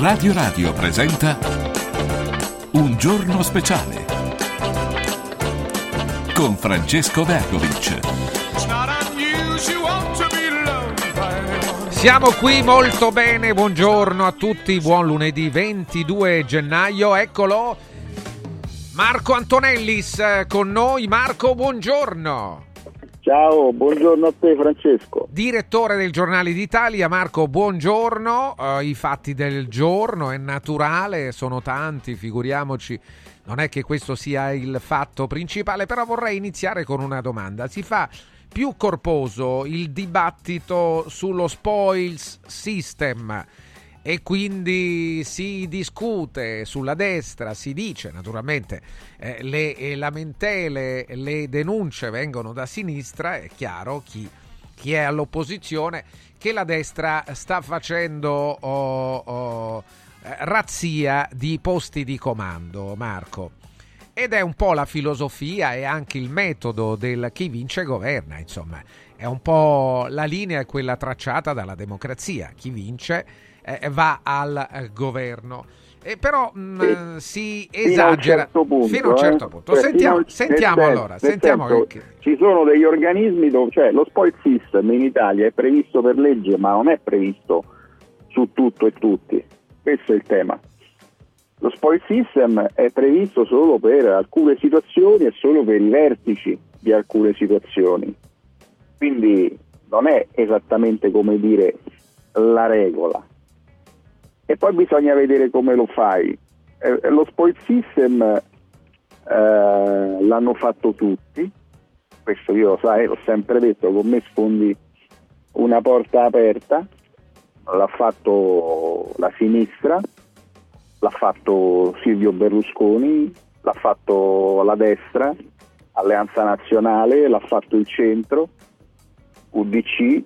Radio Radio presenta Un giorno speciale con Francesco Vergovic. Siamo qui molto bene, buongiorno a tutti, buon lunedì 22 gennaio, eccolo Marco Antonellis eh, con noi, Marco buongiorno. Ciao, buongiorno a te Francesco. Direttore del Giornale d'Italia, Marco, buongiorno. Uh, I fatti del giorno è naturale, sono tanti, figuriamoci. Non è che questo sia il fatto principale, però vorrei iniziare con una domanda. Si fa più corposo il dibattito sullo spoils system e quindi si discute sulla destra, si dice naturalmente eh, le, le lamentele, le denunce vengono da sinistra, è chiaro chi, chi è all'opposizione che la destra sta facendo oh, oh, razzia di posti di comando, Marco. Ed è un po' la filosofia e anche il metodo del chi vince governa, insomma, è un po' la linea quella tracciata dalla democrazia, chi vince eh, va al eh, governo. Eh, però mh, si esagera fino a un certo punto. Fino a un certo eh? punto. Sentiamo, nel, sentiamo nel allora. Sentiamo senso, che... Ci sono degli organismi dove, cioè lo spoil system in Italia è previsto per legge, ma non è previsto su tutto e tutti. Questo è il tema. Lo spoil system è previsto solo per alcune situazioni e solo per i vertici di alcune situazioni. Quindi non è esattamente come dire la regola e poi bisogna vedere come lo fai. Eh, lo spoil system eh, l'hanno fatto tutti, questo io lo sai, l'ho sempre detto, con me sfondi una porta aperta, l'ha fatto la sinistra, l'ha fatto Silvio Berlusconi, l'ha fatto la destra, Alleanza Nazionale, l'ha fatto il centro, UDC,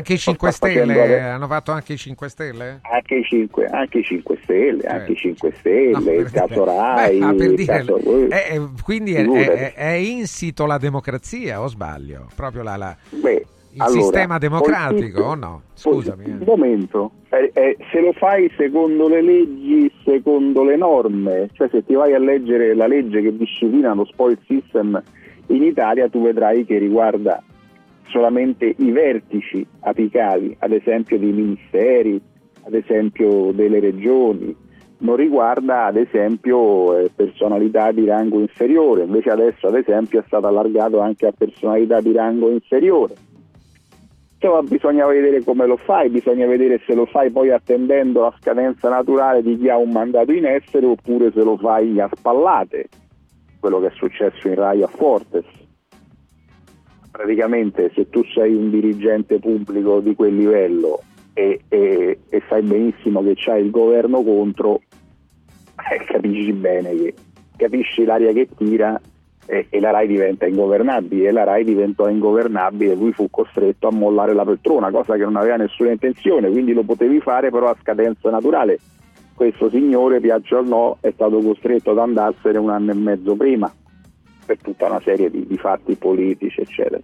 anche i 5 Stelle hanno fatto anche i 5 Stelle? Anche i 5, anche i 5 Stelle, certo. anche i 5 Stelle, no, il caso Rai. Beh, per dire, caso, è, quindi è, è, è, insito la democrazia o sbaglio? Proprio la, la, Beh, il allora, sistema democratico o no? Scusami. Un momento, eh, se lo fai secondo le leggi, secondo le norme, cioè se ti vai a leggere la legge che disciplina lo spoil system in Italia, tu vedrai che riguarda solamente i vertici apicali, ad esempio dei ministeri, ad esempio delle regioni, non riguarda ad esempio eh, personalità di rango inferiore, invece adesso ad esempio è stato allargato anche a personalità di rango inferiore. Insomma bisogna vedere come lo fai, bisogna vedere se lo fai poi attendendo la scadenza naturale di chi ha un mandato in essere oppure se lo fai a spallate, quello che è successo in Rai a Fortes praticamente se tu sei un dirigente pubblico di quel livello e, e, e sai benissimo che c'hai il governo contro, eh, capisci bene che capisci l'aria che tira e, e, la RAI diventa ingovernabile e la RAI diventò ingovernabile, lui fu costretto a mollare la poltrona, cosa che non aveva nessuna intenzione, quindi lo potevi fare però a scadenza naturale. Questo signore, piaccia o no, è stato costretto ad andarsene un anno e mezzo prima per tutta una serie di, di fatti politici, eccetera.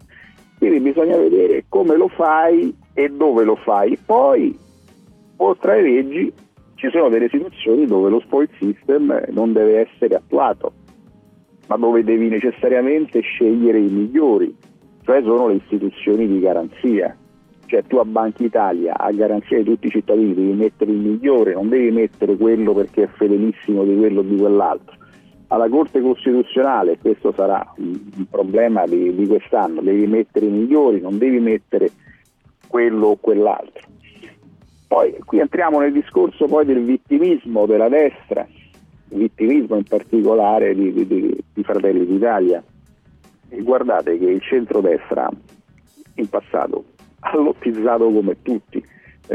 Quindi bisogna vedere come lo fai e dove lo fai. Poi, oltre alle leggi, ci sono delle situazioni dove lo spoil system non deve essere attuato, ma dove devi necessariamente scegliere i migliori, cioè sono le istituzioni di garanzia. Cioè tu a Banca Italia, a garanzia di tutti i cittadini, devi mettere il migliore, non devi mettere quello perché è fedelissimo di quello o di quell'altro alla Corte Costituzionale, questo sarà un problema di, di, quest'anno, devi mettere i migliori, non devi mettere quello o quell'altro. Poi qui entriamo nel discorso poi del vittimismo della destra, il vittimismo in particolare di, di, di Fratelli d'Italia. E guardate che il centrodestra in passato ha lottizzato come tutti.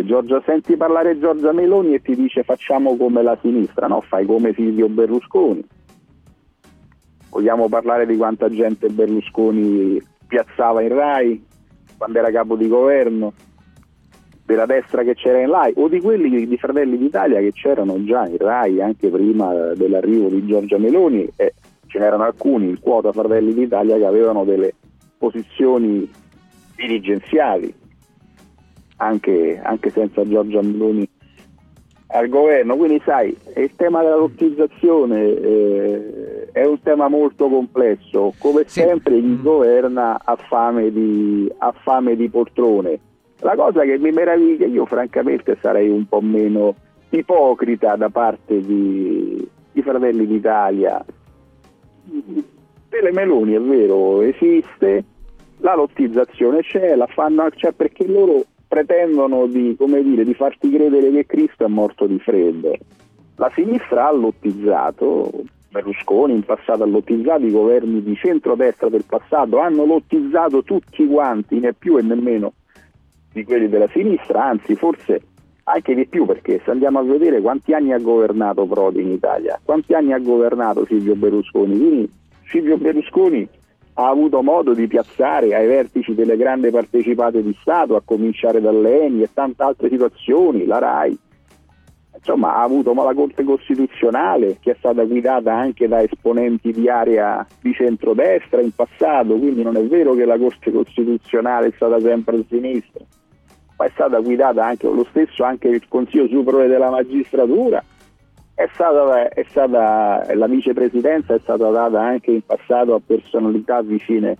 Giorgia, senti parlare Giorgia Meloni e ti dice facciamo come la sinistra, no? Fai come Silvio Berlusconi Vogliamo parlare di quanta gente Berlusconi piazzava in Rai quando era capo di governo, della destra che c'era in Rai o di quelli di Fratelli d'Italia che c'erano già in Rai anche prima dell'arrivo di Giorgia Meloni e ce n'erano alcuni in quota Fratelli d'Italia che avevano delle posizioni dirigenziali anche, anche senza Giorgia Meloni al governo, quindi sai, il tema della lottizzazione eh, è un tema molto complesso, come sì. sempre chi mm. governa ha fame, di, ha fame di poltrone. La cosa che mi meraviglia, io francamente sarei un po' meno ipocrita da parte di, di Fratelli d'Italia. Delle Meloni è vero, esiste, la lottizzazione c'è, la fanno, cioè perché loro pretendono di, dire, di farti credere che Cristo è morto di freddo. La sinistra ha lottizzato, Berlusconi in passato ha lottizzato, i governi di centrodestra del passato hanno lottizzato tutti quanti, né più e nemmeno di quelli della sinistra, anzi forse anche di più perché se andiamo a vedere quanti anni ha governato Prodi in Italia, quanti anni ha governato Silvio Berlusconi, quindi Silvio Berlusconi ha avuto modo di piazzare ai vertici delle grandi partecipate di Stato, a cominciare dall'ENI e tante altre situazioni, la RAI. Insomma, ha avuto la Corte Costituzionale che è stata guidata anche da esponenti di area di centrodestra in passato, quindi non è vero che la Corte Costituzionale è stata sempre a sinistra, ma è stata guidata anche lo stesso anche il Consiglio Superiore della Magistratura è stata, è stata, la vicepresidenza è stata data anche in passato a personalità vicine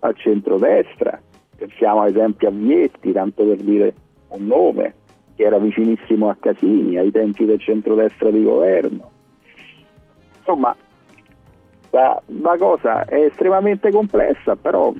al centrodestra, pensiamo ad esempio a Vietti, tanto per dire un nome, che era vicinissimo a Casini ai tempi del centrodestra di governo. Insomma, la, la cosa è estremamente complessa, però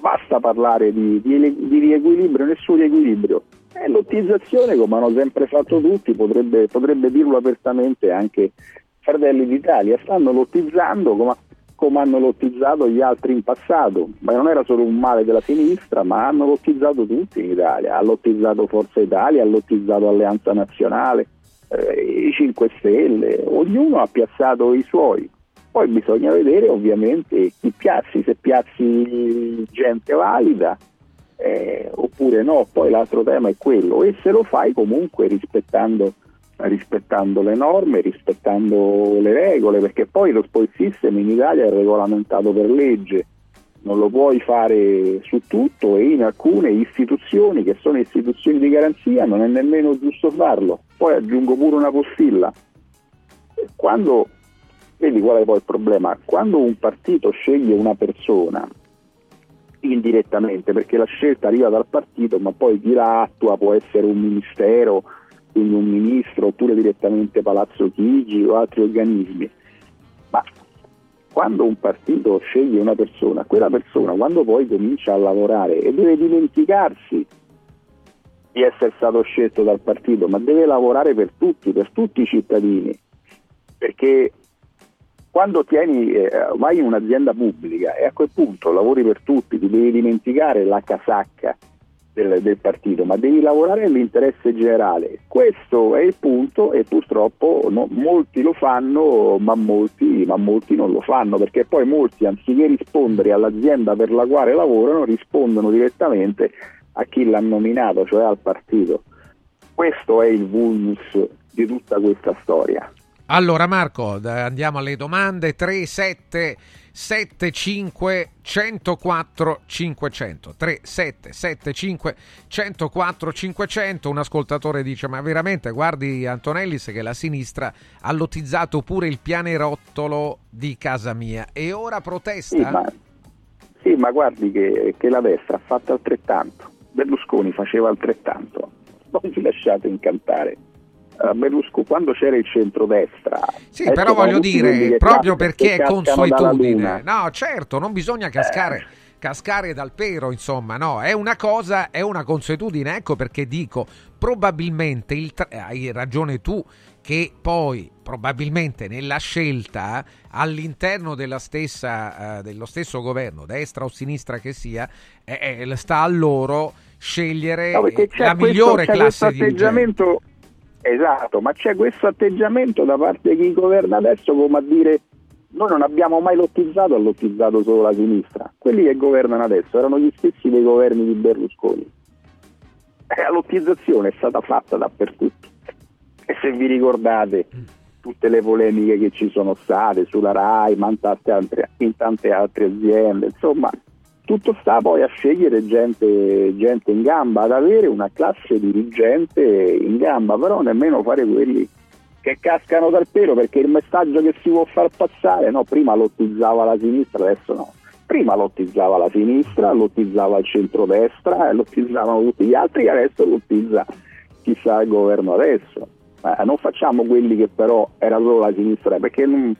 basta parlare di, di, di riequilibrio, nessun riequilibrio eh, lottizzazione, come hanno sempre fatto tutti, potrebbe, potrebbe dirlo apertamente anche Fratelli d'Italia. Stanno lottizzando come, come, hanno lottizzato gli altri in passato, ma non era solo un male della sinistra, ma hanno lottizzato tutti in Italia. Ha lottizzato Forza Italia, ha lottizzato Alleanza Nazionale, eh, i 5 Stelle, ognuno ha piazzato i suoi. Poi bisogna vedere ovviamente chi piazzi, se piazzi gente valida, eh, oppure no, poi l'altro tema è quello e se lo fai comunque rispettando, rispettando le norme, rispettando le regole, perché poi lo spoil system in Italia è regolamentato per legge, non lo puoi fare su tutto e in alcune istituzioni che sono istituzioni di garanzia non è nemmeno giusto farlo. Poi aggiungo pure una postilla. Quando, vedi qual è poi il problema? Quando un partito sceglie una persona indirettamente perché la scelta arriva dal partito ma poi chi la attua può essere un ministero, quindi un ministro oppure direttamente Palazzo Chigi o altri organismi. Ma quando un partito sceglie una persona, quella persona quando poi comincia a lavorare e deve dimenticarsi di essere stato scelto dal partito, ma deve lavorare per tutti, per tutti i cittadini, perché quando tieni, eh, vai in un'azienda pubblica e a quel punto lavori per tutti, ti devi dimenticare la casacca del, del, partito, ma devi lavorare nell'interesse generale. Questo è il punto e purtroppo no, molti lo fanno, ma molti, ma molti non lo fanno, perché poi molti, anziché rispondere all'azienda per la quale lavorano, rispondono direttamente a chi l'ha nominato, cioè al partito. Questo è il vulnus di tutta questa storia. Allora Marco, andiamo alle domande. 3775 104 500 3775 104 500 un ascoltatore dice ma veramente guardi Antonellis che la sinistra ha lottizzato pure il pianerottolo di casa mia e ora protesta? Sì ma, sì, ma guardi che, che la destra ha fatto altrettanto. Berlusconi faceva altrettanto. Non vi lasciate incantare Berlusconi, quando c'era il centrodestra. Sì, però voglio dire, proprio perché è consuetudine. No, certo, non bisogna cascare. Eh cascare dal pero, insomma, no, è una cosa, è una consuetudine, ecco perché dico, probabilmente, il tra- hai ragione tu, che poi probabilmente nella scelta all'interno della stessa, uh, dello stesso governo, destra o sinistra che sia, eh, eh, sta a loro scegliere no, la migliore classe di dirigente. Esatto, ma c'è questo atteggiamento da parte di chi governa adesso come a dire noi non abbiamo mai lottizzato, ha lottizzato solo la sinistra. Quelli che governano adesso erano gli stessi dei governi di Berlusconi. E la lottizzazione è stata fatta dappertutto. E se vi ricordate tutte le polemiche che ci sono state sulla RAI, ma in tante altre, in tante altre aziende, insomma, tutto sta poi a scegliere gente, gente, in gamba, ad avere una classe dirigente in gamba, però nemmeno fare quelli che cascano dal pelo perché il messaggio che si può far passare, no, prima lottizzava la sinistra, adesso no. Prima lottizzava la sinistra, lottizzava il centrodestra e lottizzavano tutti gli altri, adesso lottizza chissà il governo adesso. Eh, non facciamo quelli che però era solo la sinistra, perché non,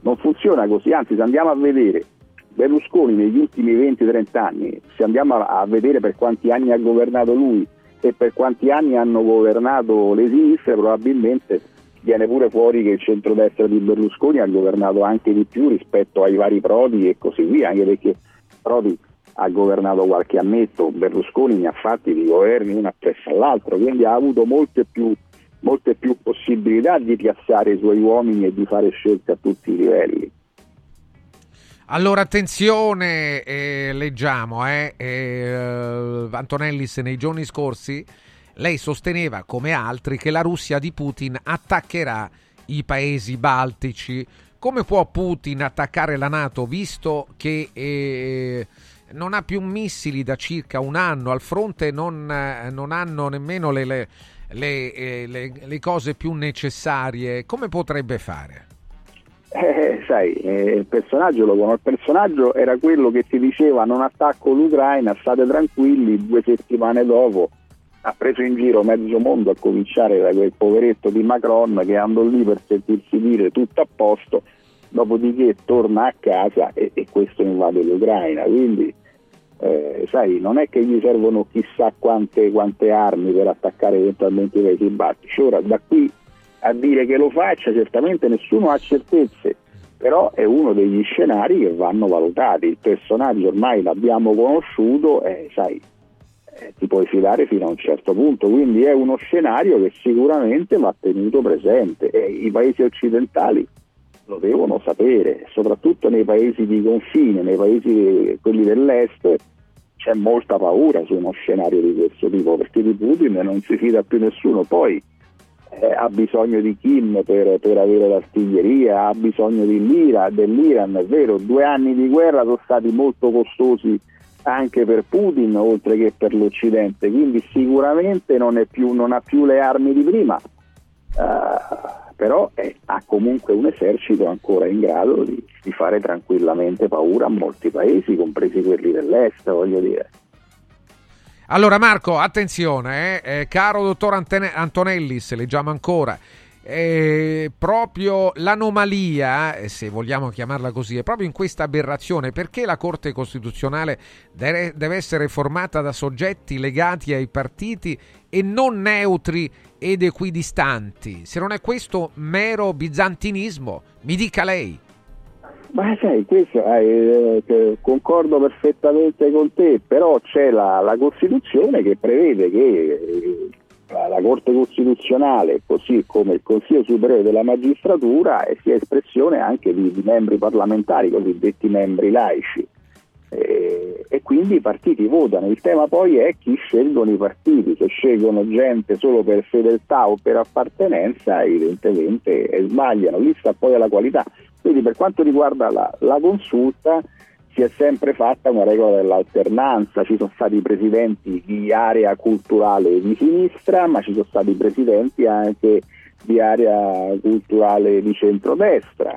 non funziona così, anzi se andiamo a vedere Berlusconi negli ultimi 20-30 anni, se andiamo a, vedere per quanti anni ha governato lui e per quanti anni hanno governato le sinistre, probabilmente viene pure fuori che il centrodestra di Berlusconi ha governato anche di più rispetto ai vari Prodi e così via, anche perché Prodi ha governato qualche annetto, Berlusconi ne ha fatti di governi uno appresso all'altro, quindi ha avuto molte più, molte più possibilità di piazzare i suoi uomini e di fare scelte a tutti i livelli. Allora attenzione, eh, leggiamo, eh, eh, Antonellis nei giorni scorsi lei sosteneva come altri che la Russia di Putin attaccherà i paesi baltici. Come può Putin attaccare la Nato visto che eh, non ha più missili da circa un anno, al fronte non, eh, non hanno nemmeno le, le, le, eh, le, cose più necessarie? Come potrebbe fare? Eh, sai, eh, il personaggio lo conosco. Il personaggio era quello che ti diceva non attacco l'Ucraina, state tranquilli, due settimane dopo ha preso in giro mezzo mondo a cominciare da quel poveretto di Macron che andò lì per sentirsi dire tutto a posto, dopodiché torna a casa e, e questo invade l'Ucraina. Quindi eh, sai, non è che gli servono chissà quante, quante armi per attaccare eventualmente i paesi baltici. Ora da qui a dire che lo faccia certamente nessuno ha certezze, però è uno degli scenari che vanno valutati. Il personaggio ormai l'abbiamo conosciuto e sai, ti puoi fidare fino a un certo punto, quindi è uno scenario che sicuramente va tenuto presente e i paesi occidentali lo devono sapere, soprattutto nei paesi di confine, nei paesi quelli dell'est c'è molta paura su uno scenario di questo tipo perché di Putin non si fida più nessuno, poi eh, ha bisogno di Kim per, per, avere l'artiglieria, ha bisogno di dell'Iran, è vero, due anni di guerra sono stati molto costosi anche per Putin oltre che per l'Occidente, quindi sicuramente non, più, non ha più le armi di prima, uh, però è, ha comunque un esercito ancora in grado di, di, fare tranquillamente paura a molti paesi, compresi quelli dell'est, voglio dire. Allora Marco, attenzione, eh, eh, caro dottor Antene- Antonellis, leggiamo ancora eh, proprio l'anomalia, eh, se vogliamo chiamarla così, è proprio in questa aberrazione perché la Corte Costituzionale deve, deve essere formata da soggetti legati ai partiti e non neutri ed equidistanti. Se non è questo mero bizantinismo, mi dica lei. Ma sai, questo eh, eh, concordo perfettamente con te, però c'è la, la Costituzione che prevede che eh, la Corte Costituzionale, così come il Consiglio Superiore della Magistratura, sia espressione anche di, di membri parlamentari, cosiddetti membri laici. E, e, quindi i partiti votano. Il tema poi è chi scelgono i partiti, se scelgono gente solo per fedeltà o per appartenenza, evidentemente sbagliano. Lì sta poi alla qualità. Quindi per quanto riguarda la, la consulta, si è sempre fatta una regola dell'alternanza, ci sono stati presidenti di area culturale di sinistra, ma ci sono stati presidenti anche di area culturale di centrodestra.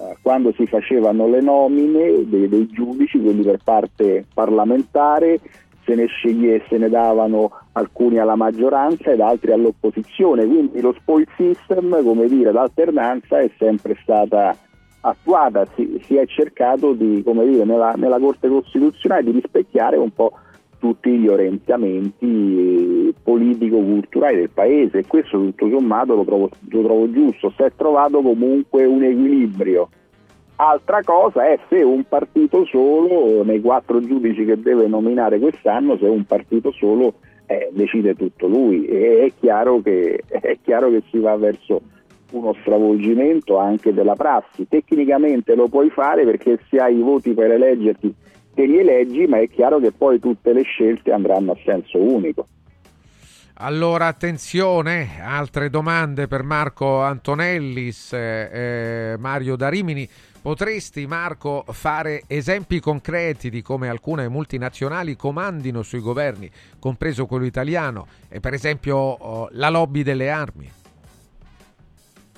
Eh, quando si facevano le nomine dei, dei, giudici, quelli per parte parlamentare, se ne scegliesse, se ne davano alcuni alla maggioranza ed altri all'opposizione, quindi lo spoil system, come dire, l'alternanza è sempre stata attuata. Si, si è cercato di, come dire, nella, nella, Corte Costituzionale di rispecchiare un po' tutti gli orientamenti politico-culturali del Paese e questo tutto sommato lo trovo, lo trovo giusto, si è trovato comunque un equilibrio. Altra cosa è se un partito solo, nei quattro giudici che deve nominare quest'anno, se un partito solo eh, decide tutto lui. E è chiaro, che, è chiaro che si va verso uno stravolgimento anche della prassi. Tecnicamente lo puoi fare perché se hai i voti per eleggerti te li eleggi, ma è chiaro che poi tutte le scelte andranno a senso unico. Allora, attenzione, altre domande per Marco Antonellis, eh, Mario da Rimini. Potresti, Marco, fare esempi concreti di come alcune multinazionali comandino sui governi, compreso quello italiano, e per esempio oh, la lobby delle armi?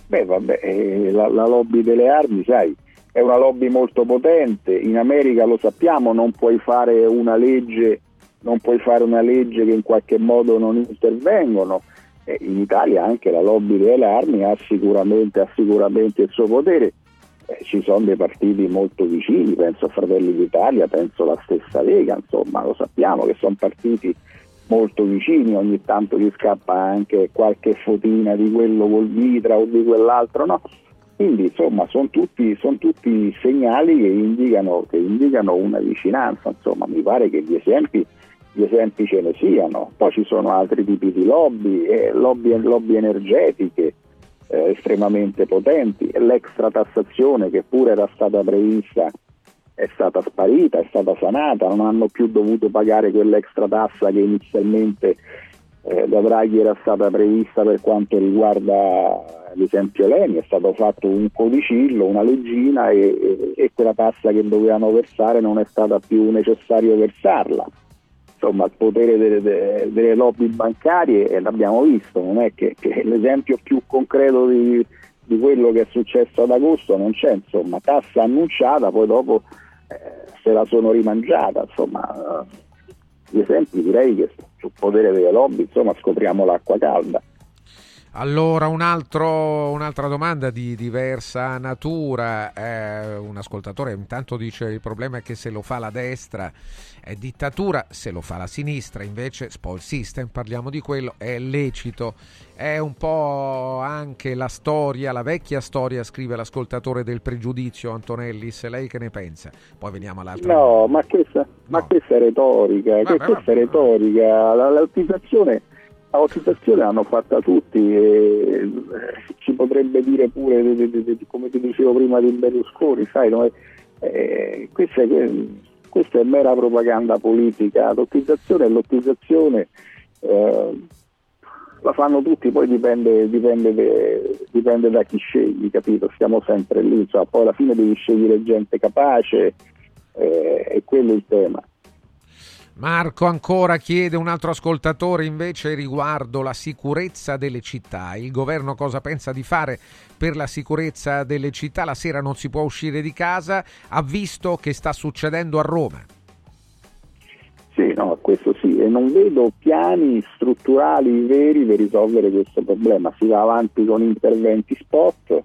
Beh, vabbè, eh, la, la lobby delle armi, sai, è una lobby molto potente. In America lo sappiamo, non puoi fare una legge, fare una legge che in qualche modo non intervengono. In Italia anche la lobby delle armi ha sicuramente, ha sicuramente il suo potere eh, ci sono dei partiti molto vicini, penso a Fratelli d'Italia, penso alla stessa Lega, insomma lo sappiamo che sono partiti molto vicini, ogni tanto gli scappa anche qualche fotina di quello col Vitra o di quell'altro, no? Quindi insomma sono tutti, son tutti segnali che indicano, che indicano, una vicinanza, insomma mi pare che gli esempi, gli esempi ce ne siano, poi ci sono altri tipi di lobby, eh, lobby, lobby energetiche, eh, estremamente potenti, l'extra tassazione che pure era stata prevista è stata sparita, è stata sanata, non hanno più dovuto pagare quell'extra tassa che inizialmente eh, da Draghi era stata prevista per quanto riguarda l'esempio Leni, è stato fatto un codicillo, una leggina e, e, e quella tassa che dovevano versare non è stata più necessario versarla. Insomma, il potere delle, delle, lobby bancarie e l'abbiamo visto, non è che, che l'esempio più concreto di, di, quello che è successo ad agosto non c'è, insomma, tassa annunciata, poi dopo eh, se la sono rimangiata, insomma, gli esempi direi che sul potere delle lobby insomma, scopriamo l'acqua calda. Allora, un altro, un'altra domanda di diversa natura. Eh, un ascoltatore intanto dice il problema è che se lo fa la destra è dittatura, se lo fa la sinistra invece spoil system, parliamo di quello, è lecito. È un po' anche la storia, la vecchia storia, scrive l'ascoltatore del pregiudizio Antonellis. Lei che ne pensa? Poi veniamo all'altra. No, ma questa, no. ma questa, è retorica, vabbè, questa vabbè. è retorica. La, l'utilizzazione la votazione l'hanno fatta tutti e eh, ci potrebbe dire pure, come ti dicevo prima di Berlusconi, sai, no? eh, questa, è, questa, è, mera propaganda politica, lottizzazione è lottizzazione, eh, la fanno tutti, poi dipende, dipende, de, dipende, da chi scegli, capito? Stiamo sempre lì, cioè, poi alla fine devi scegliere gente capace eh, e quello è il tema. Marco ancora chiede un altro ascoltatore invece riguardo la sicurezza delle città. Il governo cosa pensa di fare per la sicurezza delle città? La sera non si può uscire di casa, ha visto che sta succedendo a Roma. Sì, no, questo sì, e non vedo piani strutturali veri per risolvere questo problema. Si va avanti con interventi spot.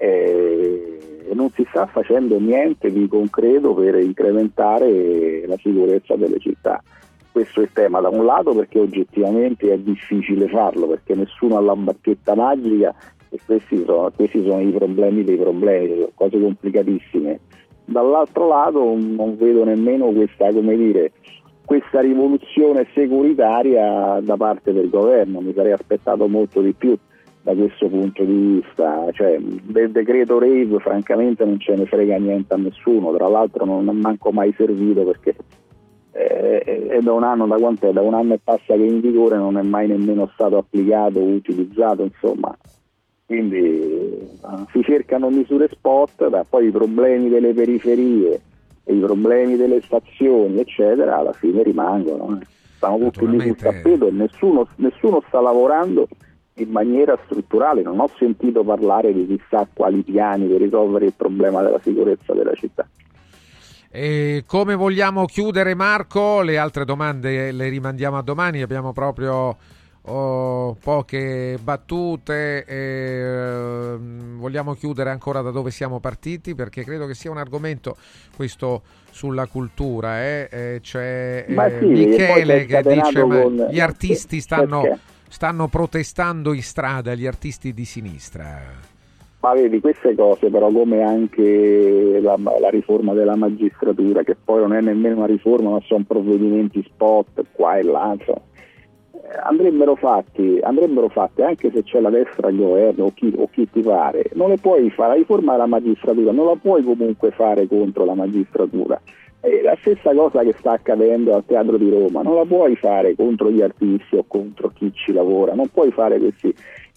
Eh e non si sta facendo niente di concreto per incrementare la sicurezza delle città. Questo è il tema da un lato perché oggettivamente è difficile farlo, perché nessuno ha la bacchetta magica e questi sono, questi sono i problemi dei problemi, sono cose complicatissime. Dall'altro lato non vedo nemmeno questa, dire, questa rivoluzione securitaria da parte del governo, mi sarei aspettato molto di più da questo punto di vista. Cioè, del decreto rave francamente non ce ne frega niente a nessuno, tra l'altro non è manco mai servito perché eh, è da un anno, da quant'è? Da un anno e passa che è in vigore non è mai nemmeno stato applicato o utilizzato, insomma. Quindi eh, si cercano misure spot, da poi i problemi delle periferie e i problemi delle stazioni, eccetera, alla fine rimangono. Eh. Stanno tutti lì sul tappeto e nessuno, nessuno sta lavorando in maniera strutturale, non ho sentito parlare di chissà quali piani per risolvere il problema della sicurezza della città. E come vogliamo chiudere Marco? Le altre domande le rimandiamo a domani, abbiamo proprio oh, poche battute e uh, vogliamo chiudere ancora da dove siamo partiti perché credo che sia un argomento questo sulla cultura. Eh? Eh, c'è eh, sì, Michele che dice con... gli artisti stanno... Perché? Stanno protestando in strada gli artisti di sinistra. Ma vedi, queste cose però come anche la, la, riforma della magistratura, che poi non è nemmeno una riforma, ma sono provvedimenti spot qua e là, eh, andrebbero fatti, andrebbero fatti anche se c'è la destra al governo o chi, o chi ti pare. Non le puoi fare, la riforma della magistratura non la puoi comunque fare contro la magistratura è la stessa cosa che sta accadendo al Teatro di Roma, non la puoi fare contro gli artisti o contro chi ci lavora, non puoi fare questi,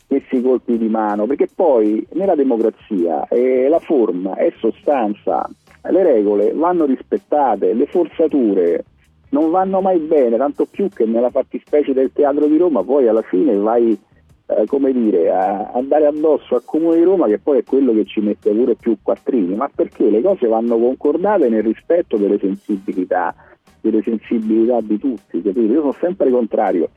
questi colpi di mano, perché poi nella democrazia eh, la forma è sostanza, le regole vanno rispettate, le forzature non vanno mai bene, tanto più che nella fattispecie del teatro di Roma poi alla fine vai eh, come dire, a andare addosso al Comune di Roma che poi è quello che ci mette pure più quattrini, ma perché le cose vanno concordate nel rispetto delle sensibilità, delle sensibilità di tutti, capito? Io sono sempre contrario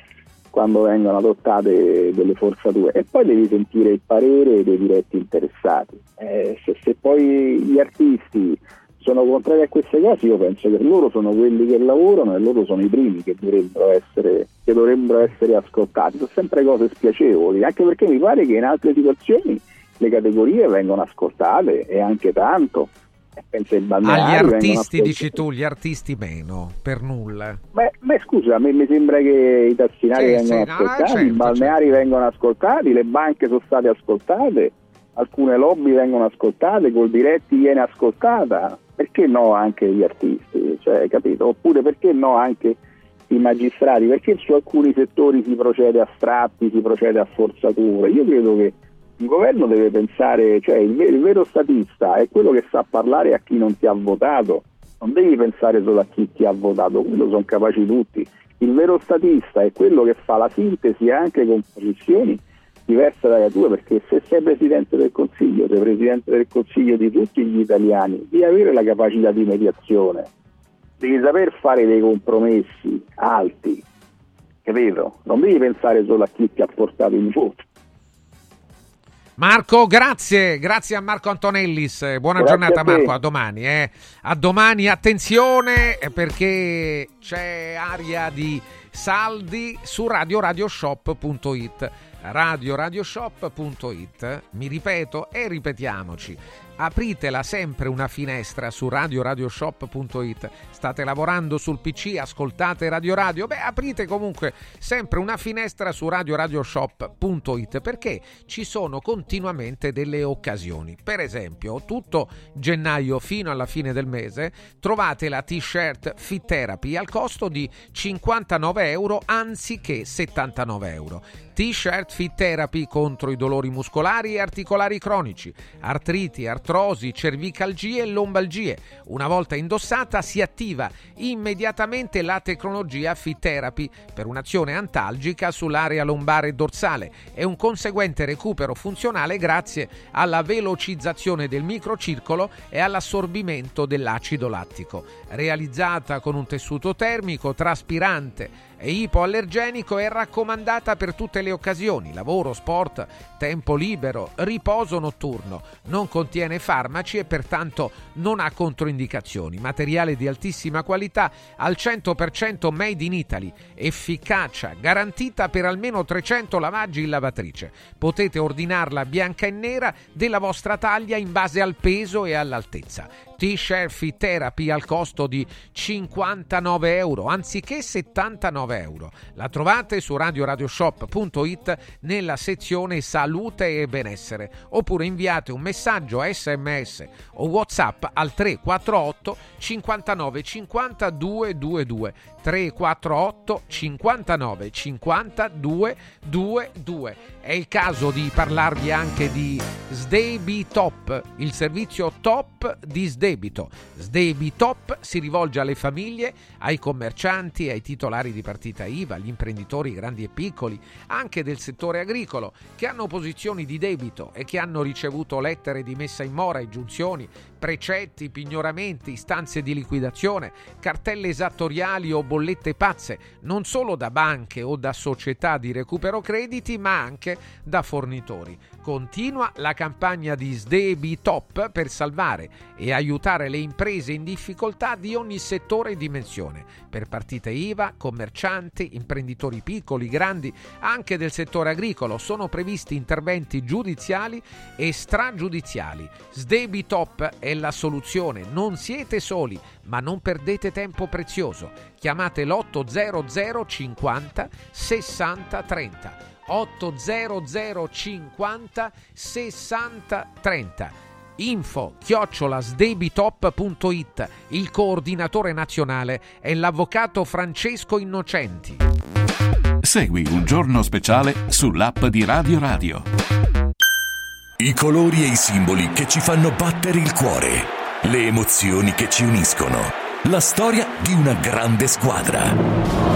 quando vengono adottate delle forzature e poi devi sentire il parere dei diretti interessati. Eh, se, se poi gli artisti sono contrari a queste cose, io penso che loro sono quelli che lavorano e loro sono i primi che dovrebbero essere, che dovrebbero essere ascoltati. Sono sempre cose spiacevoli, anche perché mi pare che in altre situazioni le categorie vengono ascoltate e anche tanto. Penso Agli artisti dici tu, gli artisti meno, per nulla. Beh, beh scusa, a me mi sembra che i tassinari sì, vengono sì, ascoltati, no, certo, i balneari certo. vengono ascoltati, le banche sono state ascoltate, alcune lobby vengono ascoltate, col diretti viene ascoltata perché no anche gli artisti, cioè? Oppure perché no anche i magistrati? Perché su alcuni settori si procede a strappi, si procede a forzature? Io credo che il governo deve pensare, cioè il, il vero statista è quello che sa parlare a chi non ti ha votato, non devi pensare solo a chi ti ha votato, quello sono capaci tutti. Il vero statista è quello che fa la sintesi anche con posizioni diversa dalla tua perché se sei Presidente del Consiglio, sei Presidente del Consiglio di tutti gli italiani, devi avere la capacità di mediazione, devi saper fare dei compromessi alti, capito? Non devi pensare solo a chi ti ha portato in voto. Marco, grazie, grazie a Marco Antonellis. Buona grazie giornata, a Marco. A domani. Eh. A domani, attenzione perché c'è aria di saldi su radioradioshop.it radioradioshop.it. Mi ripeto e ripetiamoci apritela sempre una finestra su radioradioshop.it. State lavorando sul PC, ascoltate Radio Radio? Beh, aprite comunque sempre una finestra su radioradioshop.it perché ci sono continuamente delle occasioni. Per esempio, tutto gennaio fino alla fine del mese trovate la t-shirt Fit Therapy al costo di 59 euro anziché 79 euro. T-shirt Fit Therapy contro i dolori muscolari e articolari cronici, artriti, artrosi, cervicalgie e lombalgie. Una volta indossata si attiva immediatamente la tecnologia Fit Therapy per un'azione antalgica sull'area lombare e dorsale e un conseguente recupero funzionale grazie alla velocizzazione del microcircolo e all'assorbimento dell'acido lattico. Realizzata con un tessuto termico traspirante e ipoallergenico è raccomandata per tutte le occasioni, lavoro, sport, tempo libero, riposo notturno. Non contiene farmaci e pertanto non ha controindicazioni. Materiale di altissima qualità al 100% made in Italy. Efficacia garantita per almeno 300 lavaggi in lavatrice. Potete ordinarla bianca e nera della vostra taglia in base al peso e all'altezza. T-shirt Fit Therapy al costo di 59 euro anziché 79 euro. La trovate su radioradioshop.it nella sezione salute e benessere oppure inviate un messaggio sms o whatsapp al 348 59 50 222 348 59 50 222 è il caso di parlarvi anche di Sdebitop, il servizio top di sdebito. Sdebitop si rivolge alle famiglie, ai commercianti, ai titolari di partita IVA, agli imprenditori grandi e piccoli, anche del settore agricolo, che hanno posizioni di debito e che hanno ricevuto lettere di messa in mora, ingiunzioni, precetti, pignoramenti, istanze di liquidazione, cartelle esattoriali o bollette pazze, non solo da banche o da società di recupero crediti, ma anche da fornitori. Continua la campagna di Sdebi Top per salvare e aiutare le imprese in difficoltà di ogni settore e dimensione, per partite IVA, commercianti, imprenditori piccoli, grandi, anche del settore agricolo. Sono previsti interventi giudiziali e stragiudiziali. Sdebi Top è la soluzione, non siete soli, ma non perdete tempo prezioso. Chiamate l'800 50 60 30. 800 50 60 30 info chiocciolasdebitop.it il coordinatore nazionale è l'avvocato Francesco Innocenti. Segui un giorno speciale sull'app di Radio Radio. I colori e i simboli che ci fanno battere il cuore, le emozioni che ci uniscono, la storia di una grande squadra.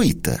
gratuita.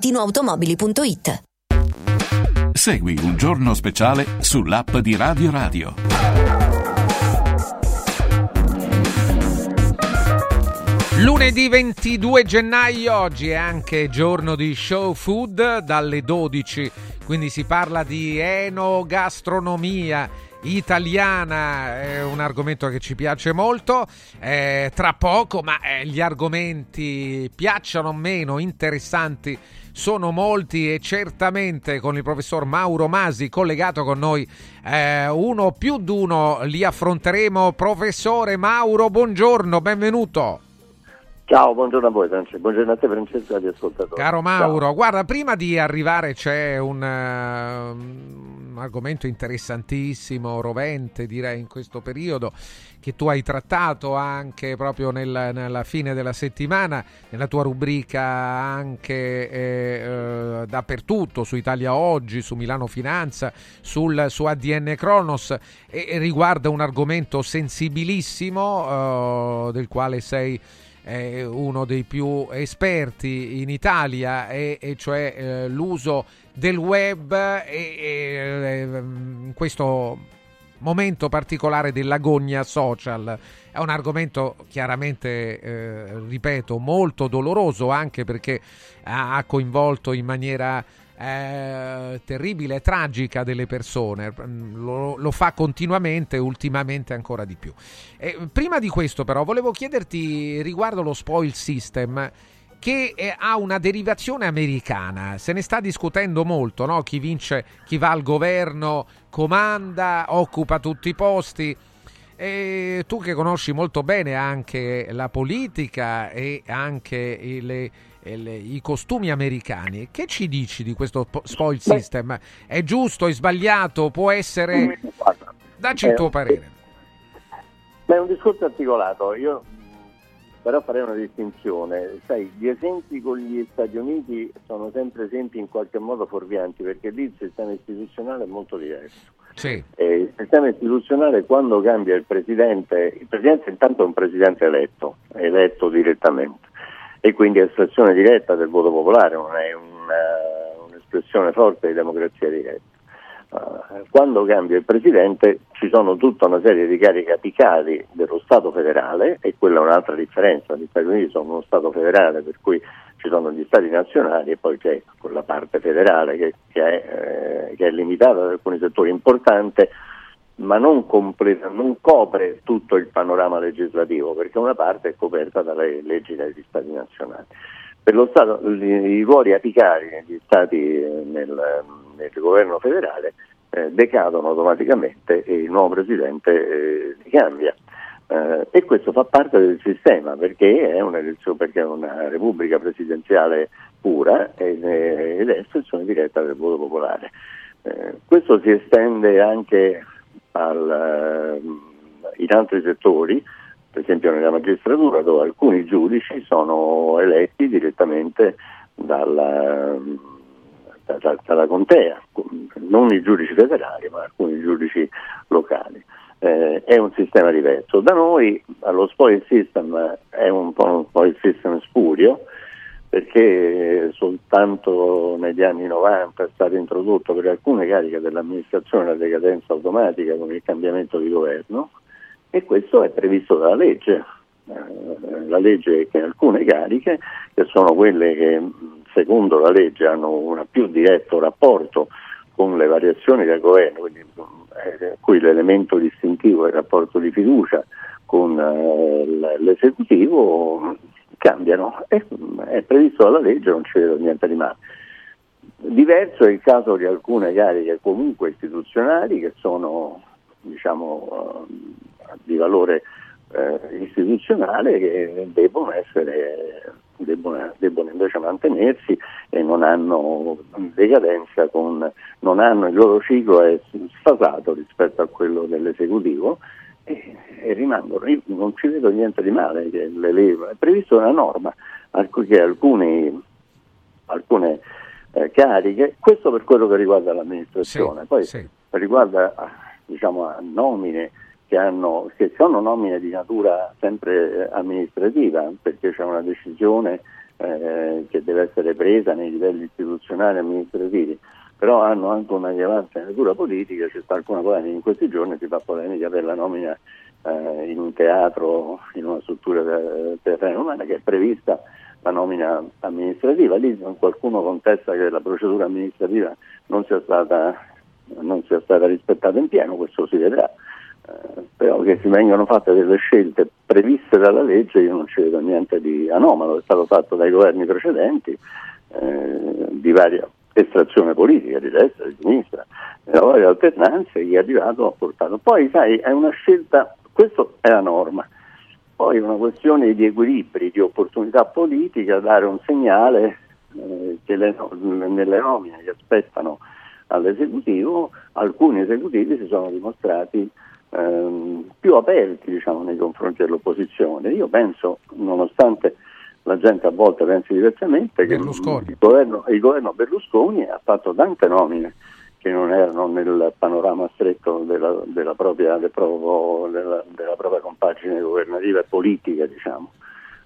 valentinoautomobili.it. Segui un giorno speciale sull'app di Radio Radio. Lunedì 22 gennaio, oggi è anche giorno di show food dalle 12, quindi si parla di enogastronomia italiana, è un argomento che ci piace molto, eh, tra poco, ma eh, gli argomenti piacciono o meno, interessanti sono molti e certamente con il professor Mauro Masi collegato con noi eh, uno più d'uno li affronteremo. Professore Mauro, buongiorno, benvenuto. Ciao, buongiorno a voi Francesco, buongiorno a te Francesco e agli ascoltatori. Caro Mauro, Ciao. guarda, prima di arrivare c'è un, uh, un, argomento interessantissimo, rovente direi in questo periodo, che tu hai trattato anche proprio nel, nella fine della settimana, nella tua rubrica anche eh, uh, dappertutto, su Italia Oggi, su Milano Finanza, sul, su ADN Kronos, e, e riguarda un argomento sensibilissimo uh, del quale sei è uno dei più esperti in Italia, e, e cioè eh, l'uso del web e, e, in questo momento particolare dell'agonia social. È un argomento chiaramente, eh, ripeto, molto doloroso anche perché ha coinvolto in maniera eh, terribile e tragica delle persone, mm, lo, lo, fa continuamente, ultimamente ancora di più. E prima di questo però volevo chiederti riguardo lo spoil system che ha una derivazione americana, se ne sta discutendo molto, no? chi vince, chi va al governo, comanda, occupa tutti i posti. E tu che conosci molto bene anche la politica e anche le, le, i costumi americani, che ci dici di questo spoil system? È giusto, è sbagliato, può essere... Dacci il tuo parere. Beh, è un discorso articolato, io però farei una distinzione. Sai, gli esempi con gli Stati Uniti sono sempre esempi in qualche modo fuorvianti perché lì il sistema istituzionale è molto diverso. Sì. il sistema istituzionale quando cambia il presidente, il presidente intanto è un presidente eletto, eletto direttamente e quindi è espressione diretta del voto popolare, non è una, un'espressione forte di democrazia diretta. Uh, quando cambia il presidente ci sono tutta una serie di cariche apicali dello Stato federale e quella è un'altra differenza, gli Stati Uniti sono uno Stato federale per cui ci sono gli stati nazionali e poi c'è quella parte federale che, che, è, eh, che è, limitata da alcuni settori importanti, ma non, completa, non, copre tutto il panorama legislativo, perché una parte è coperta dalle leggi degli stati nazionali. Per lo Stato i ruoli apicali negli stati eh, nel, nel governo federale eh, decadono automaticamente e il nuovo presidente eh, cambia. Eh, e questo fa parte del sistema perché è, perché è una repubblica presidenziale pura ed è espressione diretta del voto popolare. Eh, questo si estende anche al, eh, in altri settori, per esempio nella magistratura dove alcuni giudici sono eletti direttamente dalla, dalla, dalla contea, non i giudici federali ma alcuni giudici locali eh, è un sistema diverso. Da noi lo spoil system è un po' un spoil system spurio perché soltanto negli anni 90 è stato introdotto per alcune cariche dell'amministrazione la decadenza automatica con il cambiamento di governo e questo è previsto dalla legge. Eh, la legge che alcune cariche, che sono quelle che secondo la legge hanno un più diretto rapporto con le variazioni del governo, quindi eh, qui l'elemento distintivo è il rapporto di fiducia con eh, l'esecutivo, cambiano. È, è previsto dalla legge, non ci vedo niente di male. Diverso è il caso di alcune cariche comunque istituzionali che sono diciamo, di valore eh, istituzionale che devono essere debbono, debbono, invece mantenersi e non hanno decadenza, con, non hanno, il loro ciclo è sfasato rispetto a quello dell'esecutivo e, rimangono. Io non ci vedo niente di male che le leva. È previsto una norma che alcuni, alcune eh, cariche, questo per quello che riguarda l'amministrazione, sì, poi sì. riguarda diciamo, nomine che, hanno, che sono nomine di natura sempre amministrativa, perché c'è una decisione eh, che deve essere presa nei livelli istituzionali e amministrativi, però hanno anche una rilevanza di natura politica, c'è sta alcuna polemica in questi giorni, si fa polemica per la nomina eh, in un teatro, in una struttura te- teatrale romana che è prevista la nomina amministrativa. Lì qualcuno contesta che la procedura amministrativa non sia stata, non sia stata rispettata in pieno, questo si vedrà. Eh, però che si vengano fatte delle scelte previste dalla legge io non ci vedo niente di anomalo, è stato fatto dai governi precedenti eh, di varia estrazione politica, di destra, di sinistra, nella varie alternanze, chi è arrivato ha portato. Poi sai, è una scelta, questo è la norma, poi è una questione di equilibri, di opportunità politica, dare un segnale eh, che le, nelle nomine che aspettano all'esecutivo, alcuni esecutivi si sono dimostrati ehm, più aperti diciamo, nei confronti dell'opposizione. Io penso, nonostante la gente a volte pensi diversamente, che il governo, il governo Berlusconi ha fatto tante nomine che non erano nel panorama stretto della, della, propria, del proprio, della, della propria, compagine governativa e politica, diciamo.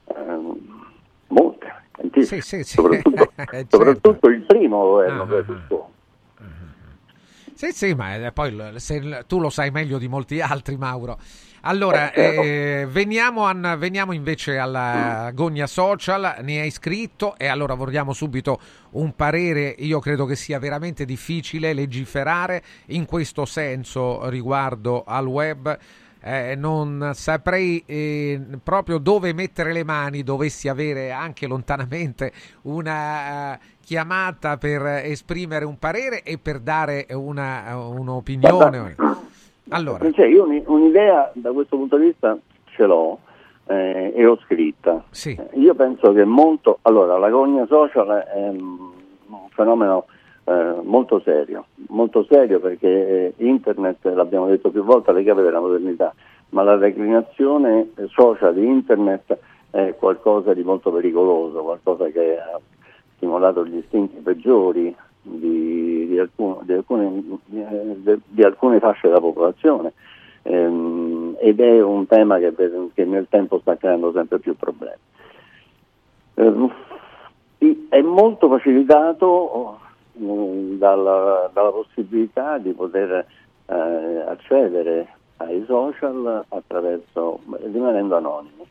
Eh, molte, tantissime, sì, sì, sì. soprattutto, certo. soprattutto, il primo governo uh-huh. Berlusconi. Sì, sì, ma eh, poi se, tu lo sai meglio di molti altri, Mauro. Allora, eh, veniamo, an, veniamo, invece alla gogna social, ne hai scritto e allora vogliamo subito un parere, io credo che sia veramente difficile legiferare in questo senso riguardo al web. Eh, non saprei eh, proprio dove mettere le mani, dovessi avere anche lontanamente una uh, chiamata per esprimere un parere e per dare una, un'opinione. Allora. Cioè, io un'idea da questo punto di vista ce l'ho eh, e l'ho scritta. Sì. Eh, io penso che molto... Allora, la gogna social è un fenomeno eh, molto serio, molto serio perché eh, internet, l'abbiamo detto più volte, è le chiave della modernità, ma la declinazione social di internet è qualcosa di molto pericoloso, qualcosa che ha stimolato gli istinti peggiori di, di, alcun, di, alcune, di, alcune, fasce della popolazione ehm, ed è un tema che, che, nel tempo sta creando sempre più problemi. Eh, è molto facilitato uh, dalla, dalla, possibilità di poter eh, accedere ai social attraverso, rimanendo anonimi.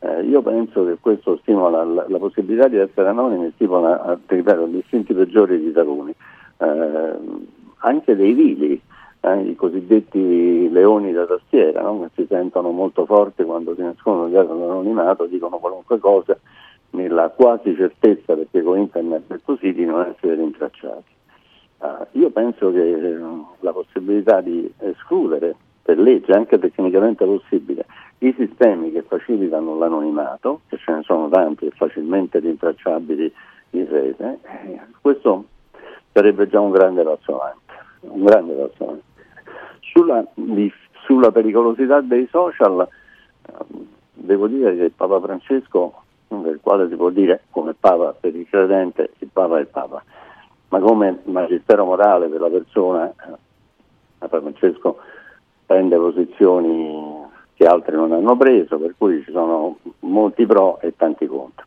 Eh, io penso che questo stimola la, la possibilità di essere anonimi, stimola, ripeto, gli istinti peggiori di taluni, eh, anche dei vili, eh, i cosiddetti leoni da tastiera, no? che si sentono molto forti quando si nascondono dietro l'anonimato, dicono qualunque cosa nella quasi certezza, perché con internet è così, di non essere rintracciati. Uh, io penso che uh, la possibilità di escludere per legge, anche tecnicamente possibile, i sistemi che facilitano l'anonimato, che ce ne sono tanti e facilmente rintracciabili in rete, eh, questo sarebbe già un grande passo avanti. Sulla, sulla, pericolosità dei social, eh, devo dire che Papa Francesco, del quale si può dire come Papa per il credente, il Papa è il Papa, ma come magistero morale per la persona, eh, Papa Francesco prende posizioni che altri non hanno preso, per cui ci sono molti pro e tanti contro.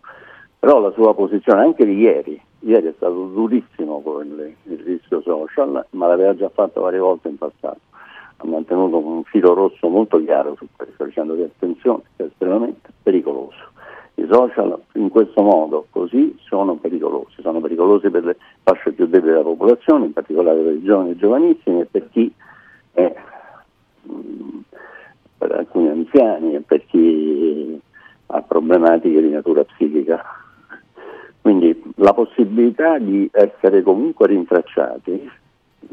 Però la sua posizione, anche di ieri, ieri è stato durissimo con il, rischio social, ma l'aveva già fatto varie volte in passato. Ha mantenuto un filo rosso molto chiaro su questo, dicendo che attenzione, è estremamente pericoloso. I social in questo modo così sono pericolosi, sono pericolosi per le fasce più deboli della popolazione, in particolare per i giovani e giovanissimi e per chi è per alcuni anziani e per chi ha problematiche di natura psichica. Quindi la possibilità di essere comunque rintracciati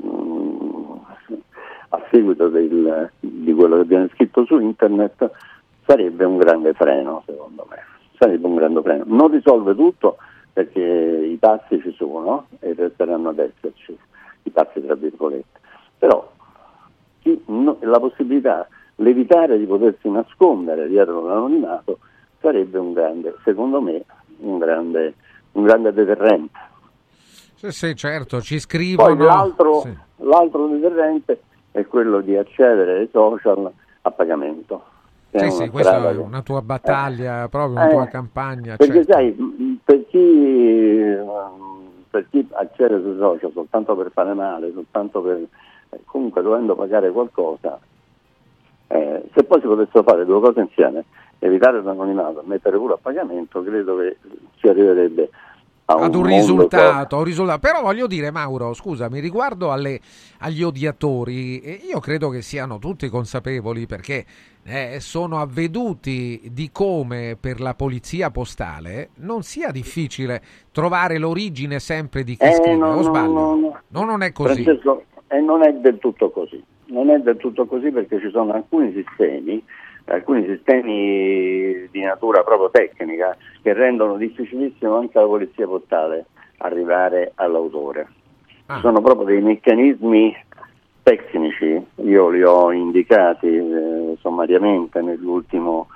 mm, a seguito del, di quello che viene scritto su internet sarebbe un grande freno, secondo me. Sarebbe un grande freno. Non risolve tutto perché i passi ci sono e resteranno ad esserci, i passi tra virgolette. Però la possibilità, l'evitare di potersi nascondere dietro l'anonimato sarebbe un grande, secondo me, un grande, un grande deterrente. Sì, sì, certo, ci scrivono. Poi l'altro, sì. l'altro deterrente è quello di accedere ai social a pagamento. Sì, sì, questa è una tua battaglia, eh, proprio una eh, tua campagna. Perché certo. sai, per chi, per chi accede sui social soltanto per fare male, soltanto per comunque dovendo pagare qualcosa, Eh, se poi si potessero fare due cose insieme, evitare l'anonimato e mettere pure a pagamento, credo che si arriverebbe un ad un risultato, un risultato. Però voglio dire, Mauro, scusami, riguardo alle- agli odiatori, eh, io credo che siano tutti consapevoli perché eh, sono avveduti di come per la polizia postale non sia difficile trovare l'origine sempre di chi Eh, scrive, no, o no, sbaglio? no, no. No, non è così. Francesco, e non è del tutto così. Non è del tutto così perché ci sono alcuni sistemi, alcuni sistemi di natura proprio tecnica, che rendono difficilissimo anche alla polizia postale arrivare all'autore. Ci sono proprio dei meccanismi tecnici, io li ho indicati eh, sommariamente nell'ultimo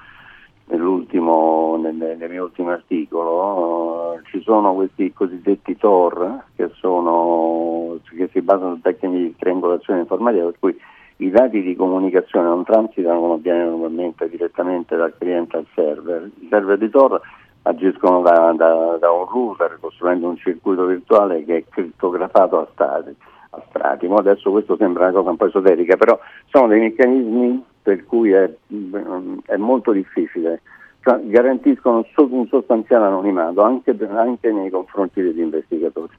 nell'ultimo, nel, nel mio ultimo articolo, ci sono questi cosiddetti TOR che, sono, che si basano su tecniche di triangolazione informatica per cui i dati di comunicazione non transitano come avviene normalmente direttamente dal cliente al server. I server di Tor agiscono da, da- da un router costruendo un circuito virtuale che è crittografato a strati. A strati. Adesso questo sembra una cosa un po' esoterica, però sono dei meccanismi per cui è, è molto difficile. Cioè, garantiscono un sostanziale anonimato anche, anche nei confronti degli investigatori.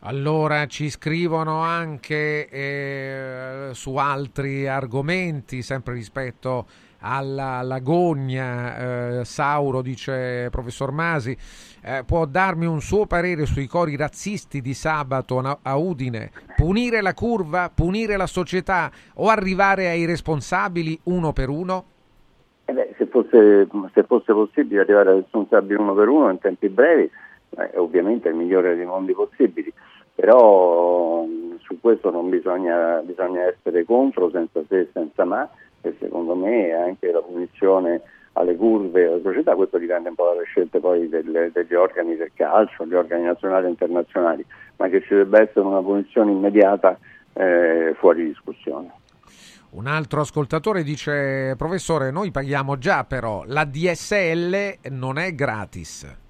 Allora ci scrivono anche eh, su altri argomenti, sempre rispetto alla Lagogna. eh, Sauro dice, professor Masi, eh, può darmi un suo parere sui cori razzisti di sabato a- Udine? Punire la curva, punire la società o arrivare ai responsabili uno per uno? Eh beh, se, fosse, se fosse possibile arrivare ai responsabili uno per uno in tempi brevi, eh, ovviamente il migliore dei mondi possibili, però mh, su questo non bisogna, bisogna essere contro, senza se e senza ma, e secondo me anche la punizione alle curve alla società, questo dipende un po' dalle scelte poi delle- degli organi del calcio, gli organi nazionali e internazionali, ma che ci debba essere una punizione immediata eh, fuori discussione. Un altro ascoltatore dice, professore, noi paghiamo già però, la DSL non è gratis.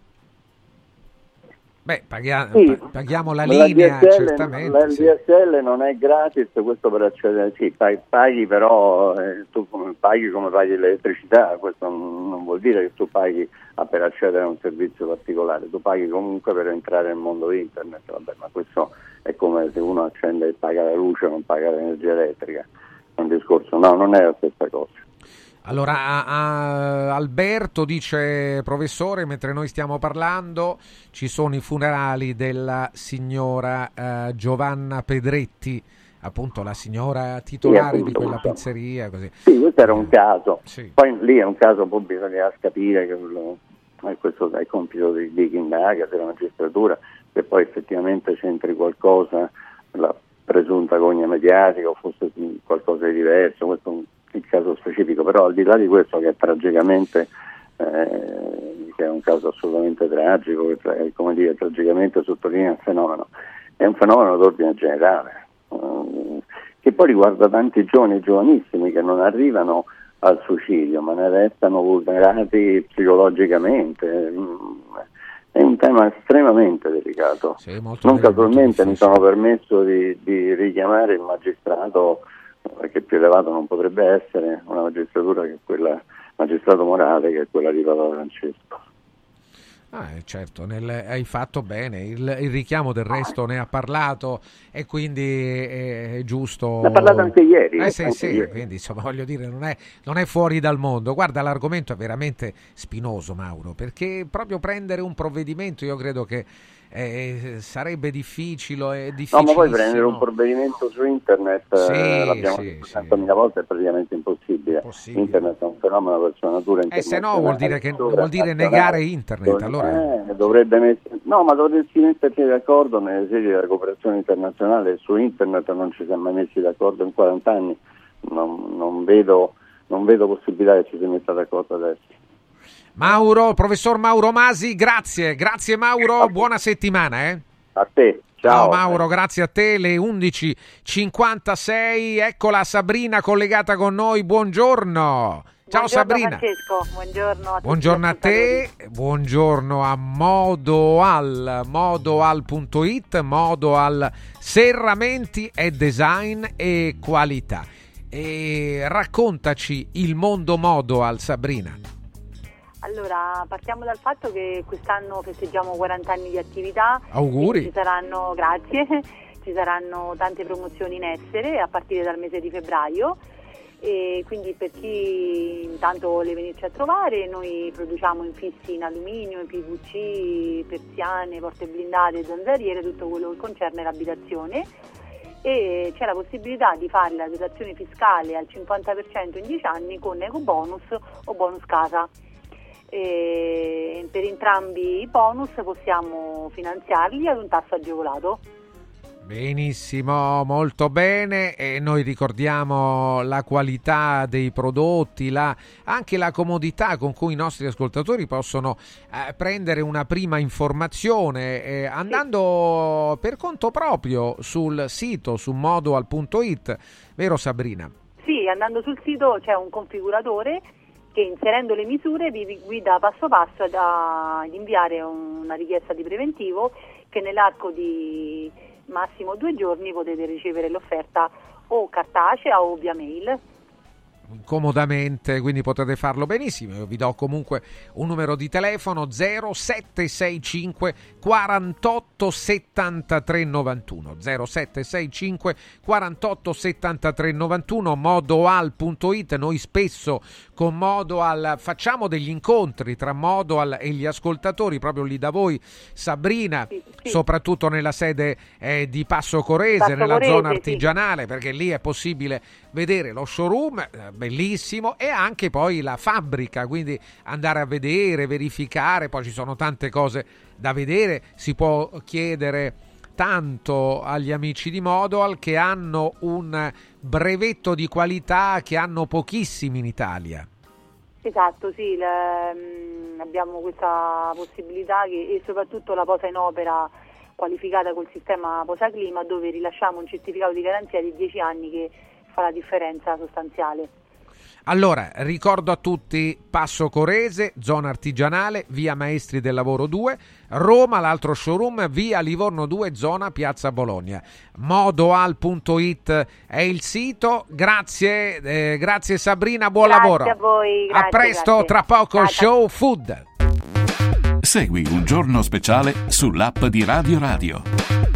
Beh, paghia- Sì, pa- paghiamo la linea, DSL, certamente. La sì. DSL non è gratis, questo per accedere, sì, paghi, paghi però eh, tu paghi come paghi l'elettricità, questo non, non vuol dire che tu paghi ah, per accedere a un servizio particolare, tu paghi comunque per entrare nel mondo internet, vabbè, ma questo è come se uno accende e paga la luce non paga l'energia elettrica, è un discorso, no, non è la stessa cosa. Allora, a- a- Alberto dice, professore, mentre noi stiamo parlando, ci sono i funerali della signora eh, Giovanna Pedretti, appunto la signora titolare di appunto, quella questo. pizzeria. Così. Sì, questo era un caso. Sì. Poi lì è un caso, poi bisogna capire che quello- eh, questo è il compito di, di chi indaga, della magistratura, se poi effettivamente c'entri qualcosa, la presunta gogna mediatica o fosse qualcosa di diverso, questo è un- il caso specifico, però al di là di questo che è tragicamente eh, che è un caso assolutamente tragico, che tra- come dire, tragicamente sottolinea il fenomeno, è un fenomeno d'ordine generale, eh, che poi riguarda tanti giovani giovanissimi che non arrivano al suicidio, ma ne restano vulnerati psicologicamente. Mm, È un tema estremamente delicato. molto non delicato, casualmente mi sono permesso di, di richiamare il magistrato eh, che più elevato non potrebbe essere, una magistratura che quella magistrato morale che è quella di Papa Francesco. Ah, eh, certo, nel- hai fatto bene, il, il richiamo del resto ne ha parlato e quindi è, è giusto... Ne ha parlato anche ieri, Eh sì, anche sì, ieri. quindi insomma voglio dire non è, non è fuori dal mondo. Guarda, l'argomento è veramente spinoso, Mauro, perché proprio prendere un provvedimento io credo che eh, sarebbe difficile, No, ma poi prendere un provvedimento su internet, eh, Sì, l'abbiamo sì, detto centomila volte, è praticamente impossibile. Internet è un fenomeno per sua natura E se no vuol dire, che, vuol dire negare internet, Dov- allora... eh, dovrebbe mess- no, ma dovresti metterci d'accordo nelle sedi della cooperazione internazionale su internet non ci siamo mai messi d'accordo in 40 anni, non, non vedo, non vedo possibilità che ci si metta d'accordo adesso. Mauro, professor Mauro Masi, grazie, grazie Mauro, buona settimana. Eh? A te, Ciao Mauro, grazie a te, le 11.56, eccola Sabrina collegata con noi, buongiorno. Ciao Buongiorno, Sabrina. Francesco, buongiorno a Buongiorno a te, buongiorno a Modoal, modoal.it, Modoal serramenti e design e qualità. e raccontaci il mondo modo al Sabrina. Allora, partiamo dal fatto che quest'anno festeggiamo 40 anni di attività. Auguri. Ci saranno, grazie, ci saranno tante promozioni in essere a partire dal mese di febbraio e quindi per chi intanto vuole venirci a trovare noi produciamo infissi in alluminio, in PVC, persiane, porte blindate, zanzariere, tutto quello che concerne l'abitazione e c'è la possibilità di fare la dotazione fiscale al 50% in 10 anni con eco bonus o bonus casa. E per entrambi i bonus possiamo finanziarli ad un tasso agevolato. Benissimo, molto bene e noi ricordiamo la qualità dei prodotti, la, anche la comodità con cui i nostri ascoltatori possono eh, prendere una prima informazione eh, andando sì. per conto proprio sul sito su modoal.it, vero Sabrina? Sì, andando sul sito c'è un configuratore che inserendo le misure vi guida passo passo ad inviare una richiesta di preventivo che nell'arco di massimo due giorni potete ricevere l'offerta o cartacea o via mail comodamente, quindi potete farlo benissimo. Io vi do comunque un numero di telefono 0765 48 73 91 0765 48 73 91 modoal.it noi spesso con Modoal facciamo degli incontri tra Modoal e gli ascoltatori proprio lì da voi Sabrina sì, sì. soprattutto nella sede eh, di Passo Corese Passo nella Corese, zona artigianale sì. perché lì è possibile vedere lo showroom eh, bellissimo e anche poi la fabbrica quindi andare a vedere verificare poi ci sono tante cose da vedere si può chiedere tanto agli amici di Modoal che hanno un brevetto di qualità che hanno pochissimi in Italia. Esatto, sì, le, mm, abbiamo questa possibilità che, e soprattutto la posa in opera qualificata col sistema Posa Clima dove rilasciamo un certificato di garanzia di 10 anni che fa la differenza sostanziale. Allora, ricordo a tutti Passo Corese, zona artigianale, via Maestri del Lavoro 2, Roma, l'altro showroom, via Livorno 2, zona Piazza Bologna. Modoal.it è il sito. Grazie, eh, grazie Sabrina, buon grazie lavoro. A, voi, grazie, a presto, grazie. tra poco grazie. Show Food. Segui un giorno speciale sull'app di Radio Radio.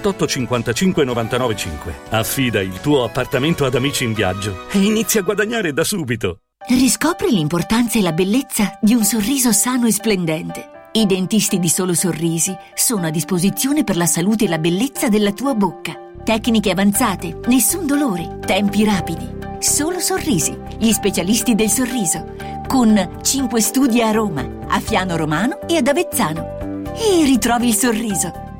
78 55 99 5. Affida il tuo appartamento ad amici in viaggio e inizia a guadagnare da subito. Riscopri l'importanza e la bellezza di un sorriso sano e splendente. I dentisti di Solo Sorrisi sono a disposizione per la salute e la bellezza della tua bocca. Tecniche avanzate, nessun dolore, tempi rapidi. Solo Sorrisi, gli specialisti del sorriso. Con 5 studi a Roma, a Fiano Romano e ad Avezzano. E ritrovi il sorriso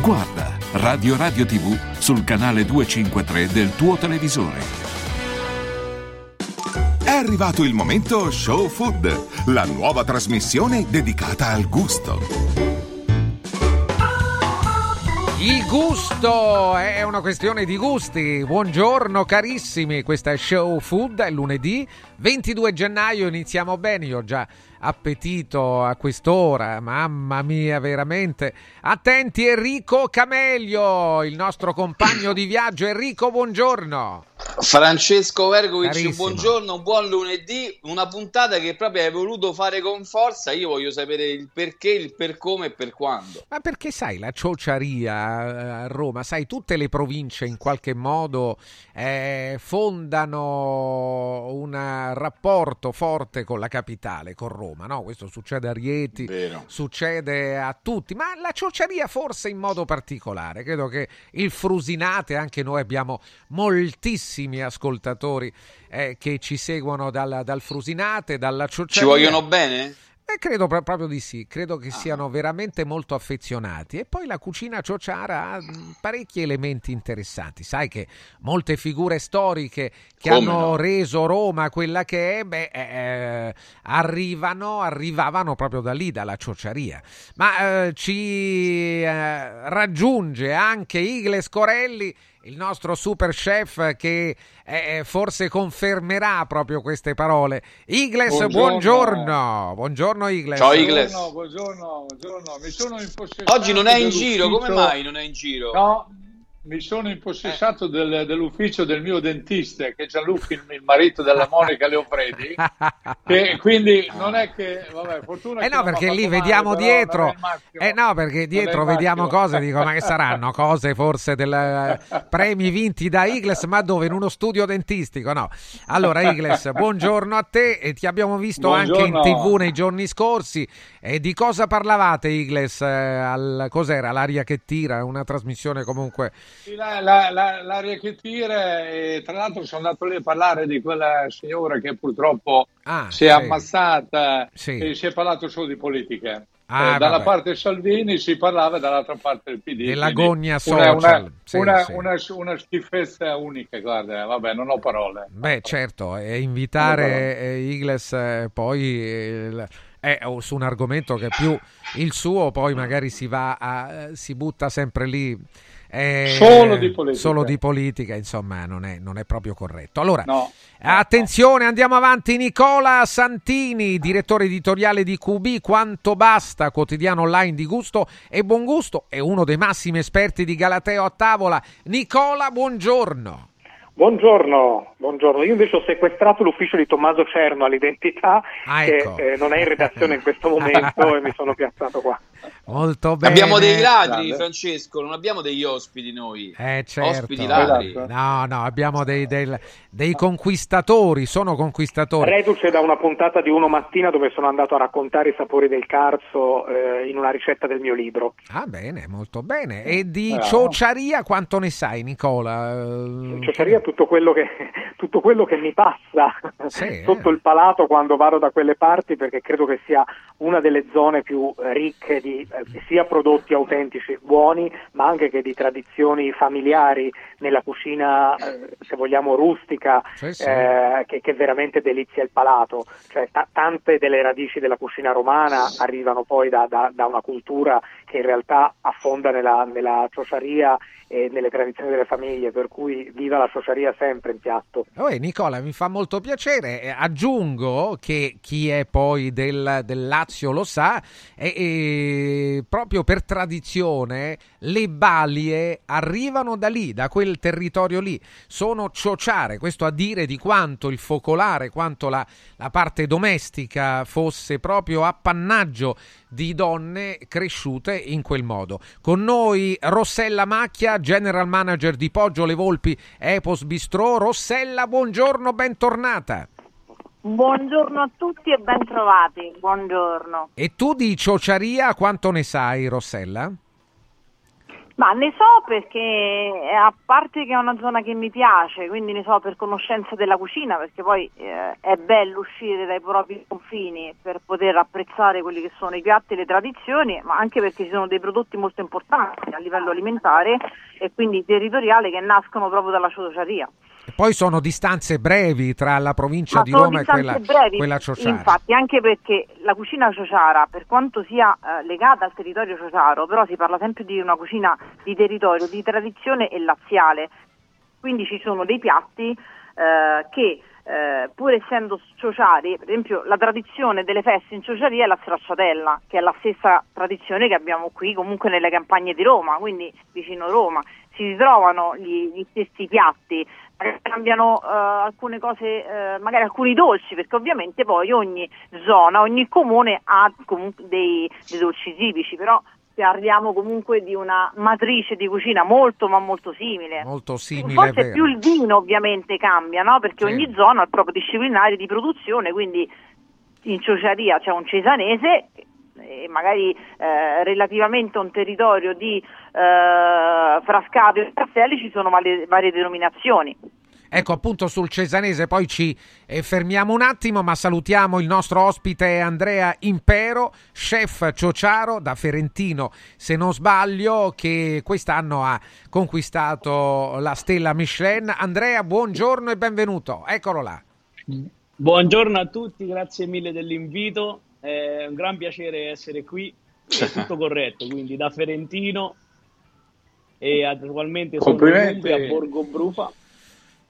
Guarda Radio Radio TV sul canale 253 del tuo televisore. È arrivato il momento Show Food, la nuova trasmissione dedicata al gusto. Il gusto è una questione di gusti. Buongiorno carissimi, questa è Show Food, è lunedì 22 gennaio, iniziamo bene, io ho già appetito a quest'ora, mamma mia veramente. Attenti Enrico Camelio, il nostro compagno di viaggio. Enrico, buongiorno. Francesco Vergovic, Carissimo. buongiorno, buon lunedì. Una puntata che proprio hai voluto fare con forza. Io voglio sapere il perché, il per come e per quando. Ma perché sai, la ciociaria a Roma, sai, tutte le province in qualche modo eh, fondano un rapporto forte con la capitale, con Roma, no? Questo succede a Rieti, Vero. succede a tutti, ma la ciociaria forse in modo particolare. Credo che il Frusinate, anche noi abbiamo moltissimi ascoltatori eh, che ci seguono dal, dal Frusinate, dalla ciociaria. Ci vogliono bene? Eh, credo pro- proprio di sì, credo che siano veramente molto affezionati. E poi la cucina ciociara ha mh, parecchi elementi interessanti. Sai che molte figure storiche che Come hanno no? reso Roma quella che è, beh, eh, arrivano, arrivavano proprio da lì, dalla ciociaria. Ma eh, ci eh, raggiunge anche Igles Corelli il nostro super chef che eh, forse confermerà proprio queste parole. Igles, buongiorno. Buongiorno. Buongiorno, Igles. Ciao, Igles. Buongiorno, buongiorno, buongiorno. Mi sono impossessato Oggi non è in giro, come mai non è in giro? No, mi sono impossessato del- dell'ufficio del mio dentista, che è Gianluca, il, marito della Monica Leofredi, che quindi non è che, vabbè, fortuna Eh no, perché lì male, vediamo però dietro. Eh no, perché dietro vediamo cose, dico, ma che saranno cose forse del eh, premi vinti da Igles, ma dove? In uno studio dentistico? No. Allora, Igles, buongiorno a te. E ti abbiamo visto anche in Buongiorno. tv nei giorni scorsi. E di cosa parlavate, Igles? eh, al, cos'era? L'aria che tira? Una trasmissione comunque Sì, la, la, la, la Riechitire, e tra l'altro sono andato lì a parlare di quella signora che purtroppo Ah, si è sì. ammazzata Sì. e si è parlato solo di politica. Ah, Eh, dalla vabbè. parte Salvini si parlava dall'altra parte del PD. Della quindi gogna una, una, social. Sì, una, sì. una- una schifezza unica, guarda, vabbè, non ho parole. Beh, certo, e invitare eh, Igles eh, poi eh, il- è su un argomento che più il suo, poi magari si va a, eh, si butta sempre lì. Eh, Solo di politica. solo di politica, insomma, non è, non è proprio corretto. Allora, No. attenzione, andiamo avanti. Nicola Santini, direttore editoriale di QB, Quanto Basta, quotidiano online di gusto e buon gusto, è uno dei massimi esperti di Galateo a tavola. Nicola, buongiorno. Buongiorno, buongiorno. Io invece ho sequestrato l'ufficio di Tommaso Cerno all'identità Ah, che ecco. eh, non è in redazione in questo momento e mi sono piazzato qua. Molto bene. Abbiamo dei ladri, Grande. Francesco, non abbiamo degli ospiti noi. Eh, certo. Ospiti ladri. No, no, abbiamo dei, del- dei conquistatori, sono conquistatori. Reduce da una puntata di Uno Mattina dove sono andato a raccontare i sapori del carzo eh, in una ricetta del mio libro. Ah, bene, molto bene. E di Bravo. ciociaria quanto ne sai, Nicola? Eh, Ciociaria tutto quello che, tutto quello che mi passa Sì, sotto il palato quando vado da quelle parti perché credo che sia una delle zone più eh, ricche di eh, sia prodotti autentici buoni ma anche che di tradizioni familiari nella cucina eh, se vogliamo rustica Sì, sì. eh, che, che veramente delizia il palato cioè ta- tante delle radici della cucina romana arrivano poi da, da- da una cultura che in realtà affonda nella, nella ciociaria e nelle tradizioni delle famiglie per cui viva la ciociaria sempre in piatto Oh, Nicola, mi fa molto piacere. Eh, Aggiungo che chi è poi del, del Lazio lo sa, e, e proprio per tradizione le balie arrivano da lì, da quel territorio lì. Sono ciociare, questo a dire di quanto il focolare, quanto la, la parte domestica fosse proprio appannaggio di donne cresciute in quel modo. Con noi Rossella Macchia, general manager di Poggio Le Volpi Epos Bistrò. Rossella, buongiorno, bentornata. Buongiorno a tutti e bentrovati. Buongiorno. E tu di ciociaria quanto ne sai, Rossella? Ma ne so perché, eh, a parte che è una zona che mi piace, quindi ne so per conoscenza della cucina, perché poi eh, è bello uscire dai propri confini per poter apprezzare quelli che sono i piatti e le tradizioni, ma anche perché ci sono dei prodotti molto importanti a livello alimentare e quindi territoriale che nascono proprio dalla ciociaria. Poi sono distanze brevi tra la provincia Ma di Roma e quella, brevi, quella ciociara. Infatti, anche perché la cucina ciociara, per quanto sia eh, legata al territorio ciociaro, però si parla sempre di una cucina di territorio, di tradizione e laziale. Quindi ci sono dei piatti eh, che, eh, pur essendo ciociari, per esempio la tradizione delle feste in ciociaria è la stracciatella, che è la stessa tradizione che abbiamo qui comunque nelle campagne di Roma, quindi vicino Roma. Si ritrovano gli, gli stessi piatti, cambiano eh, alcune cose, eh, magari alcuni dolci, perché ovviamente poi ogni zona, ogni comune ha comunque dei, dei dolci tipici, però parliamo comunque di una matrice di cucina molto ma molto simile. Molto simile, Forse più il vino ovviamente cambia, no? perché Sì. ogni zona ha il proprio disciplinare di produzione, quindi in ciociaria c'è un cesanese e magari eh, relativamente a un territorio di eh, Frascati e Castelli ci sono varie, varie denominazioni. Ecco appunto sul cesanese, poi ci eh, fermiamo un attimo, ma salutiamo il nostro ospite Andrea Impero, chef ciociaro da Ferentino, se non sbaglio, che quest'anno ha conquistato la stella Michelin. Andrea, buongiorno e benvenuto, eccolo là. Buongiorno a tutti, grazie mille dell'invito, è un gran piacere essere qui, è tutto corretto, quindi da Ferentino e attualmente sono in. Umbria, a Borgo Brufa.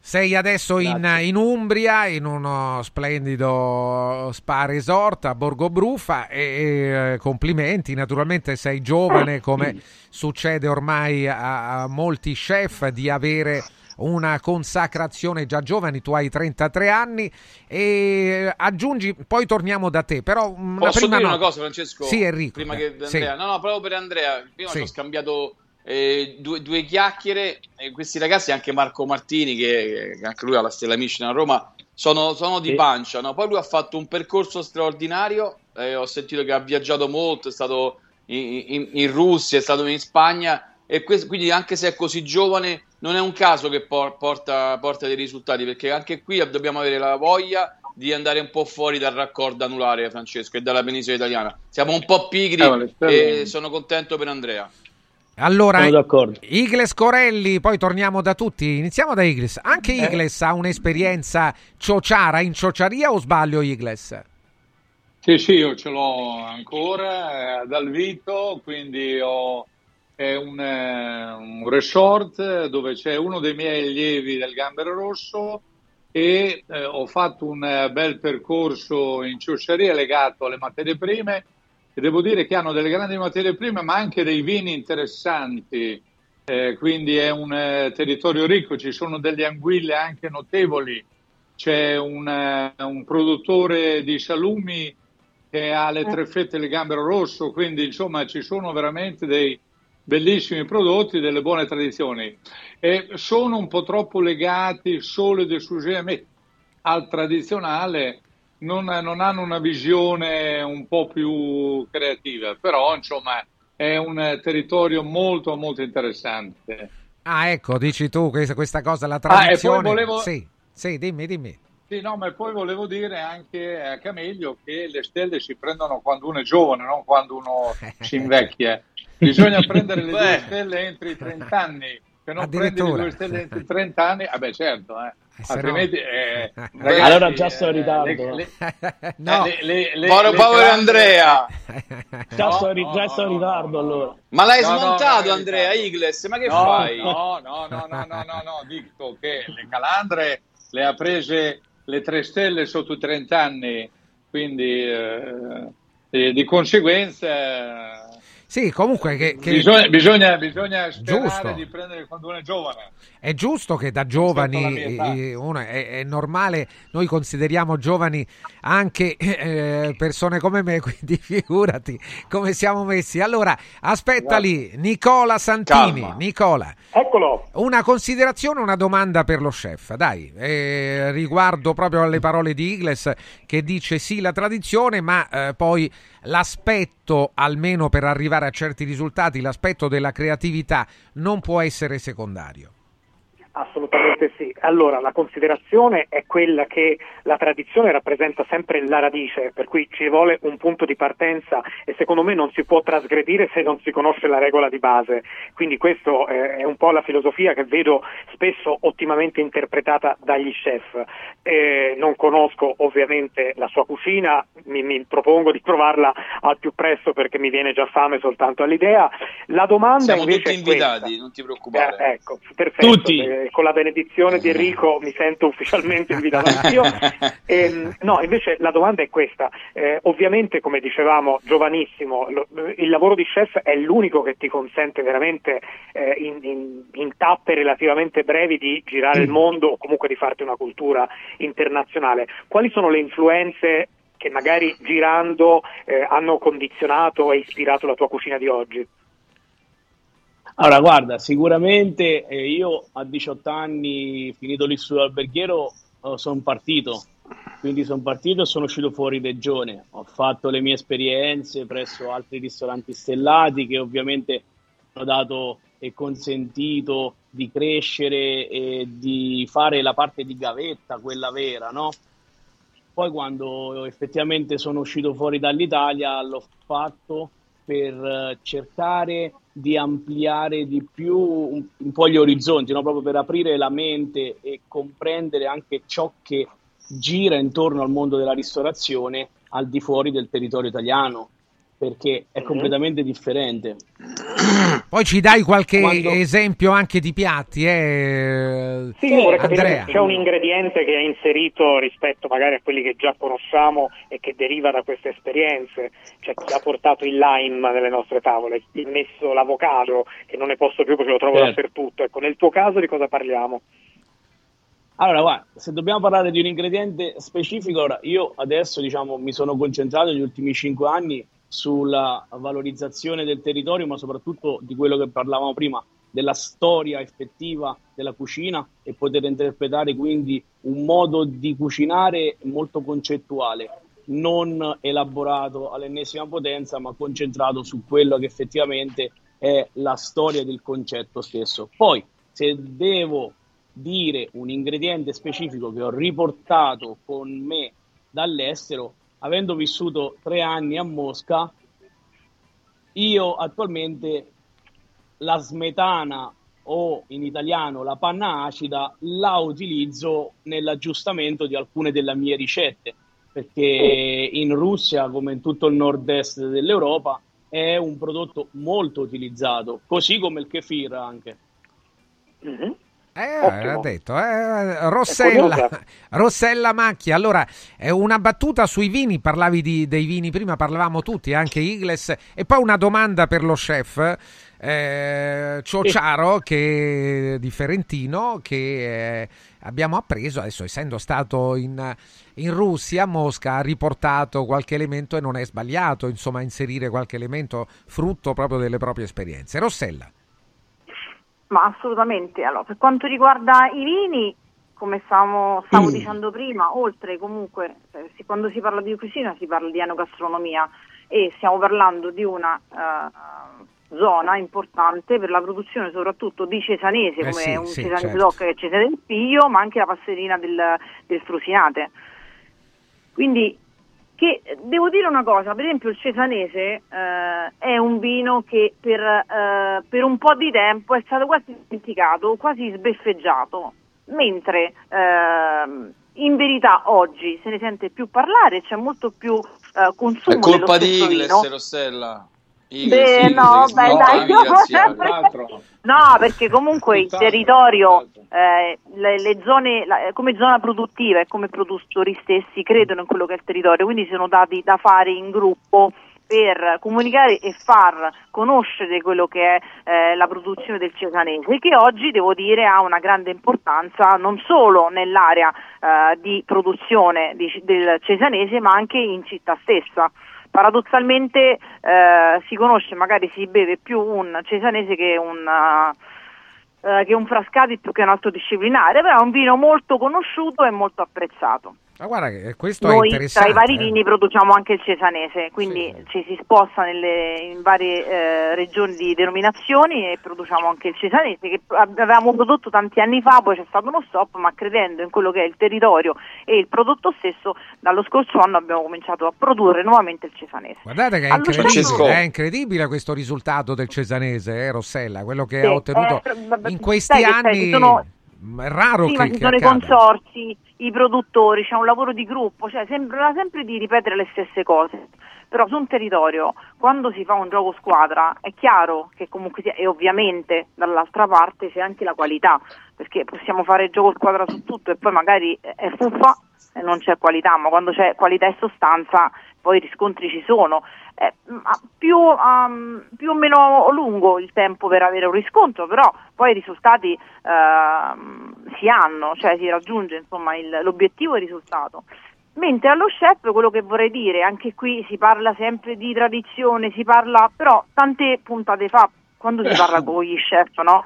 Sei adesso in, in Umbria, in uno splendido spa resort a Borgo Brufa e, e, eh, complimenti, naturalmente sei giovane come succede ormai a, a molti chef di avere una consacrazione già giovani, tu hai 33 anni e aggiungi, poi torniamo da te, però una Posso prima dire una nota- cosa, Francesco? Sì, Enrico. Prima che sì. Andrea. No, no, proprio per Andrea. Prima Sì. ci ho scambiato eh, due, due chiacchiere. E questi ragazzi, anche Marco Martini, che, che anche lui ha la stella Michelin a Roma, sono, sono di Sì. pancia. no? Poi lui ha fatto un percorso straordinario. eh, ho sentito che ha viaggiato molto, è stato in, in- in Russia, è stato in Spagna. e que- quindi anche se è così giovane non è un caso che por- porta, porta dei risultati perché anche qui dobbiamo avere la voglia di andare un po' fuori dal raccordo anulare Francesco e dalla penisola italiana siamo un po' pigri Eh, e sono contento per Andrea Allora. Igles Corelli, poi torniamo da tutti. Iniziamo da Igles. Anche Eh. Igles ha un'esperienza ciociara in ciociaria o sbaglio Igles? Sì, sì, io ce l'ho ancora eh, dal Vito, quindi ho è un, eh, un resort dove c'è uno dei miei allievi del Gambero Rosso e eh, ho fatto un eh, bel percorso in ciociaria legato alle materie prime. E devo dire che hanno delle grandi materie prime ma anche dei vini interessanti, eh, quindi è un eh, territorio ricco, ci sono delle anguille anche notevoli, c'è un, eh, un produttore di salumi che ha le tre fette del gambero rosso, quindi insomma ci sono veramente dei bellissimi prodotti, delle buone tradizioni. E sono un po' troppo legati solo ed esclusivamente al tradizionale, non, non hanno una visione un po' più creativa, però insomma è un territorio molto molto interessante. Ah, ecco, dici tu questa, questa cosa, la Ah, tradizione. volevo- Sì, sì, dimmi, dimmi. Sì, no, ma poi volevo dire anche a Cameglio che le stelle si prendono quando uno è giovane, non quando uno si invecchia. Bisogna prendere le due stelle entro i 30 anni. Se non prendi le due stelle entro i 30 anni, ah beh certo, eh. altrimenti... eh, Allora già sto in eh, ritardo. le- le- No. eh, le- le- grandi- Andrea Già No, sto, ri- no, già no, sto in no, ritardo allora. ma l'hai smontato no, Andrea. Igles ma che no, fai? No, no, no, no, no, no, no, dico che le calandre le ha prese le tre stelle sotto i 30 anni, quindi eh, e di conseguenza Sì, comunque che, che- bisogna, bisogna, bisogna sperare Giusto. di prendere quando uno è giovane. è giusto che da giovani, mia età. eh, uno è, è normale, noi consideriamo giovani anche eh, persone come me, quindi figurati come siamo messi. Allora, aspetta lì, Nicola Santini. Calma. Nicola, Eccolo. una considerazione, una domanda per lo chef, dai, eh, riguardo proprio alle parole di Igles che dice sì la tradizione, ma eh, poi l'aspetto, almeno per arrivare a certi risultati, l'aspetto della creatività non può essere secondario. Assolutamente sì. Allora, la considerazione è quella che la tradizione rappresenta sempre la radice, per cui ci vuole un punto di partenza e secondo me non si può trasgredire se non si conosce la regola di base. Quindi questo eh, è un po' la filosofia che vedo spesso ottimamente interpretata dagli chef. Eh, non conosco ovviamente la sua cucina, mi, mi propongo di provarla al più presto perché mi viene già fame soltanto all'idea. La domanda siamo invece tutti è questa. invitati non ti preoccupare Eh, ecco, perfetto. Tutti. Eh, con la benedizione di Enrico mi sento ufficialmente invitato anch'io. Ehm, no, invece la domanda è questa. Eh, ovviamente, come dicevamo, giovanissimo, lo- il lavoro di chef è l'unico che ti consente veramente eh, in, in- in tappe relativamente brevi di girare il mondo o comunque di farti una cultura internazionale. Quali sono le influenze che magari girando eh, hanno condizionato e ispirato la tua cucina di oggi? Allora, guarda, sicuramente eh, io a 18 anni, finito l'istituto alberghiero, sono partito. Quindi sono partito e sono uscito fuori regione. Ho fatto le mie esperienze presso altri ristoranti stellati che ovviamente hanno dato e consentito di crescere e di fare la parte di gavetta, quella vera, no? Poi quando effettivamente sono uscito fuori dall'Italia l'ho fatto per eh, cercare di ampliare di più un, un po' gli orizzonti, no? proprio per aprire la mente e comprendere anche ciò che gira intorno al mondo della ristorazione al di fuori del territorio italiano, perché è completamente differente. Poi ci dai qualche Quando- esempio anche di piatti, eh? Sì, io vorrei capire Andrea. se c'è un ingrediente che è inserito rispetto magari a quelli che già conosciamo e che deriva da queste esperienze. C'è chi ha portato il lime nelle nostre tavole, chi ha messo l'avocado, che non ne posso più perché lo trovo Certo. dappertutto. Ecco, nel tuo caso di cosa parliamo? Allora, guarda, se dobbiamo parlare di un ingrediente specifico, ora io adesso diciamo mi sono concentrato negli ultimi cinque anni sulla valorizzazione del territorio, ma soprattutto di quello che parlavamo prima, della storia effettiva della cucina e poter interpretare quindi un modo di cucinare molto concettuale, non elaborato all'ennesima potenza, ma concentrato su quello che effettivamente è la storia del concetto stesso. Poi, se devo dire un ingrediente specifico che ho riportato con me dall'estero, avendo vissuto tre anni a Mosca, io attualmente la smetana o in italiano la panna acida la utilizzo nell'aggiustamento di alcune delle mie ricette perché in Russia come in tutto il nord-est dell'Europa è un prodotto molto utilizzato così come il kefir anche mm-hmm. Eh, ha detto, eh, Rossella, Rossella Macchia. Allora, una battuta sui vini. Parlavi di, dei vini prima, parlavamo tutti, anche Igles. E poi una domanda per lo chef eh, Ciociaro che, di Ferentino che eh, abbiamo appreso adesso essendo stato in, in, Russia Mosca ha riportato qualche elemento e non è sbagliato insomma inserire qualche elemento frutto proprio delle proprie esperienze Rossella ma assolutamente. Allora, per quanto riguarda i vini, come stavamo, stavo mm. dicendo prima, oltre comunque, eh, quando si parla di cucina si parla di enogastronomia e stiamo parlando di una uh, zona importante per la produzione soprattutto di cesanese, eh come sì, un sì, cesanese certo. doc che è cesane del figlio, ma anche la passerina del, del frusinate. Quindi che devo dire una cosa, per esempio il cesanese eh, è un vino che per, eh, per, un po' di tempo è stato quasi dimenticato, quasi sbeffeggiato, mentre eh, in verità oggi se ne sente più parlare, c'è molto più eh, consumo. È colpa di Igles, Rossella. Beh, no, beh, dai, no, perché comunque il territorio, eh, le, le, zone, la, come zona produttiva e come produttori stessi credono in quello che è il territorio, quindi sono dati da fare in gruppo per comunicare e far conoscere quello che è eh, la produzione del cesanese, che oggi devo dire ha una grande importanza non solo nell'area eh, di produzione di, del cesanese, ma anche in città stessa paradossalmente eh, si conosce, magari si beve più un cesanese che un, uh, uh, che un frascati più che un altro disciplinare, però è un vino molto conosciuto e molto apprezzato. Ma guarda che questo Noi è interessante. tra i vari eh. vini produciamo anche il cesanese, quindi sì. ci si sposta nelle, in varie eh, regioni di denominazioni e produciamo anche il cesanese che avevamo prodotto tanti anni fa, poi c'è stato uno stop, ma credendo in quello che è il territorio e il prodotto stesso, dallo scorso anno abbiamo cominciato a produrre nuovamente il cesanese. Guardate che è, incredibile, è incredibile questo risultato del cesanese, eh, Rossella, quello che sì, ha ottenuto eh, in questi anni. Sono, è raro sì, che, ma ci sono i consorsi, i produttori, c'è un lavoro di gruppo, cioè sembra sempre di ripetere le stesse cose. Però su un territorio, quando si fa un gioco squadra, è chiaro che comunque sia, e ovviamente dall'altra parte c'è anche la qualità, perché possiamo fare gioco squadra su tutto e poi magari è fuffa e non c'è qualità, ma quando c'è qualità e sostanza poi i riscontri ci sono eh, più, um, più, o meno lungo il tempo per avere un riscontro, però poi i risultati uh, si hanno, cioè si raggiunge insomma, il, l'obiettivo e il risultato. Mentre allo chef quello che vorrei dire, anche qui si parla sempre di tradizione, si parla però tante puntate fa, quando si parla con gli chef, no?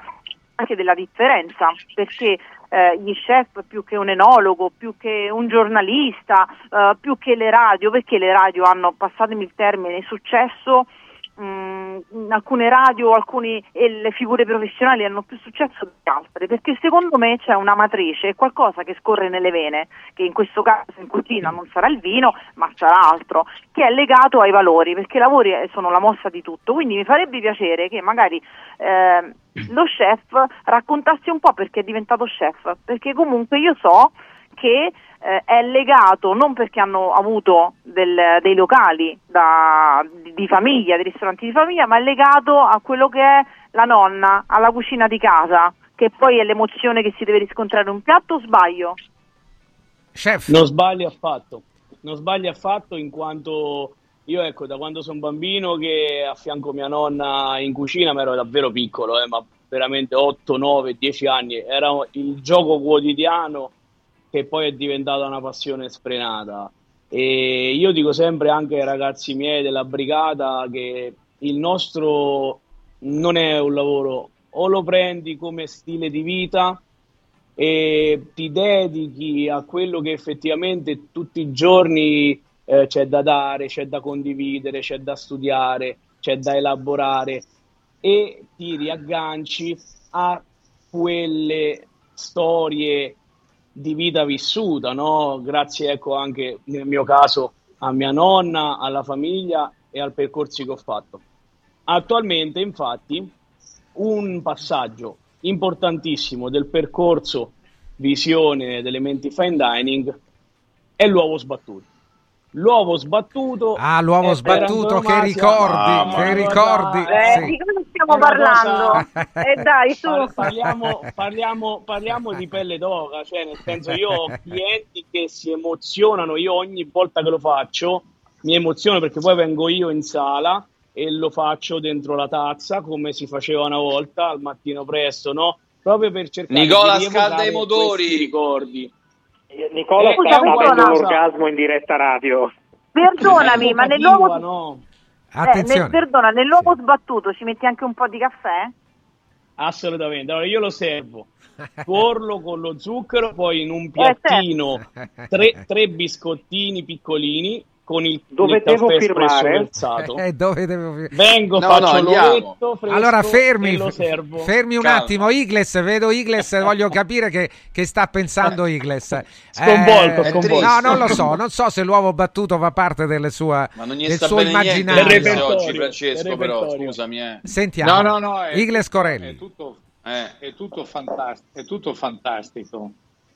Anche della differenza, perché eh, gli chef più che un enologo, più che un giornalista, eh, più che le radio, perché le radio hanno, passatemi il termine, successo mh, in alcune radio alcuni, e le figure professionali hanno più successo di altre, perché secondo me c'è una matrice, qualcosa che scorre nelle vene, che in questo caso in cucina non sarà il vino, ma sarà altro, che è legato ai valori, perché i valori sono la mossa di tutto. Quindi mi farebbe piacere che magari eh, lo chef raccontasse un po' perché è diventato chef, perché comunque io so che eh, è legato non perché hanno avuto del, dei locali da, di, di, famiglia, dei ristoranti di famiglia, ma è legato a quello che è la nonna, alla cucina di casa, che poi è l'emozione che si deve riscontrare in un piatto o sbaglio? Chef. Non sbagli affatto, non sbagli affatto in quanto io ecco da quando sono bambino che affianco mia nonna in cucina, ma ero davvero piccolo, eh, ma veramente 8, 9, 10 anni, era il gioco quotidiano che poi è diventata una passione sfrenata. E io dico sempre anche ai ragazzi miei della brigata che il nostro non è un lavoro, o lo prendi come stile di vita e ti dedichi a quello che effettivamente tutti i giorni eh, c'è da dare, c'è da condividere, c'è da studiare, c'è da elaborare e ti riagganci a quelle storie di vita vissuta, no? grazie ecco anche nel mio caso a mia nonna, alla famiglia e al percorso che ho fatto. Attualmente infatti un passaggio importantissimo del percorso visione delle menti fine dining è l'uovo sbattuto. L'uovo sbattuto. Ah, l'uovo sbattuto, che ricordi, Ah, che ricordi. Eh, sì. Stiamo parlando? cosa- Eh dai, su. Par- Parliamo, parliamo, parliamo di pelle d'oca, cioè nel senso io ho clienti che si emozionano, io ogni volta che lo faccio mi emoziono perché poi vengo io in sala e lo faccio dentro la tazza come si faceva una volta al mattino presto, no? Proprio per cercare Nicola, di scalda i motori. ricordi. Nicola Eh, sta avendo un orgasmo in diretta radio. Perdonami, ma nell'uovo, no? Eh, nel- Attenzione. perdona, nell'uovo sbattuto ci metti anche un po' di caffè? Assolutamente. Allora io lo servo. Tuorlo con lo zucchero, poi in un Eh, piattino tre, tre biscottini piccolini con il, Dove il devo firmare? versato. Eh, dove devo fi- Vengo, No, faccio no, fresco Allora fermi, lo servo. fermi un Calma. attimo, Igles, vedo Igles, voglio capire che, che sta pensando Igles. Sconvolto, Eh, sconvolto. No, non lo so, non so se l'uovo battuto fa parte delle sue, Ma non gli del sta suo bene niente immaginario. Oggi, Francesco, del però, scusami. Eh. Sentiamo, No, no, no, è, Igles è Corelli. tutto, Eh. è tutto fantastico, è tutto fantastico,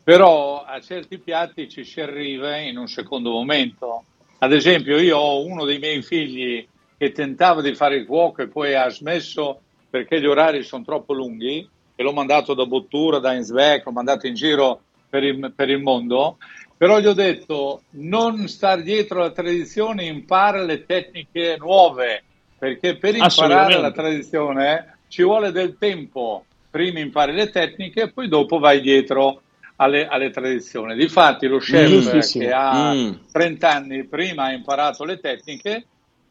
però a certi piatti ci si arriva in un secondo momento. Ad esempio, io ho uno dei miei figli che tentava di fare il cuoco e poi ha smesso perché gli orari sono troppo lunghi e l'ho mandato da Bottura, da Innsbruck, l'ho mandato in giro per il, per il mondo, però gli ho detto non star dietro alla tradizione, impara le tecniche nuove, perché per imparare la tradizione ci vuole del tempo. Prima impari le tecniche e poi dopo vai dietro alle, alle tradizioni. Difatti lo chef Giustissimo. che ha Mm. 30 anni prima ha imparato le tecniche,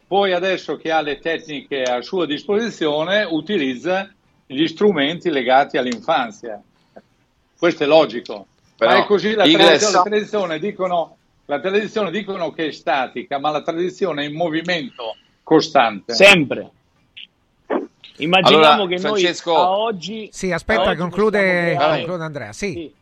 poi adesso che ha le tecniche a sua disposizione utilizza gli strumenti legati all'infanzia. Questo è logico. Però, ma è così la tradizione, la tradizione dicono, la tradizione dicono che è statica, ma la tradizione è in movimento costante. Sempre. Immaginiamo Allora, che Francesco- noi a oggi Sì, aspetta, oggi conclude, conclude Andrea. Sì. Sì,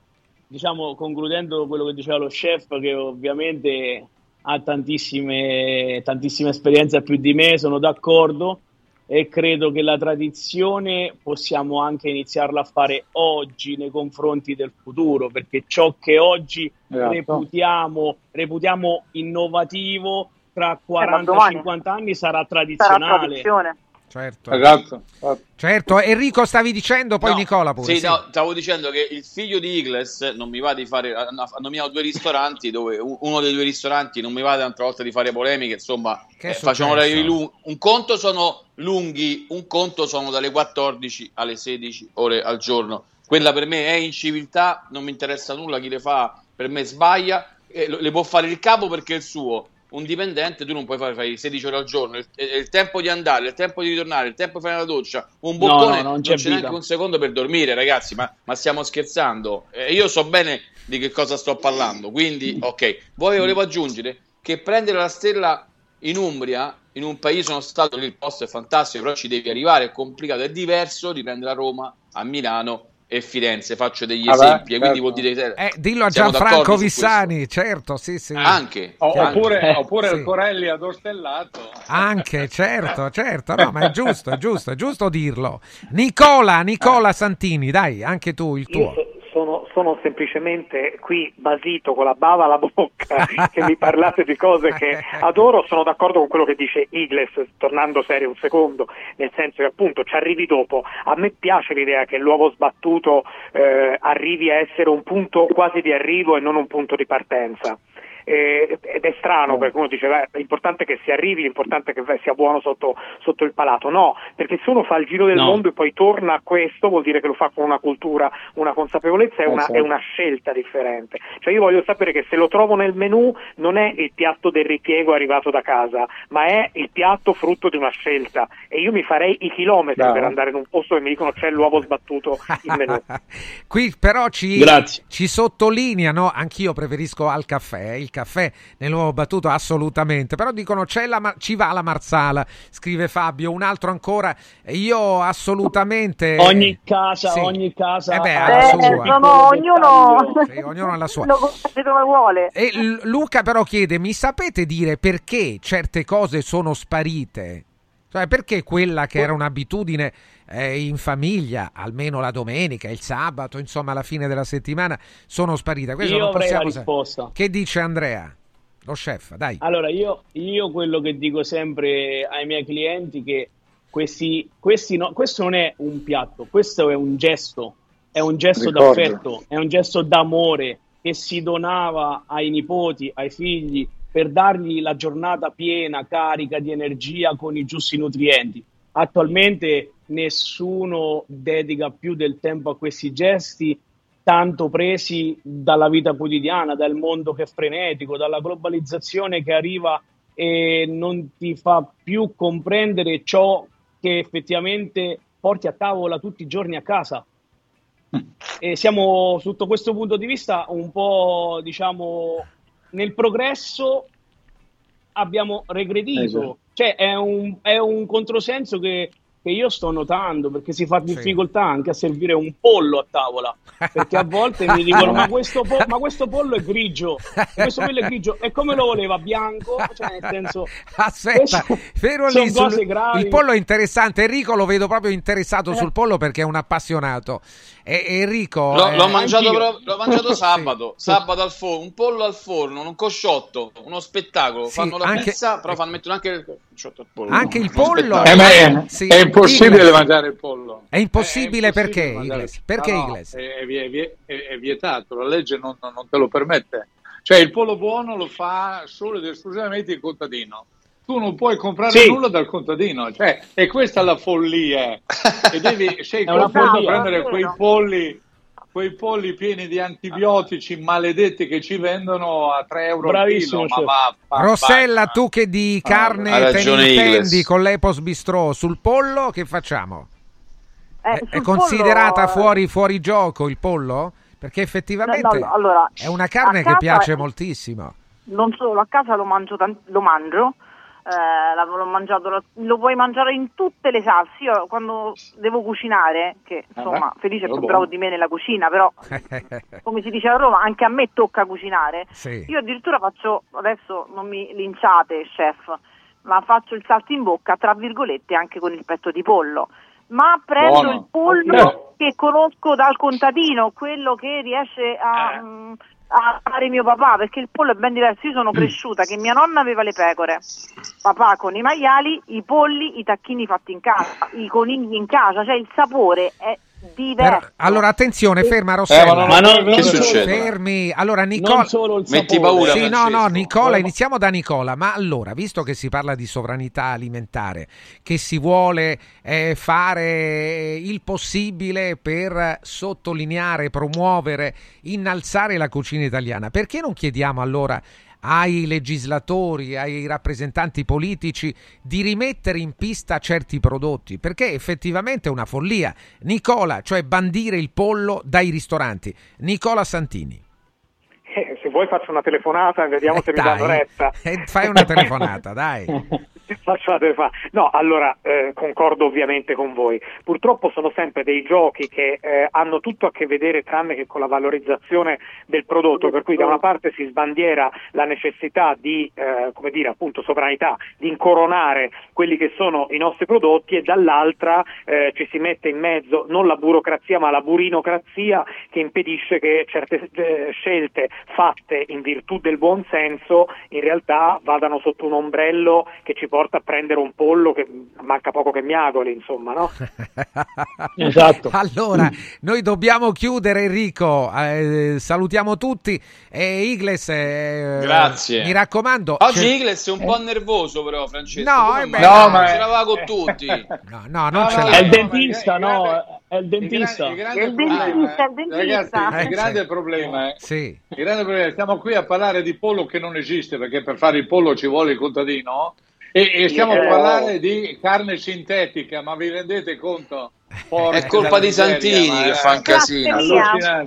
diciamo concludendo quello che diceva lo chef, che ovviamente ha tantissime, tantissime esperienze più di me, sono d'accordo e credo che la tradizione possiamo anche iniziarla a fare oggi nei confronti del futuro, perché ciò che oggi Esatto. reputiamo, reputiamo innovativo tra Eh, domani 40-50 anni sarà Sarà tradizionale. tradizione. Certo. Esatto. esatto. Certo, Enrico stavi dicendo, poi No, Nicola pure. Sì, sì. no, stavo dicendo che il figlio di Igles non mi va di fare. Hanno nominato due ristoranti dove uno dei due ristoranti non mi va un'altra volta di fare polemiche. Insomma, eh, facciamo lunghi. Un conto sono lunghi, un conto sono dalle 14 alle 16 ore al giorno. Quella per me è inciviltà, non mi interessa nulla chi le fa, per me sbaglia. e lo- le può fare il capo perché è il suo. Un dipendente tu non puoi fare, fare 16 ore al giorno, il, il tempo di andare, il tempo di ritornare, il tempo di fare la doccia, un No, boccone, no, non non c'è neanche un secondo per dormire, ragazzi. Ma, ma stiamo scherzando? Eh, io so bene di che cosa sto parlando. Quindi, ok. Voi volevo aggiungere che prendere la stella in Umbria, in un paese, sono stato lì, il posto è fantastico, però ci devi arrivare, è complicato, è diverso di prendere a Roma, a Milano e Firenze. Faccio degli Ah, beh, esempi, e quindi certo. vuol dire che Eh, dillo a Gianfranco Vissani, certo, sì, sì. Anche, O- anche. oppure Eh, oppure sì. il Corelli ad Ostellato. Anche, certo, certo, no, ma è giusto, è giusto, è giusto dirlo. Nicola, Nicola Santini, dai, anche tu, il Io tuo. so- sono, sono semplicemente qui basito con la bava alla bocca che mi parlate di cose che adoro. Sono d'accordo con quello che dice Igles, tornando serio un secondo, nel senso che appunto ci arrivi dopo. A me piace l'idea che l'uovo sbattuto eh, arrivi a essere un punto quasi di arrivo e non un punto di partenza. Eh, ed è strano perché uno dice beh, l'importante è che si arrivi, l'importante è che sia buono sotto, sotto il palato. No, perché se uno fa il giro del No. mondo e poi torna a questo, vuol dire che lo fa con una cultura, una consapevolezza e una, Esatto. è una scelta differente. Cioè io voglio sapere che se lo trovo nel menù non è il piatto del ripiego arrivato da casa, ma è il piatto frutto di una scelta. E io mi farei i chilometri Bravo. per andare in un posto che mi dicono c'è l'uovo sbattuto in menù. Qui però ci, ci sottolineano, anch'io preferisco al caffè, il caffè nell'uovo battuto assolutamente, però dicono c'è la, ci va la marsala, scrive Fabio, un altro ancora, io assolutamente... Ogni casa, Sì. ogni casa Eh beh, ha la suo sua. piccolo sono- ognuno-. Sì, ognuno ha la sua. Lo come vuole. E Luca però chiede, mi sapete dire perché certe cose sono sparite? Cioè perché quella che era un'abitudine eh, in famiglia, almeno la domenica, il sabato, insomma alla fine della settimana, sono sparite? Questo Io non avrei la possiamo sa- risposta. Che dice Andrea? Lo chef, dai. Allora, io, io quello che dico sempre ai miei clienti è che questi, questi no- questo non è un piatto, questo è un gesto, è un gesto Ricordo. d'affetto, è un gesto d'amore che si donava ai nipoti, ai figli, per dargli la giornata piena, carica di energia con i giusti nutrienti. Attualmente nessuno dedica più del tempo a questi gesti tanto presi dalla vita quotidiana, dal mondo che è frenetico, dalla globalizzazione che arriva e non ti fa più comprendere ciò che effettivamente porti a tavola tutti i giorni a casa. E siamo sotto questo punto di vista un po', diciamo, nel progresso abbiamo regredito. Esatto. Cioè è un, è un controsenso che, che io sto notando perché si fa difficoltà anche a servire un pollo a tavola. Perché a volte mi dicono: ma questo, po- ma questo pollo è grigio, questo pollo è grigio, e come lo voleva? Bianco? Cioè, nel senso, Aspetta, fermo lì. sul- cose gravi. Il pollo è interessante. Enrico lo vedo proprio interessato Eh. sul pollo perché è un appassionato. E Enrico, L'ho, eh, l'ho mangiato, pro- l'ho mangiato Sì. sabato, sabato al forno, un pollo al forno, un cosciotto, uno spettacolo. Sì, fanno la anche- pizza, però fanno mettono anche il cosciotto al pollo. Anche il pollo-. Eh, ma è, Sì. è impossibile Igles. mangiare il pollo. È impossibile È perché, mangiare- Igles? Perché, No, no, Igles? È, è vie- vie- è- è vietato, la legge non, non- non te lo permette. Cioè il pollo buono lo fa solo ed esclusivamente il contadino. Tu non puoi comprare Sì. nulla dal contadino, cioè, e questa è la follia. e devi, sei costretto a prendere quei polli, quei polli pieni di antibiotici maledetti che ci vendono a 3 euro Bravissimo, al chilo. chef. Ma va, va, Rossella, va. tu che di Ah, carne ha te ne intendi con l'Epos Bistrò sul pollo, che facciamo? Eh, È, sul è considerata pollo, eh, fuori, fuori gioco il pollo? Perché effettivamente No, no, allora, è una carne che piace è- moltissimo. non solo a casa lo mangio, lo mangio, eh, mangiato, lo, lo puoi mangiare in tutte le salse. Io quando devo cucinare, che insomma Felice è più buono. bravo di me nella cucina, però come si dice a Roma, anche a me tocca cucinare. Sì. Io addirittura faccio, adesso non mi linciate chef, ma faccio il salto in bocca, tra virgolette, anche con il petto di pollo. Ma prendo Buono. il pollo che conosco dal contadino, quello che riesce a, Eh. mm, a fare mio papà, perché il pollo è ben diverso. Io sono cresciuta che mia nonna aveva le pecore, papà con i maiali, i polli, i tacchini fatti in casa, i conigli in casa, cioè il sapore è diverso. Per- allora, attenzione, ferma Eh, Rossella. ma non- Ma non, Che succede? Fermi. Allora, Nicola... Metti paura, Sì, no, no. Nicola, iniziamo da Nicola. Ma allora, visto che si parla di sovranità alimentare, che si vuole eh, fare il possibile per sottolineare, promuovere, innalzare la cucina italiana, perché non chiediamo allora ai legislatori, ai rappresentanti politici di rimettere in pista certi prodotti, perché effettivamente è una follia. Nicola, cioè bandire il pollo dai ristoranti. Nicola Santini. Eh, se vuoi faccio una telefonata e vediamo Eh, se mi dai. danno retta. Eh, fai una telefonata, dai. Faccio la telefonata. No, allora eh, concordo ovviamente con voi. Purtroppo sono sempre dei giochi che eh, hanno tutto a che vedere tranne che con la valorizzazione del prodotto, per cui da una parte si sbandiera la necessità di, eh, come dire, appunto sovranità, di incoronare quelli che sono i nostri prodotti e dall'altra eh, ci si mette in mezzo non la burocrazia ma la burinocrazia che impedisce che certe eh, scelte fatte in virtù del buon senso in realtà vadano sotto un ombrello che ci porta a prendere un pollo che manca poco che miagoli, insomma, no? Esatto. Allora, noi dobbiamo chiudere Enrico, eh, salutiamo tutti e Igles, eh, Grazie. mi raccomando. Oggi c'è- Igles è un po' nervoso però Francesco. No, eh beh, no, ma- ce l'aveva con tutti. No, no, non No, ce no, l'ha. È il no, dentista, il no? grande- È il dentista. Il, grande È il problema, dentista, è il dentista. Ragazzi, Eh, il grande sì. problema è Sì. Il grande problema stiamo qui a parlare di pollo che non esiste, perché per fare il pollo ci vuole il contadino E, e stiamo a Eh, parlare di carne sintetica, ma vi rendete conto? Porca È colpa di Santini ma che fa un casino.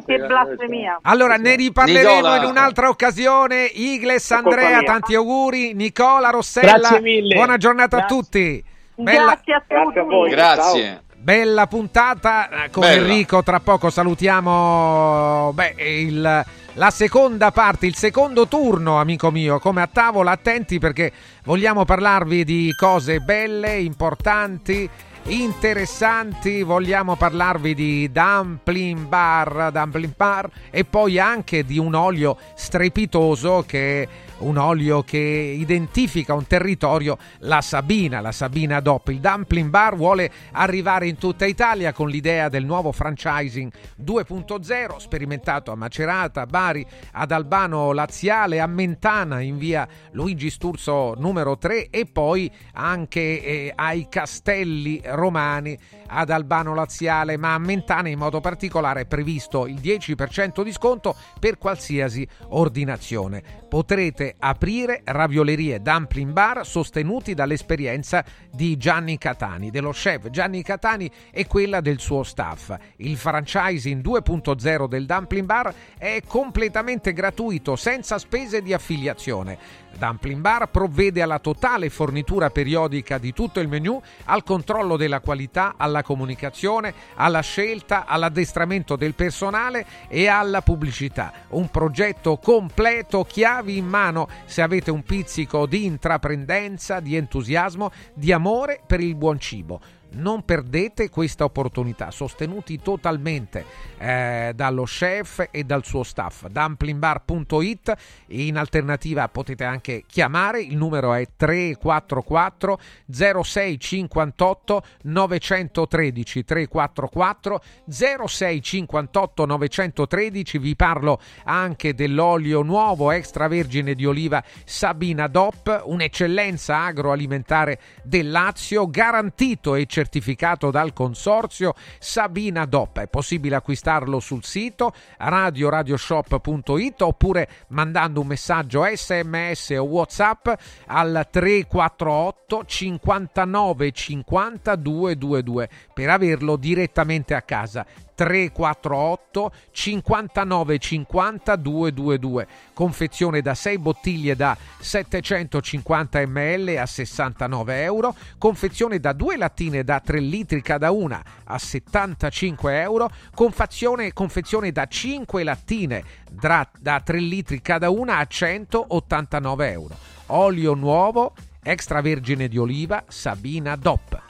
Che blasfemia. Allora, ne riparleremo Nicola. in un'altra occasione. Igles, Andrea, tanti auguri. Nicola, Rossella, buona giornata Grazie. a tutti. Bella, Grazie a tutti. Grazie a voi. Grazie. bella puntata. Con Bella. Enrico, tra poco salutiamo beh, il- la seconda parte, il secondo turno, amico mio. Come a tavola, attenti perché vogliamo parlarvi di cose belle, importanti. Interessanti, vogliamo parlarvi di dumpling bar, dumpling bar e poi anche di un olio strepitoso che un olio che identifica un territorio, la Sabina, la Sabina DOP. Il Dumpling Bar vuole arrivare in tutta Italia con l'idea del nuovo franchising 2.0, sperimentato a Macerata, Bari, ad Albano Laziale, a Mentana in via Luigi Sturzo numero 3 e poi anche eh, ai Castelli Romani ad Albano Laziale, ma a Mentana in modo particolare è previsto il 10% di sconto per qualsiasi ordinazione. Potrete aprire raviolerie dumpling bar sostenuti dall'esperienza di Gianni Catani, dello chef Gianni Catani e quella del suo staff. Il franchising 2.0 del dumpling bar è completamente gratuito, senza spese di affiliazione. Dumpling Bar provvede alla totale fornitura periodica di tutto il menù, al controllo della qualità, alla comunicazione, alla scelta, all'addestramento del personale e alla pubblicità. Un progetto completo, chiavi in mano se avete un pizzico di intraprendenza, di entusiasmo, di amore per il buon cibo. Non perdete questa opportunità, sostenuti totalmente eh, dallo chef e dal suo staff. Dumplingbar.it in alternativa potete anche chiamare, il numero è 344 0658 913 344 0658 913 vi parlo anche dell'olio nuovo extravergine di oliva Sabina DOP, un'eccellenza agroalimentare del Lazio, garantito e certificato dal consorzio Sabina DOP. È possibile acquistarlo sul sito radioradioshop.it oppure mandando un messaggio sms o whatsapp al 348 59 50 222 per averlo direttamente a casa 348 59 50 222 confezione da 6 bottiglie da 750 ml a 69 euro. Confezione da 2 lattine da 3 litri cada una a 75 euro. Confezione, confezione da 5 lattine da, da 3 litri cada una a 189 euro. Olio nuovo extravergine di oliva Sabina DOP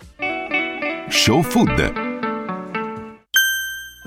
Show Food.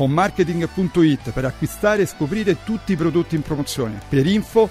fonmarketing.it per acquistare e scoprire tutti i prodotti in promozione. Per info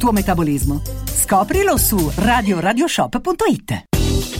tuo metabolismo. Scoprilo su radioradioshop.it.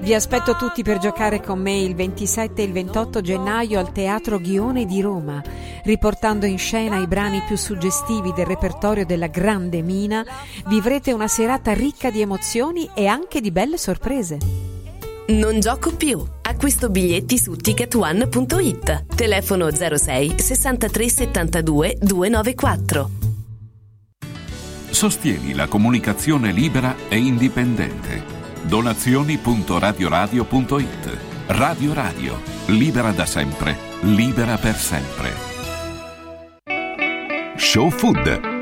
Vi aspetto tutti per giocare con me il 27 e il 28 gennaio al Teatro Ghione di Roma, riportando in scena i brani più suggestivi del repertorio della Grande Mina. Vivrete una serata ricca di emozioni e anche di belle sorprese. Non gioco più. Acquisto biglietti su ticketone.it. Telefono 06 63 72 294. Sostieni la comunicazione libera e indipendente. Donazioni.radioradio.it Radio Radio, libera da sempre, libera per sempre. Show Food.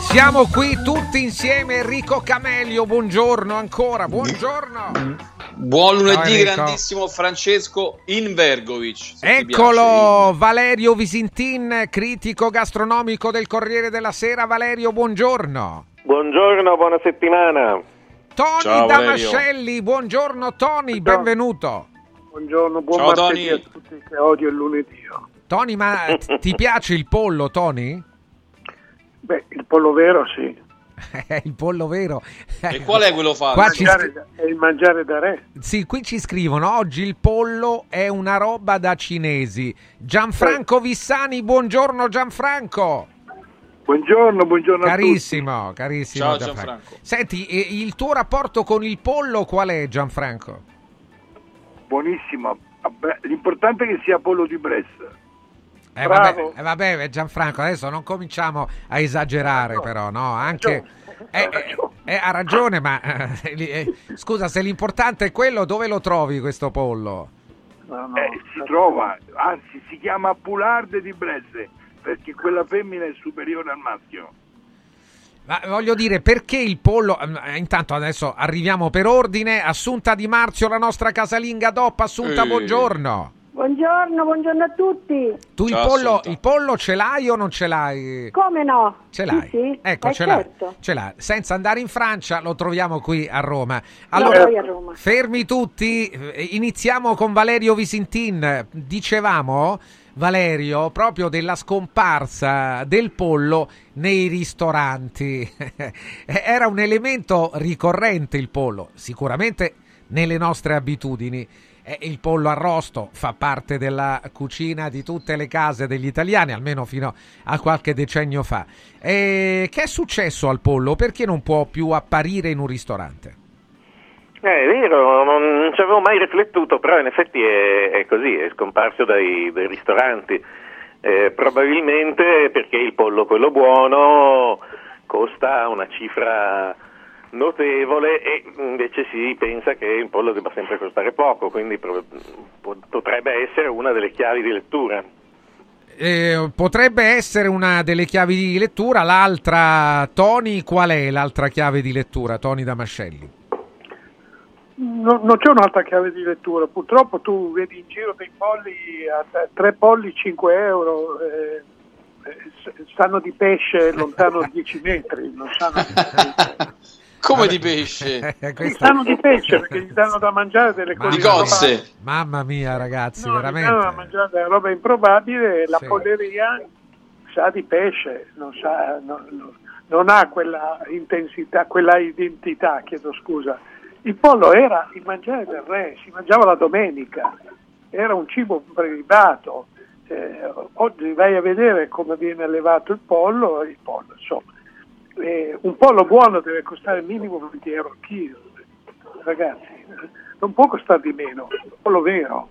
Siamo qui tutti insieme, Enrico Camelio, buongiorno ancora, buongiorno. Buon lunedì, Enrico. grandissimo Francesco Invergovic. Eccolo, Valerio Visintin, critico gastronomico del Corriere della Sera. Valerio, buongiorno. Buongiorno, buona settimana. Tony Ciao, Damascelli, buongiorno Tony, benvenuto. Buongiorno, buon Ciao, martedì Tony. a tutti che odio il lunedì. Tony, ma ti piace il pollo, Tony? Beh, il pollo vero sì. il pollo vero. E qual è quello fatto? Qua ci Mangiare scri- da- è il mangiare da re. Sì, qui ci scrivono oggi il pollo è una roba da cinesi. Gianfranco Vissani, buongiorno Gianfranco. Buongiorno, buongiorno Carissimo, carissimo Ciao, Gianfranco. Gianfranco. Senti, il tuo rapporto con il pollo qual è Gianfranco? Buonissimo. L'importante è che sia pollo di Brescia. Eh Bravo. vabbè, eh, vabbè, Gianfranco, adesso non cominciamo a esagerare però, no? Anche... Eh, eh, eh, ha ragione, ma eh, eh, scusa, se l'importante è quello, dove lo trovi questo pollo? Eh, si trova, anzi si chiama Poularde di Bresse, perché quella femmina è superiore al maschio. Ma voglio dire, perché il pollo... eh, Intanto adesso arriviamo per ordine. Assunta Di Marzio, la nostra casalinga DOP. Assunta, Eh. buongiorno. Buongiorno, buongiorno a tutti. Tu il pollo, il pollo ce l'hai o non ce l'hai? Come no? Ce l'hai? Sì, sì. Ecco, Eh, ce l'hai. certo. ce l'hai. Senza andare in Francia, lo troviamo qui a Roma. Allora, a Roma. fermi tutti. eh, Iniziamo con Valerio Visintin. Dicevamo, Valerio, proprio della scomparsa del pollo nei ristoranti. Era un elemento ricorrente il pollo, sicuramente nelle nostre abitudini. Eh, Il pollo arrosto fa parte della cucina di tutte le case degli italiani, almeno fino a qualche decennio fa. E che è successo al pollo? Perché non può più apparire in un ristorante? Eh, è vero, non, non ci avevo mai riflettuto, però in effetti è, è così, è scomparso dai, dai ristoranti. Eh, probabilmente perché il pollo, quello buono, costa una cifra notevole e invece si pensa che il pollo debba sempre costare poco, quindi potrebbe essere una delle chiavi di lettura. Eh, potrebbe essere una delle chiavi di lettura. L'altra, Tony, qual è l'altra chiave di lettura, Tony Damascelli? No- non c'è un'altra chiave di lettura, purtroppo tu vedi in giro dei polli a a tre polli 5 euro, eh, eh, s- sanno di pesce lontano 10 metri, non sanno di, Come di pesce? sanno di pesce perché gli danno da mangiare delle cose Di cozze. improbabili. Mamma mia, ragazzi, No, gli danno da veramente. mangiare delle robe improbabili e la Sì. polleria sa di pesce, non, sa- no- no- non ha quella intensità, quella identità, chiedo scusa. Il pollo era il mangiare del re, si mangiava la domenica, era un cibo prelibato. Eh, oggi vai a vedere come viene allevato il pollo, il pollo insomma. Eh, un pollo buono deve costare minimo 20 euro al chilo, ragazzi, eh, non può costare di meno, un pollo vero.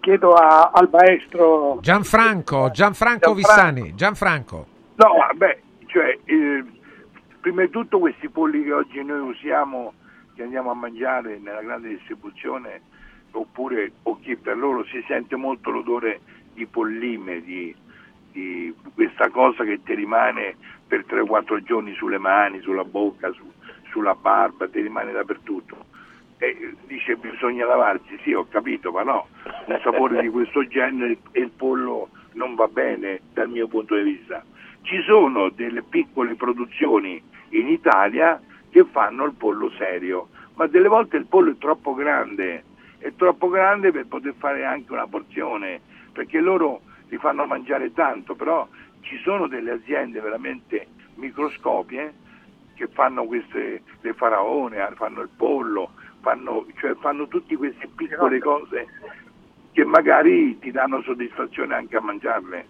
Chiedo a- al maestro Gianfranco, Gianfranco Gianfranco. Vissani, Gianfranco. No, vabbè, cioè, eh, prima di tutto questi polli che oggi noi usiamo, che andiamo a mangiare nella grande distribuzione, oppure o chi per loro si sente molto l'odore di pollime, di, di questa cosa che ti rimane per 3-4 giorni sulle mani, sulla bocca, su- sulla barba, ti rimane dappertutto. E dice bisogna lavarsi, sì ho capito, ma no, un sapore di questo genere e il pollo non va bene dal mio punto di vista. Ci sono delle piccole produzioni in Italia che fanno il pollo serio, ma delle volte il pollo è troppo grande, è troppo grande per poter fare anche una porzione, perché loro li fanno mangiare tanto, però ci sono delle aziende veramente microscopie che fanno queste, le faraone, fanno il pollo, fanno, cioè fanno tutte queste piccole cose che magari ti danno soddisfazione anche a mangiarle.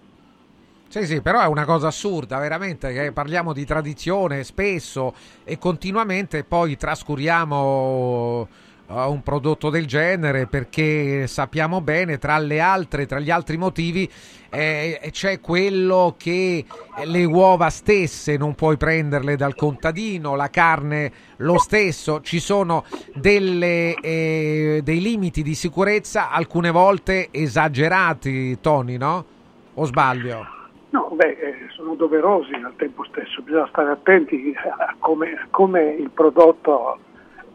Sì, sì, però è una cosa assurda, veramente, che parliamo di tradizione spesso e continuamente poi trascuriamo uh, un prodotto del genere perché sappiamo bene, tra le altre, tra gli altri motivi, eh, c'è quello che le uova stesse non puoi prenderle dal contadino, la carne lo stesso, ci sono delle, eh, dei limiti di sicurezza alcune volte esagerati, Tony, no? O sbaglio? No, beh, eh, sono doverosi al tempo stesso, bisogna stare attenti a come, a come il prodotto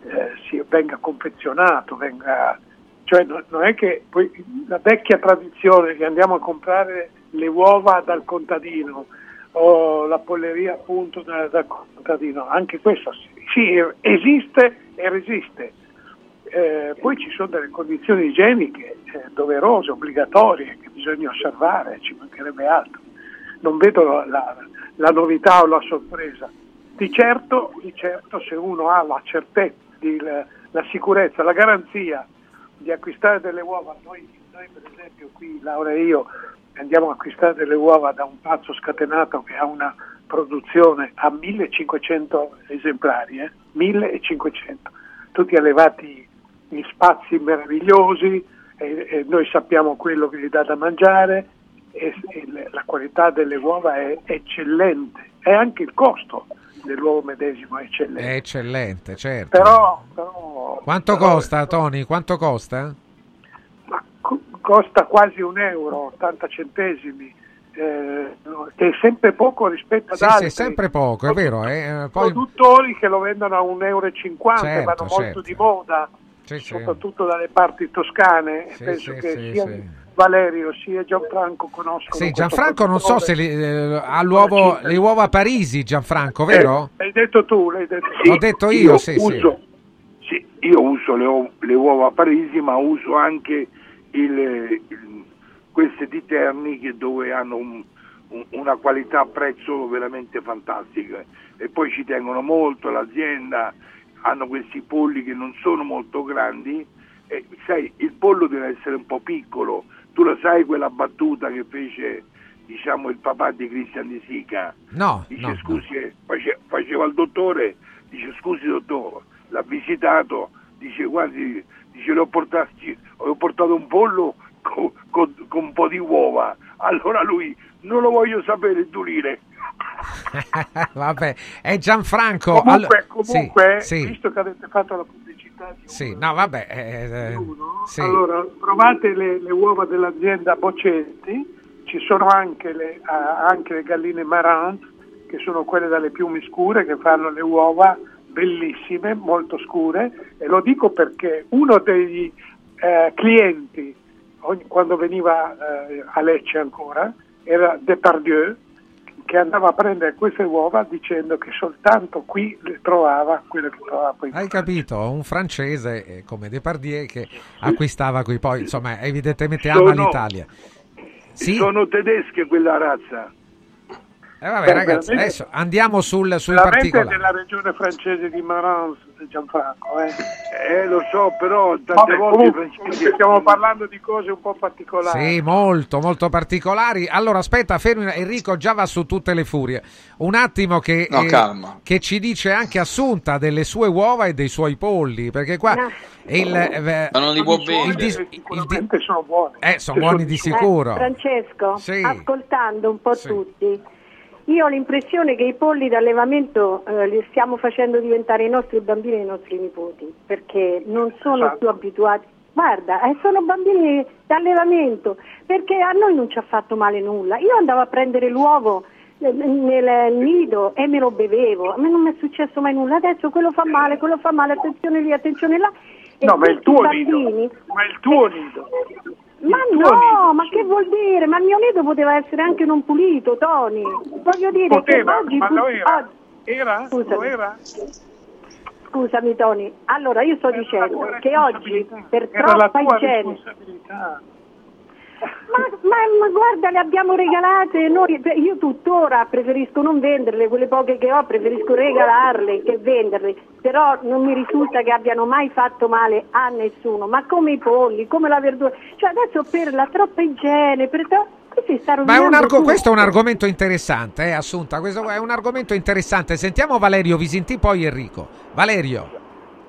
eh, si, venga confezionato, venga, cioè no- non è che poi la vecchia tradizione che andiamo a comprare le uova dal contadino o la polleria appunto da- dal contadino, anche questo sì, esiste e resiste. Eh, poi ci sono delle condizioni igieniche eh, doverose, obbligatorie, che bisogna osservare, ci mancherebbe altro. Non vedo la, la- la novità o la sorpresa. Di certo, di certo se uno ha la certezza, la, la sicurezza, la garanzia di acquistare delle uova, noi, noi per esempio qui Laura e io andiamo a acquistare delle uova da un pazzo scatenato che ha una produzione a 1500 esemplari, eh? 1500, tutti allevati in spazi meravigliosi e, e noi sappiamo quello che gli dà da mangiare e, e la qualità delle uova è eccellente e anche il costo dell'uovo medesimo è eccellente. È eccellente, certo. Però, però Quanto però, costa, Tony? Quanto costa? co- costa quasi un euro, 80 centesimi, eh, che è sempre poco rispetto ad Sì, altri sì, sempre poco, è vero. eh, Poi, produttori che lo vendono a 1,50 euro, Certo, vanno molto certo. di moda. Sì, sì. soprattutto dalle parti toscane. Sì, Penso sì, che sì, sia sì. Valerio sia Gianfranco conoscono. Sì, Gianfranco non so se li- eh, ha l'uovo, le uova a Parisi, Gianfranco, vero? Eh, L'hai detto tu, l'hai detto Sì, Ho detto io, sì, sì. uso, sì, io uso le, uo- le uova a Parisi, ma uso anche il- il- queste di Terni che dove hanno un- un- una qualità prezzo veramente fantastica e poi ci tengono molto l'azienda, hanno questi polli che non sono molto grandi e sai, il pollo deve essere un po' piccolo, tu lo sai quella battuta che fece diciamo il papà di Cristian Di Sica? No, dice no, scusi, eh, face- faceva il dottore, dice scusi dottore, l'ha visitato, dice guardi, dice le ho, portati- ho portato un pollo co- co- con un po' di uova, allora lui non lo voglio sapere due lire. Vabbè, è Gianfranco. Comunque, allo- sì, comunque sì, visto che avete fatto la pubblicità di sì, no, vabbè. eh, eh, sì. Allora, trovate le, le uova dell'azienda Bocetti, ci sono anche le, anche le galline Marant, che sono quelle dalle piume scure, che fanno le uova bellissime, molto scure, e lo dico perché uno degli eh, clienti, ogni- quando veniva eh, a Lecce ancora, era Depardieu, che andava a prendere queste uova dicendo che soltanto qui le trovava quelle che trovava poi. Hai capito? Un francese eh, come Depardieu che acquistava qui, poi insomma, evidentemente ama Sono- l'Italia. Sì? Sono tedesche quella razza. Eh, vabbè, ragazzi, veramente- adesso andiamo sul, sui Veramente particolari. nella regione francese di Marans, Gianfranco. Eh. Eh, lo so, però tante Vabbè, volte comunque, francesi- stiamo parlando di cose un po' particolari. Sì, molto, molto particolari. Allora, aspetta, fermi, Enrico già va su tutte le furie. Un attimo che, No, eh, che ci dice anche Assunta delle sue uova e dei suoi polli, perché qua il, eh, Ma non li può il vendere. dis- il di- Sicuramente sono buoni. eh, sono buoni di sicuro. Eh, Francesco, Sì. ascoltando un po' Sì. tutti, io ho l'impressione che i polli d'allevamento eh, li stiamo facendo diventare i nostri bambini e i nostri nipoti, perché non sono Esatto. più abituati. Guarda, eh, sono bambini d'allevamento, perché a noi non ci ha fatto male nulla. Io andavo a prendere l'uovo eh, nel nido e me lo bevevo, a me non mi è successo mai nulla. Adesso quello fa male, quello fa male, attenzione lì, attenzione là. E No, ma è il tuo nido. bambini- Ma è il tuo nido. Ma no, ma che vuol dire? Ma il mio nido poteva essere anche non pulito, Tony. Voglio dire Poteva, che oggi... ma lo era? oggi- Era? Scusami. Lo era? Scusami Tony, allora io sto Era la dicendo che oggi per Era troppa igiene... Ma, ma- ma guarda, le abbiamo regalate noi, io tuttora preferisco non venderle, quelle poche che ho preferisco regalarle che venderle, però non mi risulta che abbiano mai fatto male a nessuno, ma come i polli, come la verdura, cioè adesso per la troppa igiene, per sta Ma è un tutto. questo è un argomento interessante, eh, Assunta. Questo è un argomento interessante. Sentiamo Valerio Visinti, poi Enrico. Valerio.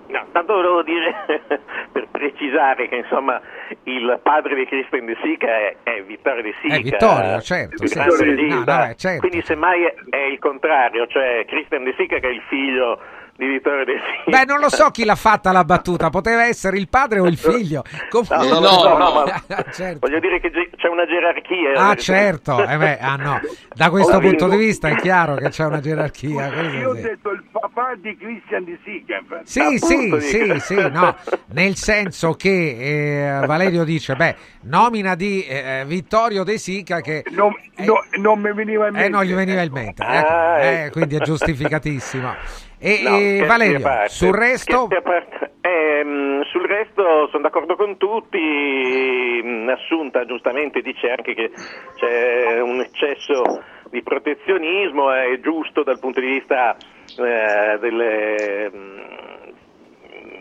No, tanto volevo dire per precisare che insomma il padre di Cristian De Sica è, è Vittorio De Sica. Eh, Vittorio, certo, sì, sì. No, no, eh, certo. Quindi semmai è, è il contrario, cioè Cristian De Sica che è il figlio di Vittorio De Sica. Beh, non lo so chi l'ha fatta la battuta, poteva essere il padre o il figlio. Comunque- No, no, no, no, ma Certo. voglio dire che c'è una gerarchia. Ah, certo, eh beh, ah, no. da questo Ho punto di vinto. vista è chiaro che c'è una gerarchia. Io ho detto il papà di Christian Di Sica. Sì, sì, Appunto, sì, sì, no, nel senso che eh, Valerio dice, beh, nomina di eh, Vittorio De Sica che... Non, no- non mi veniva in mente. Eh, non gli veniva in mente, ecco, Ah, eh, ecco. quindi è giustificatissimo. E, No, e Valerio, parte. sul resto... Parte. Ehm, sul resto sono d'accordo con tutti. Assunta giustamente dice anche che c'è un eccesso di protezionismo, è giusto dal punto di vista eh, delle. mm,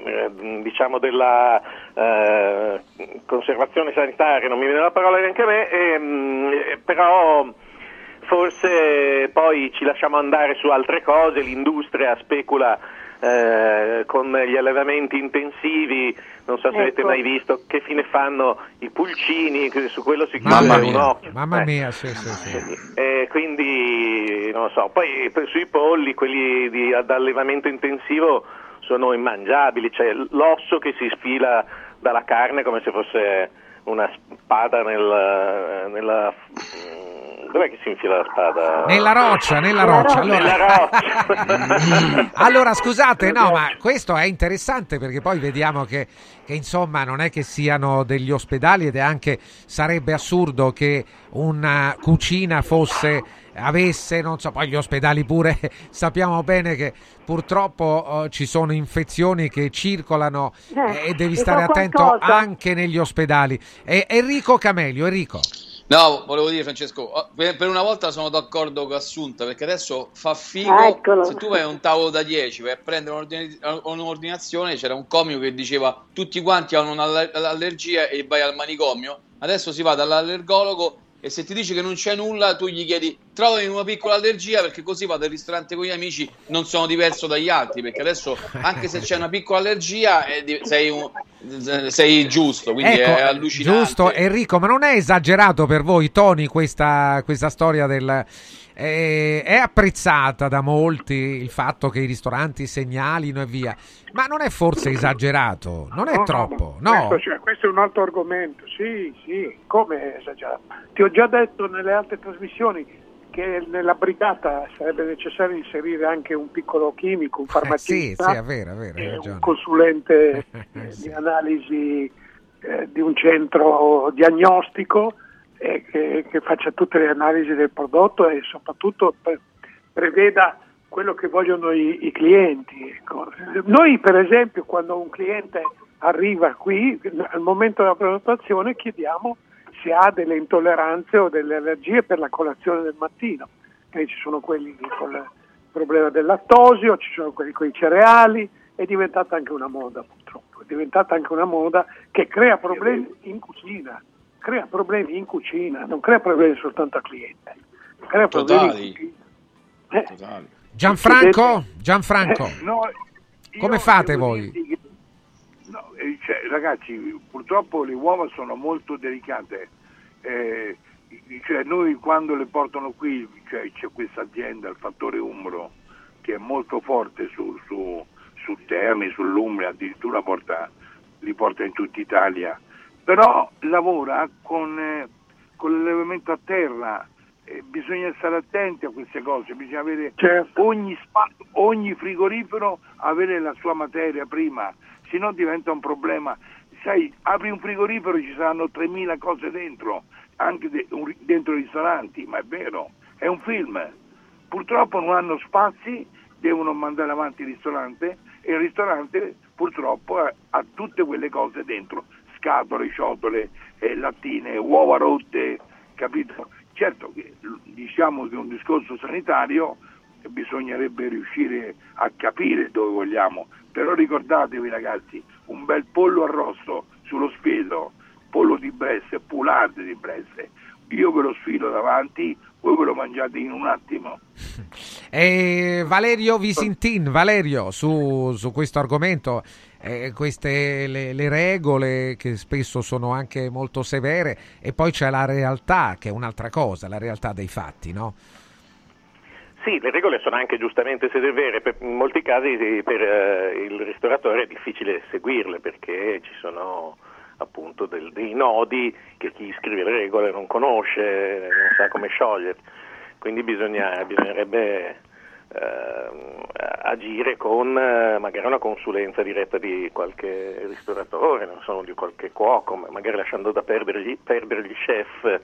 eh, diciamo della eh, conservazione sanitaria, non mi viene la parola neanche a me, ehm, eh, però forse poi ci lasciamo andare su altre cose, l'industria specula eh, con gli allevamenti intensivi, non so se avete Ecco. mai visto che fine fanno i pulcini, su quello si Mamma chiude un mia, occhio. mamma Eh. mia, sì, sì, sì. Eh, quindi non lo so, poi sui polli, quelli di, ad allevamento intensivo sono immangiabili, cioè l'osso che si sfila dalla carne come se fosse una spada nel, nella- dov'è che si infila la spada? Nella roccia, nella roccia. Allora, Nella roccia. allora, scusate, no, ma questo è interessante perché poi vediamo che, che, insomma non è che siano degli ospedali ed è anche sarebbe assurdo che una cucina fosse avesse, non so, poi gli ospedali pure sappiamo bene che purtroppo eh, ci sono infezioni che circolano Eh, e devi stare attento qualcosa. anche negli ospedali. E- Enrico Camelio, Enrico. No, volevo dire Francesco, oh, per una volta sono d'accordo con Assunta perché adesso fa figo Eccolo. se tu vai a un tavolo da 10 vai a prendere un'ordini- un'ordinazione c'era un comico che diceva tutti quanti hanno un'allergia e vai al manicomio adesso si va dall'allergologo e se ti dice che non c'è nulla tu gli chiedi trovami una piccola allergia perché così vado al ristorante con gli amici non sono diverso dagli altri perché adesso anche se c'è una piccola allergia sei, un- sei giusto quindi ecco, è allucinante. giusto, Enrico, ma non è esagerato per voi, Tony, questa, questa storia del... eh, è apprezzata da molti il fatto che i ristoranti segnalino e via, ma non è forse esagerato? Non è No, no, troppo? ma No. Questo, cioè, questo è un altro argomento, sì, sì, come è esagerato? Ti ho già detto nelle altre trasmissioni che nella brigata sarebbe necessario inserire anche un piccolo chimico, un Eh, sì, farmacista, sì, è vero, è vero, un consulente eh, di analisi eh, di un centro diagnostico eh, che, che faccia tutte le analisi del prodotto e soprattutto pre- preveda quello che vogliono i, i clienti. ecco. Noi per esempio quando un cliente arriva qui, al momento della prenotazione chiediamo se ha delle intolleranze o delle allergie per la colazione del mattino. E ci sono quelli con il problema del lattosio, ci sono quelli con i cereali, è diventata anche una moda purtroppo, è diventata anche una moda che crea problemi in cucina, crea problemi in cucina, non crea problemi soltanto al cliente, crea problemi in Totali. cucina. Eh, Totali. Gianfranco, Gianfranco, Eh, no, come fate voi? No, eh, cioè, ragazzi, purtroppo le uova sono molto delicate. Eh, cioè, noi quando le portano qui, cioè, c'è questa azienda, il Fattore Umbro, che è molto forte su, su, su Terni, sull'Umbria, addirittura porta, li porta in tutta Italia, però lavora con, eh, con l'allevamento a terra. Eh, bisogna stare attenti a queste cose, bisogna avere ogni, spa- ogni frigorifero avere la sua materia prima, se no diventa un problema. Sai, apri un frigorifero ci saranno 3.000 cose dentro, anche de- un- dentro i ristoranti, ma è vero, è un film. Purtroppo non hanno spazi, devono mandare avanti il ristorante e il ristorante purtroppo ha, ha tutte quelle cose dentro, scatole, ciotole, eh, lattine, uova rotte, capito? Certo che diciamo che un discorso sanitario bisognerebbe riuscire a capire dove vogliamo, però ricordatevi ragazzi, un bel pollo arrosto sullo spiedo, pollo di Bresse, pulante di Bresse, io ve lo sfilo davanti, voi ve lo mangiate in un attimo. E Valerio Visintin, Valerio, su, su questo argomento, eh, queste le, le regole che spesso sono anche molto severe e poi c'è la realtà che è un'altra cosa, la realtà dei fatti, no? Sì, le regole sono anche giustamente severe, per- in molti casi per eh, il ristoratore è difficile seguirle perché ci sono appunto del- dei nodi che chi scrive le regole non conosce, non sa come sciogliere, quindi bisogna- bisognerebbe agire con eh, magari una consulenza diretta di qualche ristoratore, non so, di qualche cuoco, ma magari lasciando da perdere gli, perdere gli chef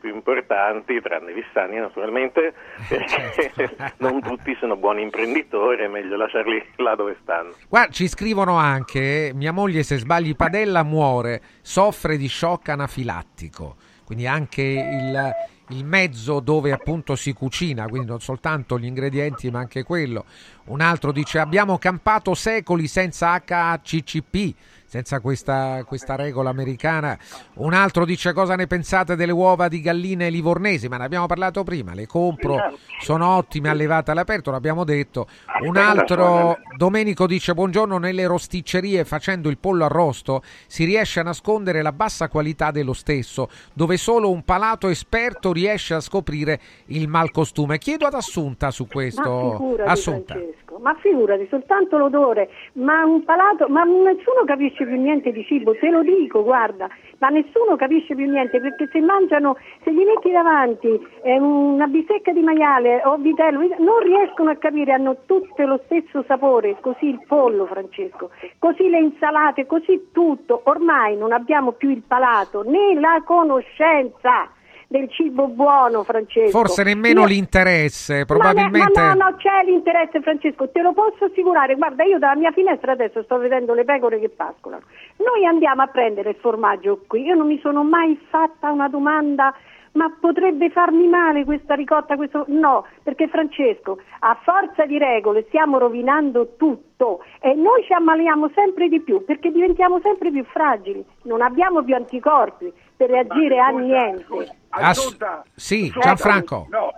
più importanti, tranne Vissani naturalmente, perché non tutti sono buoni imprenditori, è meglio lasciarli là dove stanno. Guarda, ci scrivono anche, mia moglie se sbagli padella muore, soffre di shock anafilattico, quindi anche il, il mezzo dove appunto si cucina, quindi non soltanto gli ingredienti ma anche quello. Un altro dice abbiamo campato secoli senza HACCP, senza questa, questa regola americana. Un altro dice cosa ne pensate delle uova di galline livornesi, ma ne abbiamo parlato prima, le compro, sono ottime allevate all'aperto, l'abbiamo detto. Un altro, Domenico dice buongiorno, nelle rosticcerie facendo il pollo arrosto si riesce a nascondere la bassa qualità dello stesso, dove solo un palato esperto riesce a scoprire il malcostume. Chiedo ad Assunta su questo. Assunta. Francesco, ma figurati, soltanto l'odore, ma un palato, ma nessuno capisce più niente di cibo, te lo dico, guarda, ma nessuno capisce più niente perché se mangiano, se gli metti davanti eh, una bistecca di maiale o vitello, non riescono a capire, hanno tutte lo stesso sapore, così il pollo Francesco, così le insalate, così tutto, ormai non abbiamo più il palato né la conoscenza del cibo buono, Francesco. Forse nemmeno Io- l'interesse, Ma, probabilmente... ne- ma no, no, c'è l'interesse, Francesco, te lo posso assicurare. Guarda, io dalla mia finestra adesso sto vedendo le pecore che pascolano. Noi andiamo a prendere il formaggio qui. Io non mi sono mai fatta una domanda. Ma potrebbe farmi male questa ricotta? Questo... No, perché Francesco, a forza di regole stiamo rovinando tutto e noi ci ammaliamo sempre di più perché diventiamo sempre più fragili. Non abbiamo più anticorpi per reagire a niente. Ass- sì, Gianfranco. No,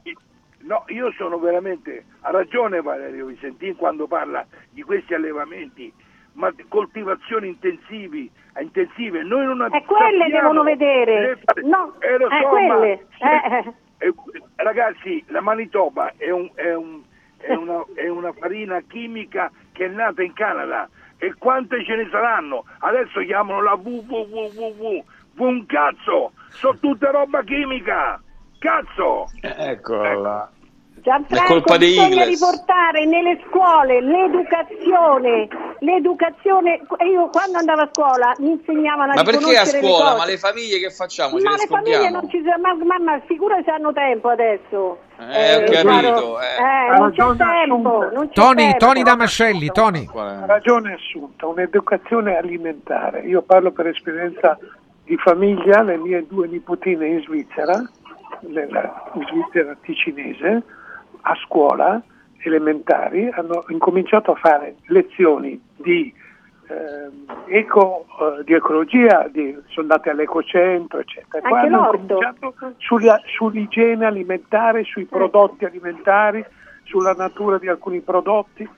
no, io sono veramente, ha ragione Valerio Vicentin quando parla di questi allevamenti, ma di coltivazioni intensivi, intensive, noi non E quelle devono vedere. le- No, eh, eh, so, quelle. ma- Eh, eh. eh, ragazzi, la Manitoba è, un- è un- è una, è una farina chimica che è nata in Canada e quante ce ne saranno? Adesso chiamano la www, un cazzo, sono tutta roba chimica, cazzo! Eccola. Gianfranco, È colpa di bisogna Igles. riportare nelle scuole l'educazione, l'educazione. Io quando andavo a scuola mi insegnavano a Ma perché a le scuola? cose. Ma le famiglie che facciamo? Ce Ma le le famiglie non ci sono, ma, mamma, figura se hanno tempo adesso. Eh, ho capito, eh. eh, non c'è tempo, non c'è Tony, tempo. Tony Damascelli, Tony. Ha ragione assunta, un'educazione alimentare. Io parlo per esperienza di famiglia, le mie due nipotine in Svizzera, nella- in Svizzera ticinese, a scuola elementari hanno incominciato a fare lezioni di, ehm, eco, eh, di ecologia, di- sono andate all'ecocentro, eccetera. Anche hanno l'orto. incominciato sulla- sull'igiene alimentare, sui prodotti alimentari, sulla natura di alcuni prodotti.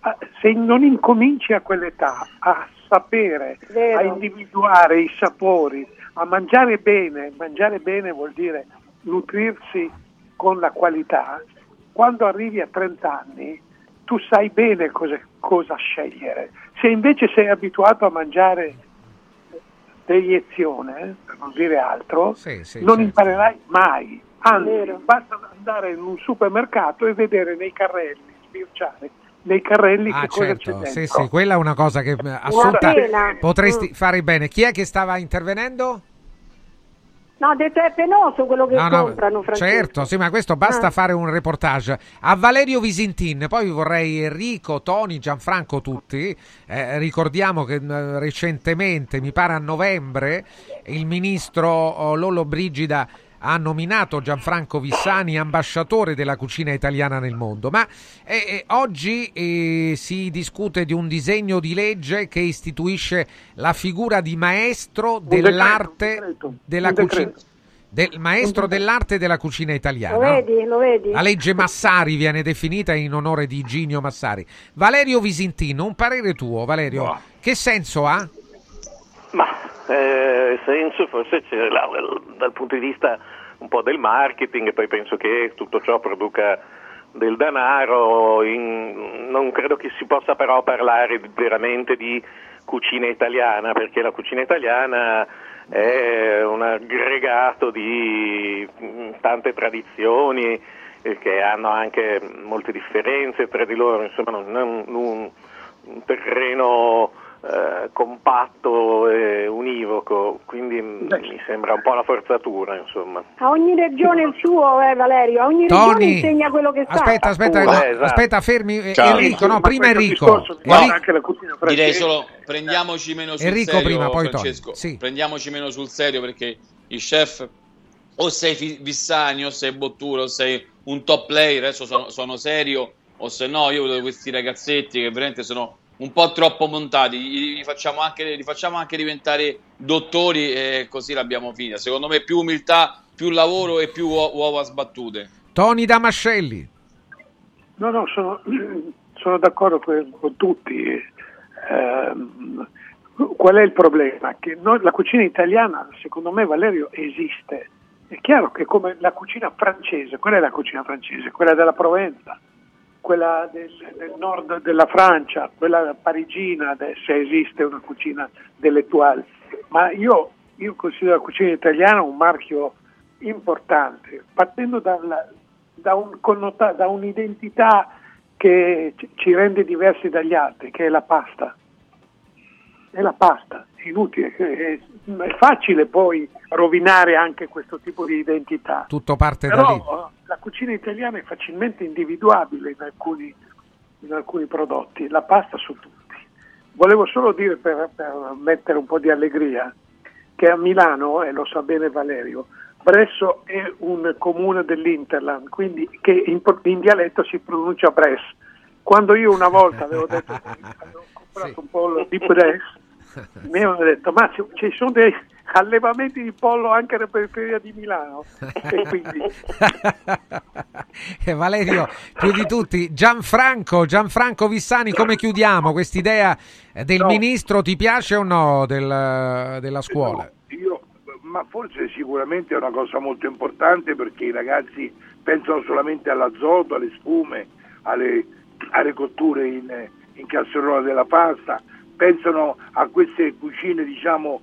Ah, Se non incominci a quell'età a sapere, Vero. a individuare i sapori, a mangiare bene, mangiare bene vuol dire nutrirsi con la qualità, quando arrivi a 30 anni tu sai bene cosa, cosa scegliere. Se invece sei abituato a mangiare deiezione, per non dire altro, Sì, sì, non certo. imparerai mai. Anzi, Vero. basta andare in un supermercato e vedere nei carrelli, sbirciare nei carrelli Ah, che cosa certo, c'è sì, dentro. sì, quella è una cosa che eh, assunta pena. potresti Mm. fare bene. Chi è che stava intervenendo? No, è penoso quello che No, no, comprano, Francesco. certo, sì, ma questo basta Ah. fare un reportage. A Valerio Visintin, poi vorrei Enrico, Toni, Gianfranco tutti. Eh, ricordiamo che eh, recentemente, mi pare a novembre, il ministro oh, Lollo Brigida ha nominato Gianfranco Vissani ambasciatore della cucina italiana nel mondo. Ma eh, eh, oggi eh, si discute di un disegno di legge che istituisce la figura di maestro dell'arte decreto, della cucina. Del maestro dell'arte della cucina italiana. Lo vedi, lo vedi? La legge Massari viene definita in onore di Ginio Massari. Valerio Visintino, un parere tuo, Valerio. Che senso ha? Ma eh, senso forse la- dal punto di vista un po' del marketing e poi penso che tutto ciò produca del denaro, in- non credo che si possa però parlare veramente di cucina italiana perché la cucina italiana è un aggregato di mm, tante tradizioni eh, che hanno anche molte differenze tra di loro, insomma non è un- un terreno eh, compatto e univoco, quindi mm, mi sembra un po' la forzatura, insomma. A ogni regione il suo, eh, Valerio. A ogni regione Tony, insegna quello che sa. Aspetta, aspetta, no, Eh, esatto. aspetta, fermi. eh, Ciao. Enrico, no, Ma prima Enrico. discorso No. Direi solo prendiamoci meno sul Enrico serio, prima, poi. Francesco. Sì. Prendiamoci meno sul serio perché il chef o sei Vissani o sei Bottura o sei un top player, adesso sono, sono serio o se no io vedo questi ragazzetti che veramente sono un po' troppo montati, li, facciamo, anche, li facciamo anche diventare dottori e così l'abbiamo finita. Secondo me più umiltà, più lavoro e più uo- uova sbattute. Tony Damascelli. No, no, sono, sono d'accordo con, tutti. Ehm, qual è il problema? Che noi- la cucina italiana, secondo me, Valerio, esiste. È chiaro che come la cucina francese, qual è la cucina francese? Quella della Provenza, quella del, del nord della Francia, quella parigina, se esiste una cucina dell'Etoile. Ma io io considero la cucina italiana un marchio importante, partendo dalla- da, un connota- da un'identità che ci rende diversi dagli altri, che è la pasta. È la pasta, è inutile, è, è facile poi rovinare anche questo tipo di identità. Tutto parte da Però lì. eh, la cucina italiana è facilmente individuabile in alcuni, in alcuni prodotti, la pasta su tutti. Volevo solo dire per, per mettere un po' di allegria che a Milano, e lo sa bene Valerio, Bresso è un comune dell'Interland, quindi che in, in dialetto si pronuncia Bres. Quando io una volta avevo detto avevo comprato un pollo di Bres, mi avevano detto ma ci- sono dei allevamenti di pollo anche nella periferia di Milano e quindi Eh, Valerio, più di tutti, Gianfranco, Gianfranco Vissani, come chiudiamo quest'idea del No. ministro? Ti piace o no del- della scuola? Io, ma forse sicuramente è una cosa molto importante perché i ragazzi pensano solamente all'azoto, alle spume, alle, alle cotture in, in casseruola della pasta, pensano a queste cucine, diciamo,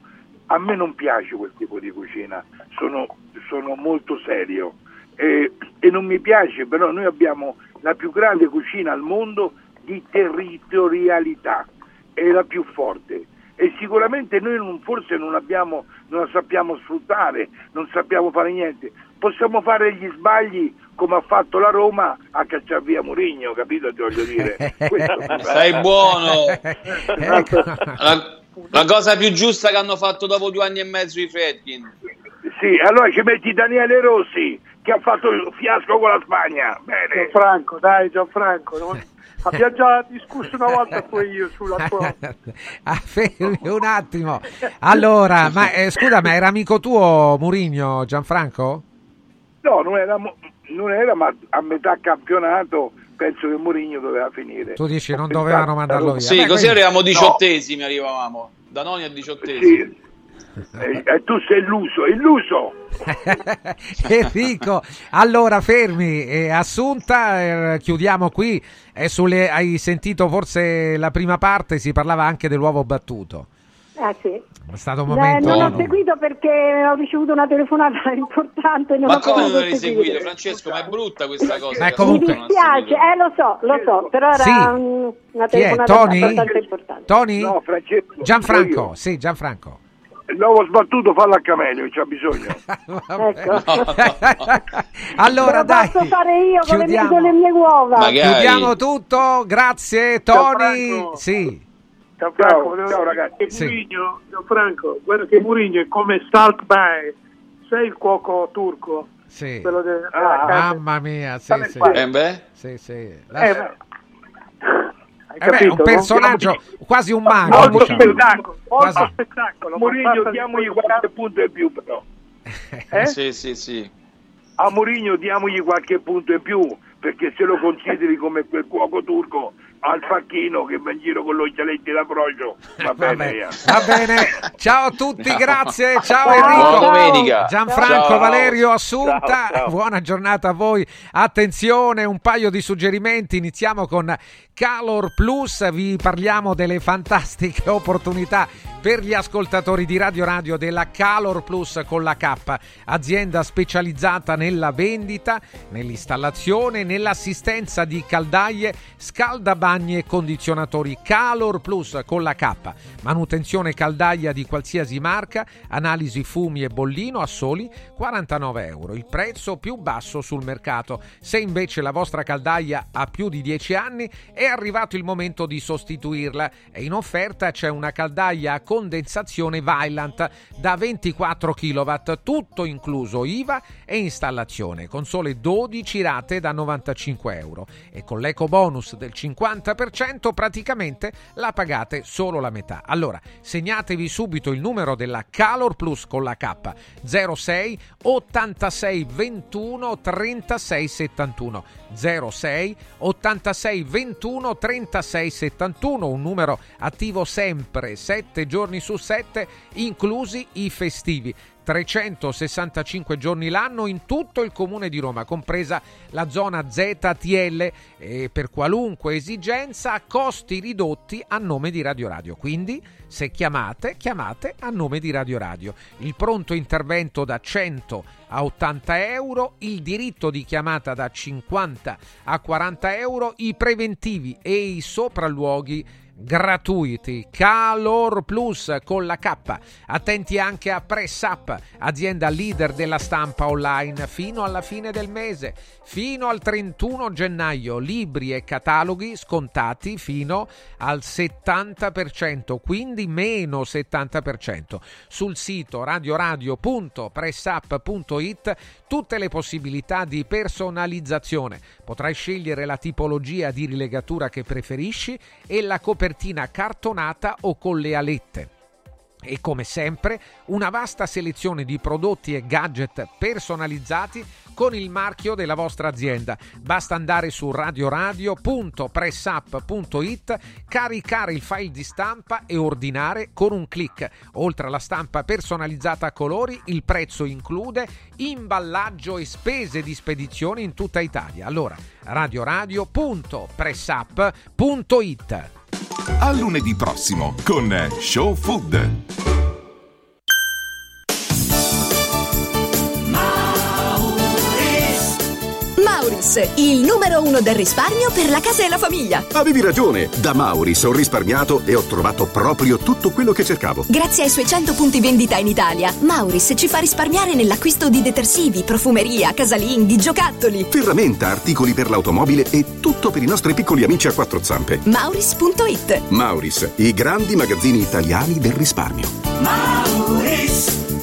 a me non piace quel tipo di cucina, sono, sono molto serio. E, e non mi piace, però noi abbiamo la più grande cucina al mondo di territorialità, è la più forte e sicuramente noi non- forse non, abbiamo, non la sappiamo sfruttare, non sappiamo fare niente. Possiamo fare gli sbagli come ha fatto la Roma a cacciar via Mourinho, capito? Ti voglio dire. Stai buono. Ecco. La, la cosa più giusta che hanno fatto dopo due anni e mezzo i Fredkin. Sì, allora ci metti Daniele Rossi che ha fatto il fiasco con la Spagna. Bene. Gianfranco, dai Gianfranco, non- abbiamo già discusso una volta tu e io sulla tua... Ah, fermi un attimo. Allora, ma eh, scusa, ma era amico tuo Murigno, Gianfranco? No, non era, non era, ma a metà campionato penso che Mourinho doveva finire. Tu dici non dovevano mandarlo via. Sì, Beh, così quindi- arriviamo diciottesimi, arrivavamo. Da noni a diciottesimi. E, e tu sei illuso, illuso! Enrico, allora fermi, eh, Assunta, eh, chiudiamo qui. È sulle- hai sentito forse la prima parte, si parlava anche dell'uovo battuto. Ah, sì. È stato un Eh, momento... non ho seguito perché ho ricevuto una telefonata importante. Non Ma ho come non seguire. seguito, Francesco? Ma è brutta questa cosa. Ma comunque- non Mi dispiace, eh, lo so, lo so, però era Sì. un- una telefonata Tony? abbastanza importante. Tony? No, Francesco. Gianfranco, sì, Gianfranco. L'uovo sbattuto fallo a Camelio, c'ha bisogno. allora Lo dai, posso fare io con le, mie, chiudiamo. con le mie uova. chiudiamo tutto, grazie Tony. Gianfranco. Sì. Ciao, volevo ciao, dire ragazzi. che Sì. Mourinho, Gianfranco, guarda che Mourinho è come Salt Bay, sei il cuoco turco? Sì. Quello de- della Ah, carne. Mamma mia, sì, State sì. qua. Eh beh? Sì, sì. Eh, La- beh, hai Eh beh, capito, un no? personaggio quasi un mago, Molto diciamo. spettacolo, Molto Quasi. spettacolo. Mourinho diamogli di- qualche punto in più però. Eh? Sì, sì, sì. A Mourinho diamogli qualche punto in più, perché se lo consideri come quel cuoco turco al facchino che va in giro con gli occhialetti da frocio, va bene. Vabbè, via. va bene, ciao a tutti, grazie, ciao Ciao. Enrico, Buona domenica. Gianfranco, Ciao. Valerio, Assunta, Ciao, ciao. buona giornata a voi. Attenzione, un paio di suggerimenti, iniziamo con Calor Plus, vi parliamo delle fantastiche opportunità per gli ascoltatori di Radio Radio della Calor Plus con la K, azienda specializzata nella vendita, nell'installazione, nell'assistenza di caldaie, scaldabagni e condizionatori Calor Plus con la K, manutenzione caldaia di qualsiasi marca, analisi fumi e bollino a soli 49 euro, il prezzo più basso sul mercato. Se invece la vostra caldaia ha più di 10 anni è arrivato il momento di sostituirla. E in offerta c'è una caldaia a condensazione Vaillant da 24 kW, tutto incluso IVA e installazione, con sole 12 rate da 95 euro. E con l'eco bonus del 50% praticamente la pagate solo la metà. Allora, segnatevi subito il numero della Calor Plus con la K. 06 86 21 36 71 06 86 21 36 71 un numero attivo sempre 7 giorni su 7, inclusi i festivi. 365 giorni l'anno in tutto il comune di Roma, compresa la zona ZTL e per qualunque esigenza a costi ridotti a nome di Radio Radio. Quindi se chiamate, chiamate a nome di Radio Radio. Il pronto intervento da 100 a 80 euro, il diritto di chiamata da 50 a 40 euro, i preventivi e i sopralluoghi gratuiti. Calor Plus con la K. Attenti anche a Press Up, azienda leader della stampa online fino alla fine del mese. Fino al 31 gennaio libri e cataloghi scontati fino al 70%, quindi meno 70%. Sul sito radioradio.pressup.it tutte le possibilità di personalizzazione. Potrai scegliere la tipologia di rilegatura che preferisci e la copertina cartonata o con le alette. E come sempre una vasta selezione di prodotti e gadget personalizzati con il marchio della vostra azienda. Basta andare su radioradio.pressup.it, caricare il file di stampa e ordinare con un clic. Oltre alla stampa personalizzata a colori, il prezzo include imballaggio e spese di spedizione in tutta Italia. Allora, radioradio.pressup.it. A lunedì prossimo con Show Food. Mauris, il numero uno del risparmio per la casa e la famiglia. Avevi ragione, da Mauris ho risparmiato e ho trovato proprio tutto quello che cercavo. Grazie ai suoi 100 punti vendita in Italia, Mauris ci fa risparmiare nell'acquisto di detersivi, profumeria, casalinghi, giocattoli. Ferramenta, articoli per l'automobile e tutto per i nostri piccoli amici a quattro zampe. Mauris.it Mauris, i grandi magazzini italiani del risparmio. Mauris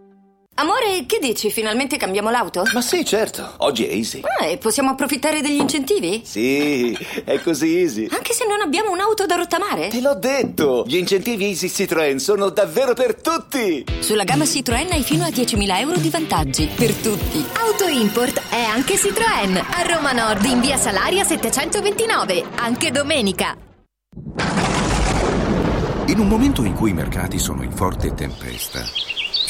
Amore, che dici? Finalmente cambiamo l'auto? Ma sì, certo. Oggi è easy. Ah, e possiamo approfittare degli incentivi? Sì, è così easy. Anche se non abbiamo un'auto da rottamare? Te l'ho detto! Gli incentivi Easy Citroën sono davvero per tutti! Sulla gamma Citroën hai fino a 10.000 euro di vantaggi. Per tutti. Auto Import è anche Citroën. A Roma Nord in via Salaria 729. Anche domenica. In un momento in cui i mercati sono in forte tempesta,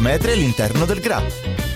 metri all'interno del GRA.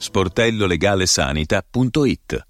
sportellolegalesanita.it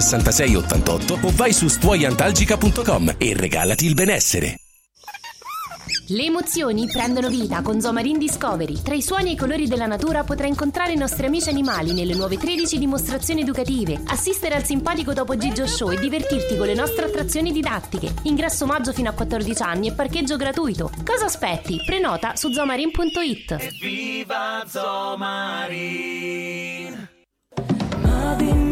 66 88 o vai su stuoiantalgica.com e regalati il benessere. Le emozioni prendono vita con Zomarin Discovery. Tra i suoni e i colori della natura potrai incontrare i nostri amici animali nelle nuove 13 dimostrazioni educative, assistere al simpatico Topo Gigio Show e divertirti con le nostre attrazioni didattiche. Ingresso maggio fino a 14 anni e parcheggio gratuito. Cosa aspetti? Prenota su zomarin.it. Viva Zomarin!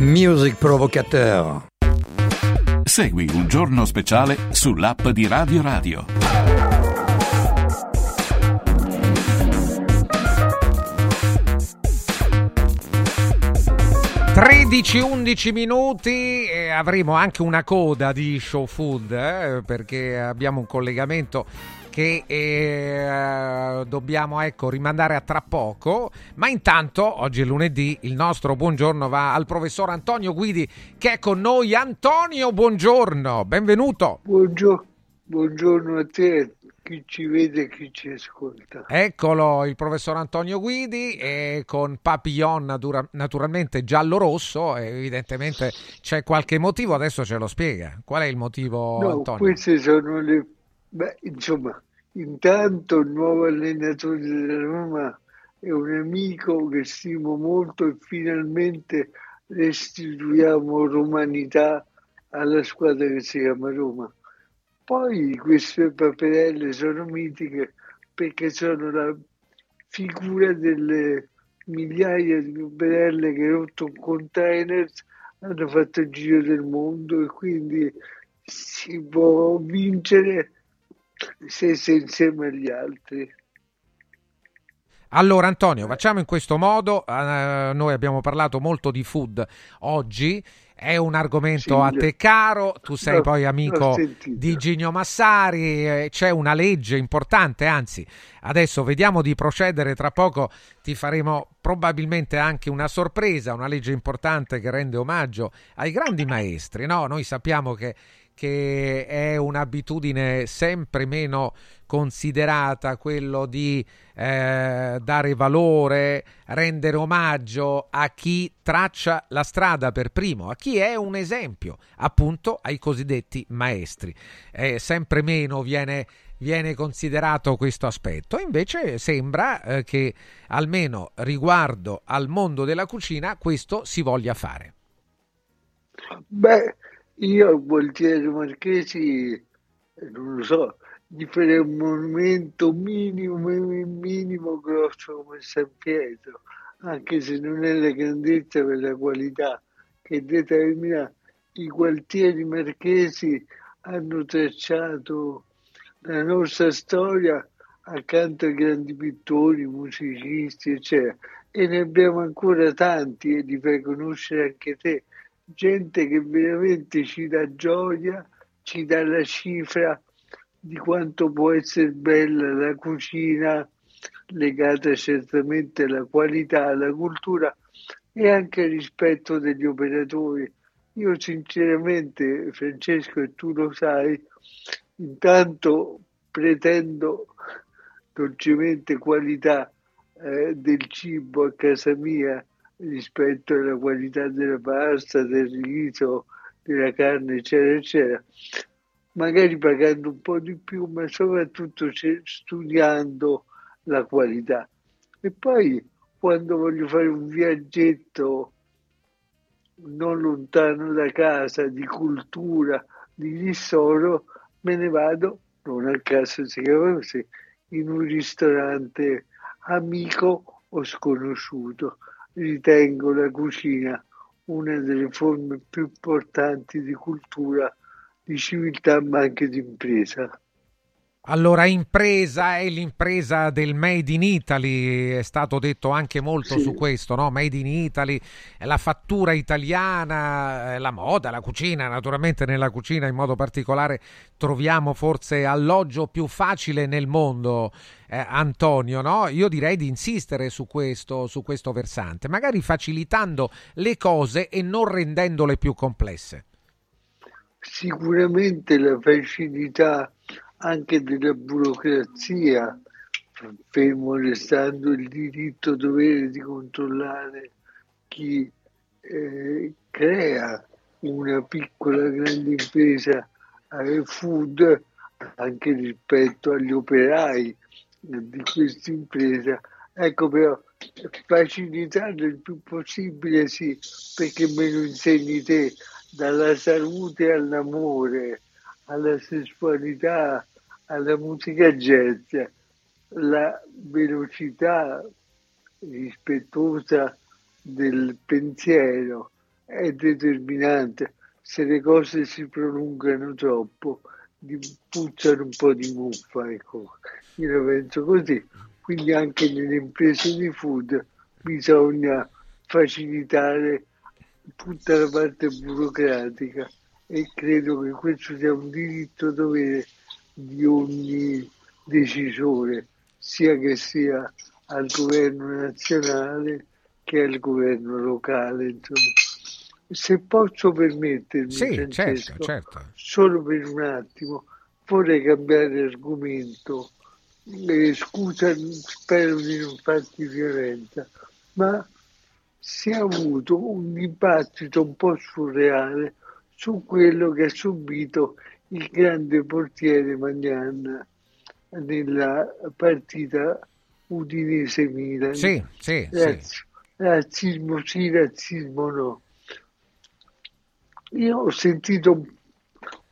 Music Provocateur. Segui un giorno speciale sull'app di Radio Radio. Tredici, 11 minuti e avremo anche una coda di show food eh, perché abbiamo un collegamento che eh, dobbiamo ecco, rimandare a tra poco, ma intanto oggi è lunedì, il nostro buongiorno va al professor Antonio Guidi che è con noi. Antonio, buongiorno, benvenuto. Buongiorno, buongiorno a te, chi ci vede e chi ci ascolta. Eccolo, il professor Antonio Guidi e con papillon natura- naturalmente giallo-rosso, evidentemente c'è qualche motivo, adesso ce lo spiega. Qual è il motivo, no, Antonio? Queste sono le... Beh, insomma, Intanto il nuovo allenatore della Roma è un amico che stimo molto e finalmente restituiamo romanità alla squadra che si chiama Roma. Poi queste paperelle sono mitiche perché sono la figura delle migliaia di paperelle che rotto un container hanno fatto il giro del mondo e quindi si può vincere se sei insieme agli altri. Allora Antonio, facciamo in questo modo, uh, noi abbiamo parlato molto di food oggi, è un argomento sì, a te caro, tu sei no, poi amico di Gigno Massari, eh, c'è una legge importante, anzi adesso vediamo di procedere, tra poco ti faremo probabilmente anche una sorpresa, una legge importante che rende omaggio ai grandi maestri, no? Noi sappiamo che che è un'abitudine sempre meno considerata, quello di eh, dare valore, rendere omaggio a chi traccia la strada per primo, a chi è un esempio, appunto ai cosiddetti maestri. Eh, sempre meno viene, viene, considerato questo aspetto, invece sembra eh, che almeno riguardo al mondo della cucina questo si voglia fare. Beh, io al Gualtieri Marchesi, eh, non lo so, gli farei un monumento minimo, minimo grosso come San Pietro, anche se non è la grandezza per la qualità che determina i Gualtieri Marchesi hanno tracciato la nostra storia accanto ai grandi pittori, musicisti, eccetera. E ne abbiamo ancora tanti e li fai conoscere anche te gente che veramente ci dà gioia, ci dà la cifra di quanto può essere bella la cucina, legata certamente alla qualità, alla cultura e anche al rispetto degli operatori. Io sinceramente, Francesco, e tu lo sai, intanto pretendo dolcemente qualità eh, del cibo a casa mia rispetto alla qualità della pasta, del riso, della carne, eccetera, eccetera. Magari pagando un po' di più, ma soprattutto studiando la qualità. E poi quando voglio fare un viaggetto non lontano da casa, di cultura, di ristoro, me ne vado, non a caso si chiama così, in un ristorante amico o sconosciuto. Ritengo la cucina una delle forme più importanti di cultura, di civiltà, ma anche di impresa. Allora, impresa è l'impresa del Made in Italy, è stato detto anche molto Sì. su questo, no? Made in Italy, la fattura italiana, la moda, la cucina, naturalmente nella cucina in modo particolare troviamo forse alloggio più facile nel mondo, eh, Antonio, no? Io direi di insistere su questo, su questo versante, magari facilitando le cose e non rendendole più complesse. Sicuramente la facilità anche della burocrazia, fermo restando il diritto dovere di controllare chi eh, crea una piccola grande impresa eh, food anche rispetto agli operai di questa impresa. Ecco però facilitarlo il più possibile sì, perché me lo insegni te, dalla salute all'amore, alla sessualità, alla musica jazz, la velocità rispettosa del pensiero è determinante. Se le cose si prolungano troppo, puzzano un po' di muffa, ecco. Io la penso così. Quindi anche nelle imprese di food bisogna facilitare tutta la parte burocratica e credo che questo sia un diritto dovere di ogni decisore, sia che sia al governo nazionale che al governo locale. Insomma. Se posso permettermi, Sì, certo, certo. solo per un attimo, vorrei cambiare argomento. Eh, scusa, spero di non farti violenza, ma si è avuto un dibattito un po' surreale su quello che ha subito il grande portiere Magnan nella partita Udinese-Milan. Sì, sì, sì. Razz- Razzismo sì, razzismo no. Io ho sentito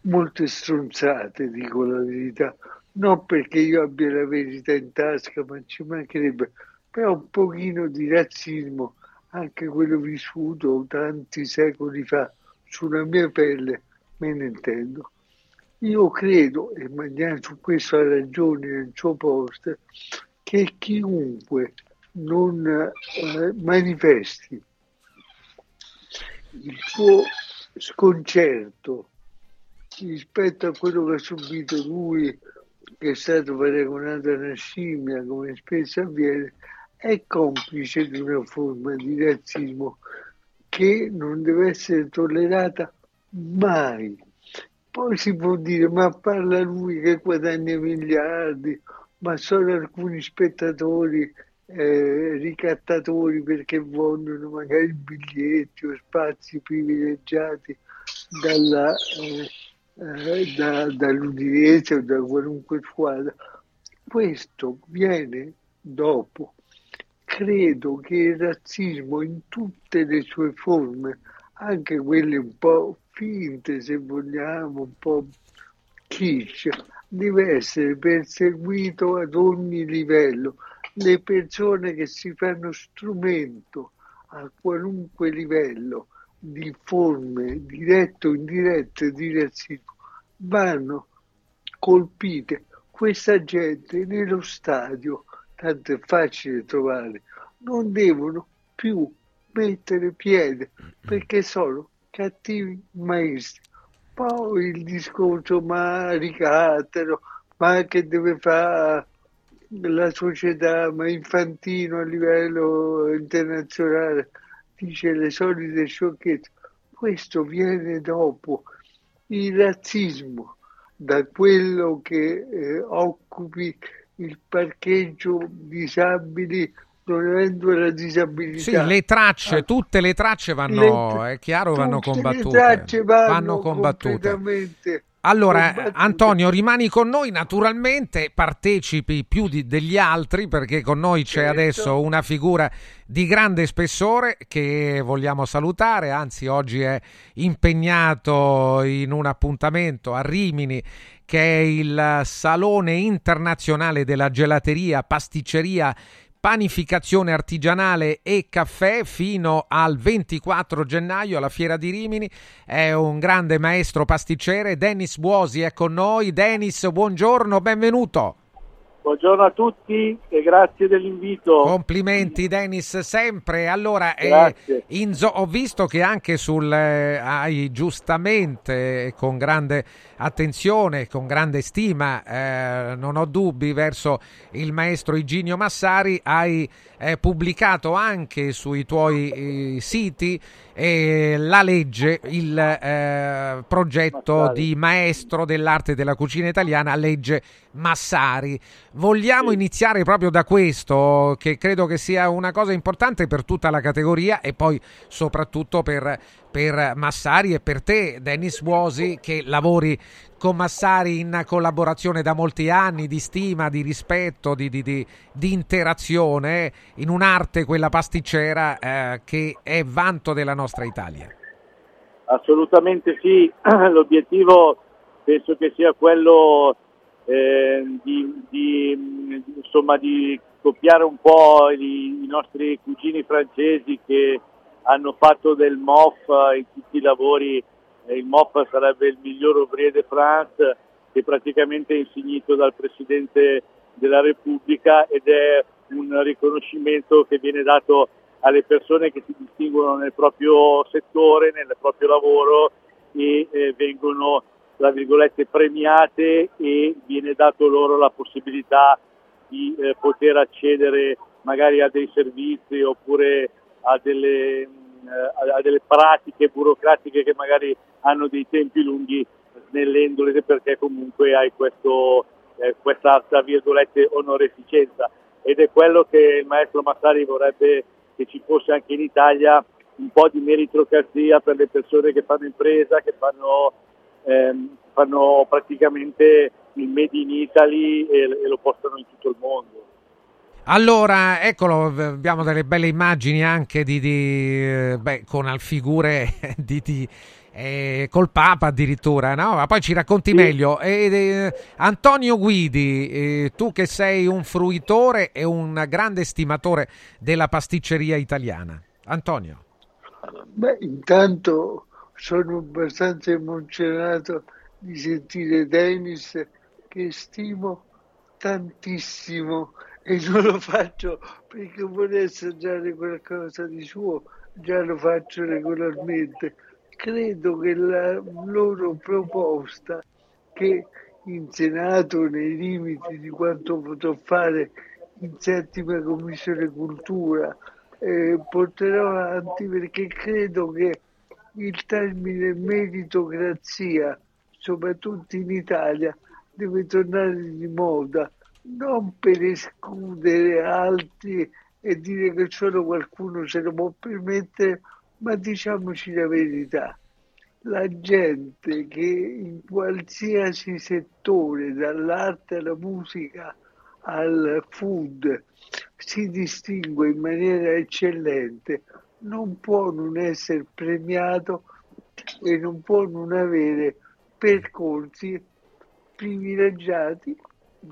molte stronzate, dico la verità, non perché io abbia la verità in tasca, ma ci mancherebbe, però un pochino di razzismo, anche quello vissuto tanti secoli fa sulla mia pelle, me ne intendo. Io credo, e Magnan su questo ha ragione nel suo post, che chiunque non eh, manifesti il suo sconcerto rispetto a quello che ha subito lui, che è stato paragonato a una scimmia, come spesso avviene, è complice di una forma di razzismo che non deve essere tollerata mai. Poi si può dire, ma parla lui che guadagna miliardi, ma sono alcuni spettatori eh, ricattatori perché vogliono magari biglietti o spazi privilegiati dalla, eh, eh, da- dall'Udinese o da qualunque squadra. Questo viene dopo. Credo che il razzismo in tutte le sue forme, anche quelle un po' finte se vogliamo, un po' kitsch, deve essere perseguito ad ogni livello. Le persone che si fanno strumento a qualunque livello di forme dirette o indirette di razzismo vanno colpite. Questa gente nello stadio, tanto è facile trovare, non devono più mettere piede perché sono cattivi maestri. Poi il discorso, ma ricattano, ma che deve fare la società, ma infantino a livello internazionale, dice le solite sciocchezze. Questo viene dopo il razzismo, da quello che eh, occupi il parcheggio disabili non avendo la disabilità. Sì, le tracce, tutte le tracce vanno, Le- è chiaro, vanno combattute. tracce vanno combattute. Allora, Antonio, rimani con noi, naturalmente partecipi più di, degli altri perché con noi c'è Certo. adesso una figura di grande spessore che vogliamo salutare, anzi oggi è impegnato in un appuntamento a Rimini che è il Salone Internazionale della Gelateria, Pasticceria panificazione artigianale e caffè fino al 24 gennaio alla Fiera di Rimini. È un grande maestro pasticcere, Dennis Buosi è con noi. Dennis, buongiorno, benvenuto. Buongiorno a tutti e grazie dell'invito. Complimenti Dennis, sempre. Allora, eh, zo- ho visto che anche sul eh, hai giustamente, con grande attenzione, con grande stima, eh, non ho dubbi verso il maestro Iginio Massari, hai eh, pubblicato anche sui tuoi eh, siti eh, la legge, il eh, progetto di maestro dell'arte della cucina italiana, legge Massari. Vogliamo iniziare proprio da questo, che credo che sia una cosa importante per tutta la categoria e poi soprattutto per, per Massari e per te, Dennis Buosi, che lavori con Massari in collaborazione da molti anni, di stima, di rispetto, di, di- di- di interazione, in un'arte, quella pasticcera, eh, che è vanto della nostra Italia. Assolutamente sì, l'obiettivo penso che sia quello eh, di, insomma, di copiare un po' i, i nostri cugini francesi che hanno fatto del MOF in tutti i lavori, eh, il MOF sarebbe il miglior ouvrier de France, che praticamente è insignito dal Presidente della Repubblica ed è un riconoscimento che viene dato alle persone che si distinguono nel proprio settore, nel proprio lavoro e eh, vengono tra virgolette premiate e viene dato loro la possibilità di eh, poter accedere magari a dei servizi oppure a delle, a- a delle pratiche burocratiche che magari hanno dei tempi lunghi snellendole perché comunque hai questo, eh, questa tra virgolette onoreficenza ed è quello che il maestro Massari vorrebbe che ci fosse anche in Italia un po' di meritocrazia per le persone che fanno impresa, che fanno, ehm, fanno praticamente il made in Italy e, e lo portano in tutto il mondo. Allora, eccolo, abbiamo delle belle immagini anche di, di, eh, beh, con al- figure di, di, eh, col Papa addirittura, no? Ma poi ci racconti meglio. Ed, eh, Antonio Guidi, eh, tu che sei un fruitore e un grande stimatore della pasticceria italiana. Antonio. Beh, intanto sono abbastanza emozionato di sentire Dennis che stimo tantissimo e non lo faccio perché vorrei assaggiare qualcosa di suo, già lo faccio regolarmente. Credo che la loro proposta che in Senato, nei limiti di quanto potrò fare in settima commissione cultura, eh, porterò avanti perché credo che il termine meritocrazia, soprattutto in Italia, deve tornare di moda, non per escludere altri e dire che solo qualcuno se lo può permettere, ma diciamoci la verità. La gente che in qualsiasi settore, dall'arte alla musica al food, si distingue in maniera eccellente, non può non essere premiato e non può non avere percorsi privilegiati,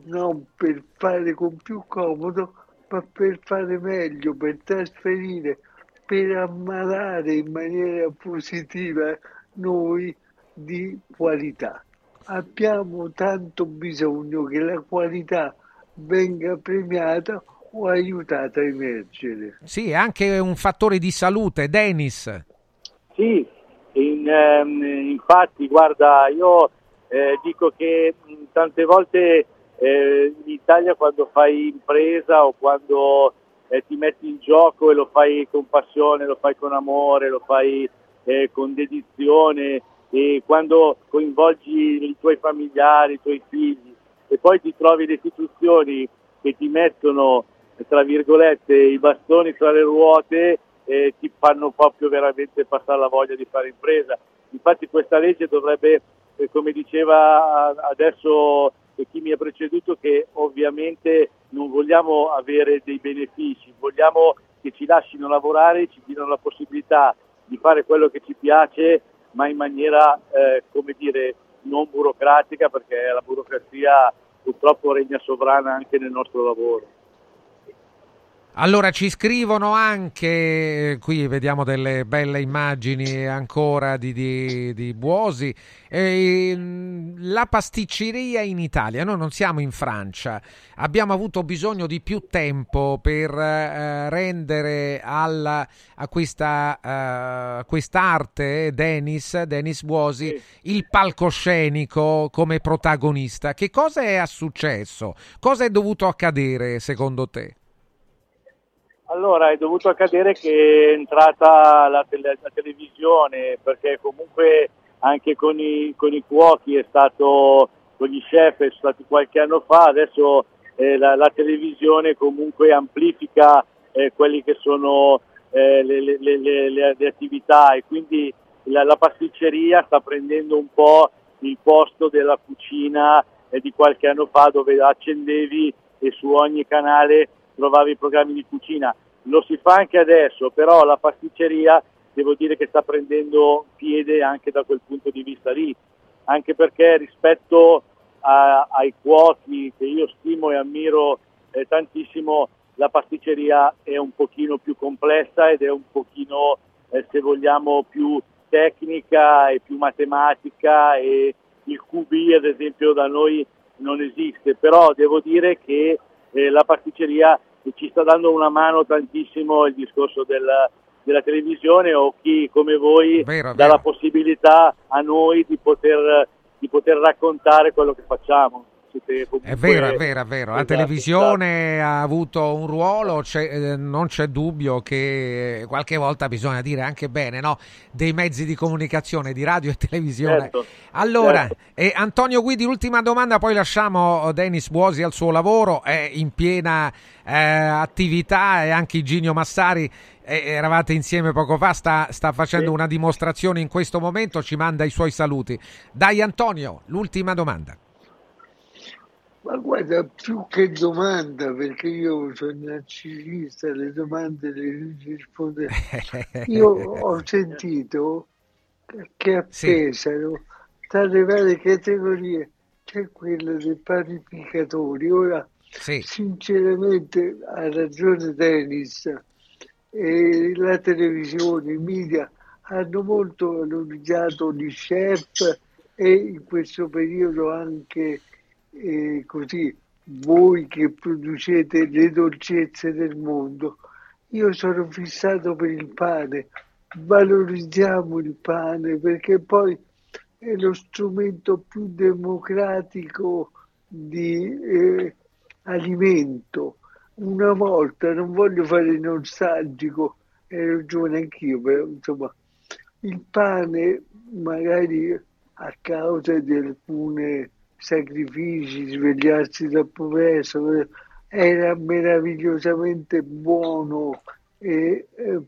non per fare con più comodo, ma per fare meglio, per trasferire, per ammalare in maniera positiva noi di qualità. Abbiamo tanto bisogno che la qualità venga premiata o aiutata a emergere. Sì, è anche un fattore di salute. Dennis. Sì, in, ehm, infatti, guarda, io eh, dico che mh, tante volte eh, in Italia quando fai impresa o quando eh, ti metti in gioco e lo fai con passione, lo fai con amore, lo fai eh, con dedizione e quando coinvolgi i tuoi familiari, i tuoi figli e poi ti trovi le istituzioni che ti mettono, tra virgolette, i bastoni tra le ruote e ti fanno proprio veramente passare la voglia di fare impresa. Infatti questa legge dovrebbe eh, come diceva adesso chi mi ha preceduto, che ovviamente non vogliamo avere dei benefici, vogliamo che ci lasciano lavorare, ci diano la possibilità di fare quello che ci piace, ma in maniera, eh, come dire, non burocratica, perché la burocrazia purtroppo regna sovrana anche nel nostro lavoro. Allora ci scrivono anche, qui vediamo delle belle immagini ancora di, di, di Buosi, eh, la pasticceria in Italia, noi non siamo in Francia, abbiamo avuto bisogno di più tempo per eh, rendere alla, a questa uh, quest'arte, Denis, Denis Buosi, il palcoscenico come protagonista. Che cosa è successo? Cosa è dovuto accadere secondo te? Allora è dovuto accadere che è entrata la, tele, la televisione perché comunque anche con i, con i, cuochi è stato, con gli chef è stato qualche anno fa, adesso eh, la, la, televisione comunque amplifica eh, quelle che sono eh, le, le, le, le, attività e quindi la, la, pasticceria sta prendendo un po' il posto della cucina eh, di qualche anno fa dove accendevi e su ogni canale trovavi i programmi di cucina. Lo si fa anche adesso, però la pasticceria devo dire che sta prendendo piede anche da quel punto di vista lì, anche perché rispetto a, ai cuochi che io stimo e ammiro eh, tantissimo, la pasticceria è un pochino più complessa ed è un pochino, eh, se vogliamo, più tecnica e più matematica e il QB ad esempio da noi non esiste, però devo dire che eh, la pasticceria ci sta dando una mano tantissimo il discorso del, della televisione o chi come voi vero, dà vero. la possibilità a noi di poter, di poter raccontare quello che facciamo. È vero, è vero, è vero. La esatto, televisione esatto. ha avuto un ruolo, c'è, eh, non c'è dubbio che qualche volta bisogna dire anche bene no? dei mezzi di comunicazione, di radio e televisione. Certo, allora, certo. Eh, Antonio Guidi, l'ultima domanda, poi lasciamo Denis Buosi al suo lavoro, è in piena eh, attività e anche Ginio Massari eh, eravate insieme poco fa, sta, sta facendo sì. una dimostrazione in questo momento, ci manda i suoi saluti. Dai Antonio, l'ultima domanda. Ma guarda, più che domanda, perché io sono narcisista, le domande le rispondo. Io ho sentito che a Pesaro, sì. tra le varie categorie, c'è quella dei panificatori. Ora, sì. sinceramente, ha ragione Dennis, e la televisione, i media hanno molto valorizzato gli chef e in questo periodo anche eh, così voi che producete le dolcezze del mondo. Io sono fissato per il pane, valorizziamo il pane perché poi è lo strumento più democratico di eh, alimento. Una volta, non voglio fare il nostalgico, ero giovane anch'io, però insomma, il pane magari a causa di alcune sacrifici, svegliarsi troppo presto, era meravigliosamente buono e eh,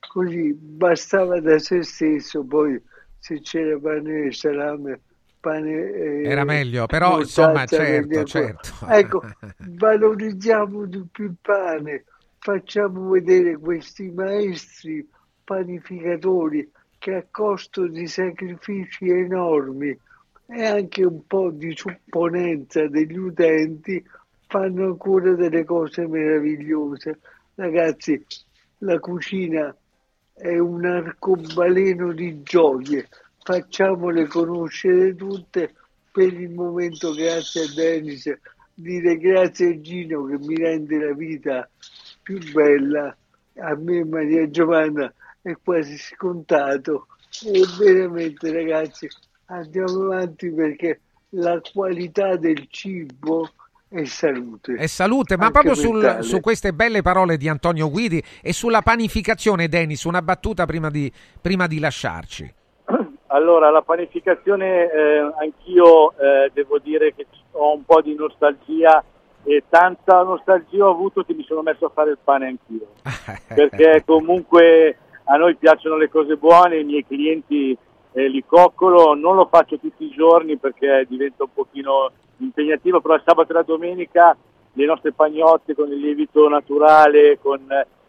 così bastava da se stesso, poi se c'era pane e salame, pane... Eh, era meglio, però insomma certo, certo. Ecco, valorizziamo di più il pane, facciamo vedere questi maestri panificatori che a costo di sacrifici enormi e anche un po' di supponenza degli utenti fanno ancora delle cose meravigliose. Ragazzi, la cucina è un arcobaleno di gioie, facciamole conoscere tutte. Per il momento, grazie a Denis, dire grazie a Gino che mi rende la vita più bella. A me Maria Giovanna è quasi scontato. E veramente, ragazzi, andiamo avanti perché la qualità del cibo è salute. È salute, ma proprio sul, su queste belle parole di Antonio Guidi e sulla panificazione, Denis, una battuta prima di, prima di lasciarci. Allora, la panificazione, eh, anch'io eh, devo dire che ho un po' di nostalgia e tanta nostalgia ho avuto che mi sono messo a fare il pane anch'io. perché comunque a noi piacciono le cose buone, i miei clienti eh, li coccolo, non lo faccio tutti i giorni perché diventa un pochino impegnativo, però il sabato e la domenica le nostre pagnotte con il lievito naturale, con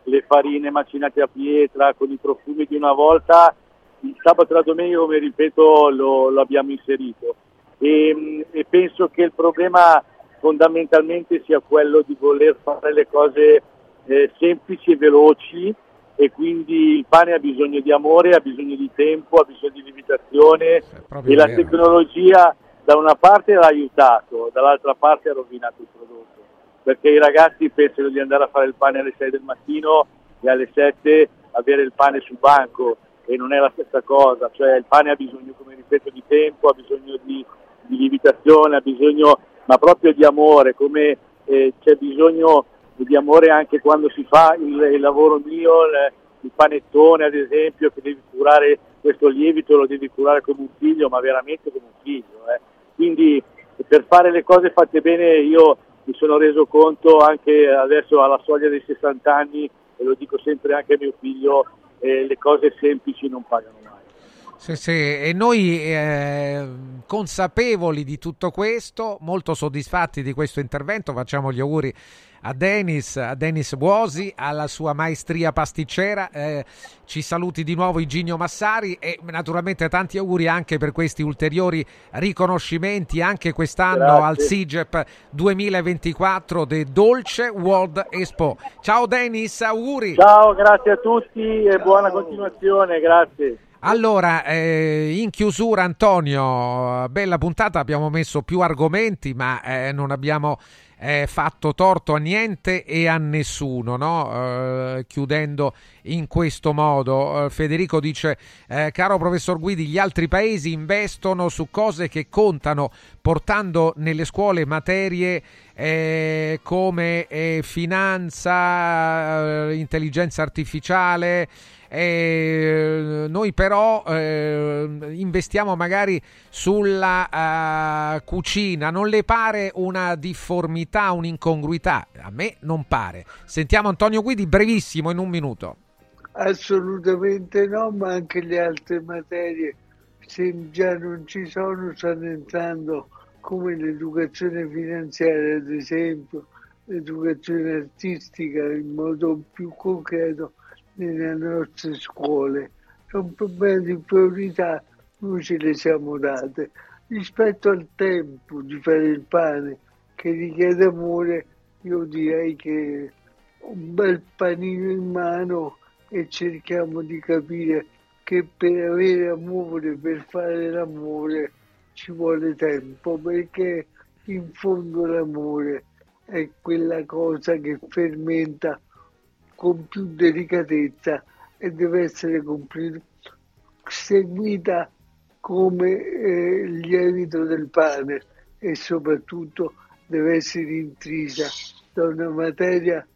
le farine macinate a pietra, con i profumi di una volta, il sabato e la domenica, come ripeto, lo, lo abbiamo inserito. E, e, penso che il problema fondamentalmente sia quello di voler fare le cose eh, semplici e veloci e quindi il pane ha bisogno di amore, ha bisogno di tempo, ha bisogno di limitazione. E la vero. tecnologia da una parte l'ha aiutato, dall'altra parte ha rovinato il prodotto. Perché i ragazzi pensano di andare a fare il pane alle 6 del mattino e alle 7 avere il pane sul banco e non è la stessa cosa, cioè il pane ha bisogno, come ripeto, di tempo, ha bisogno di, di lievitazione, ha bisogno ma proprio di amore, come eh, c'è bisogno di amore anche quando si fa il, il lavoro mio, il, il panettone ad esempio, che devi curare questo lievito, lo devi curare come un figlio, ma veramente come un figlio. Eh. Quindi per fare le cose fatte bene io mi sono reso conto anche adesso alla soglia dei 60 anni, e lo dico sempre anche a mio figlio, eh, le cose semplici non pagano mai. Sì, sì, e noi eh, consapevoli di tutto questo, molto soddisfatti di questo intervento, facciamo gli auguri a Denis, a Denis Buosi, alla sua maestria pasticcera. Eh, ci saluti di nuovo Iginio Massari e naturalmente tanti auguri anche per questi ulteriori riconoscimenti anche quest'anno Grazie. al SIGEP 2024 The Dolce World Expo. Ciao Denis, auguri. Ciao, grazie a tutti e buona continuazione, grazie. Allora, eh, in chiusura Antonio, bella puntata, abbiamo messo più argomenti, ma eh, non abbiamo eh, fatto torto a niente e a nessuno, no? Eh, chiudendo in questo modo. Eh, Federico dice, eh, caro professor Guidi, gli altri paesi investono su cose che contano, portando nelle scuole materie eh, come eh, finanza, intelligenza artificiale. Eh, noi però eh, investiamo magari sulla eh, cucina, non le pare una difformità, un'incongruità? A me non pare. Sentiamo Antonio Guidi brevissimo in un minuto. Assolutamente no, ma anche le altre materie, se già non ci sono, stanno entrando come l'educazione finanziaria, ad esempio, l'educazione artistica in modo più concreto nelle nostre scuole. Sono problemi di priorità, noi ce le siamo date. Rispetto al tempo di fare il pane che richiede amore, io direi che un bel panino in mano e cerchiamo di capire che per avere amore, per fare l'amore, ci vuole tempo, perché in fondo l'amore è quella cosa che fermenta con più delicatezza e deve essere seguita come eh, lievito del pane e soprattutto deve essere intrisa da una materia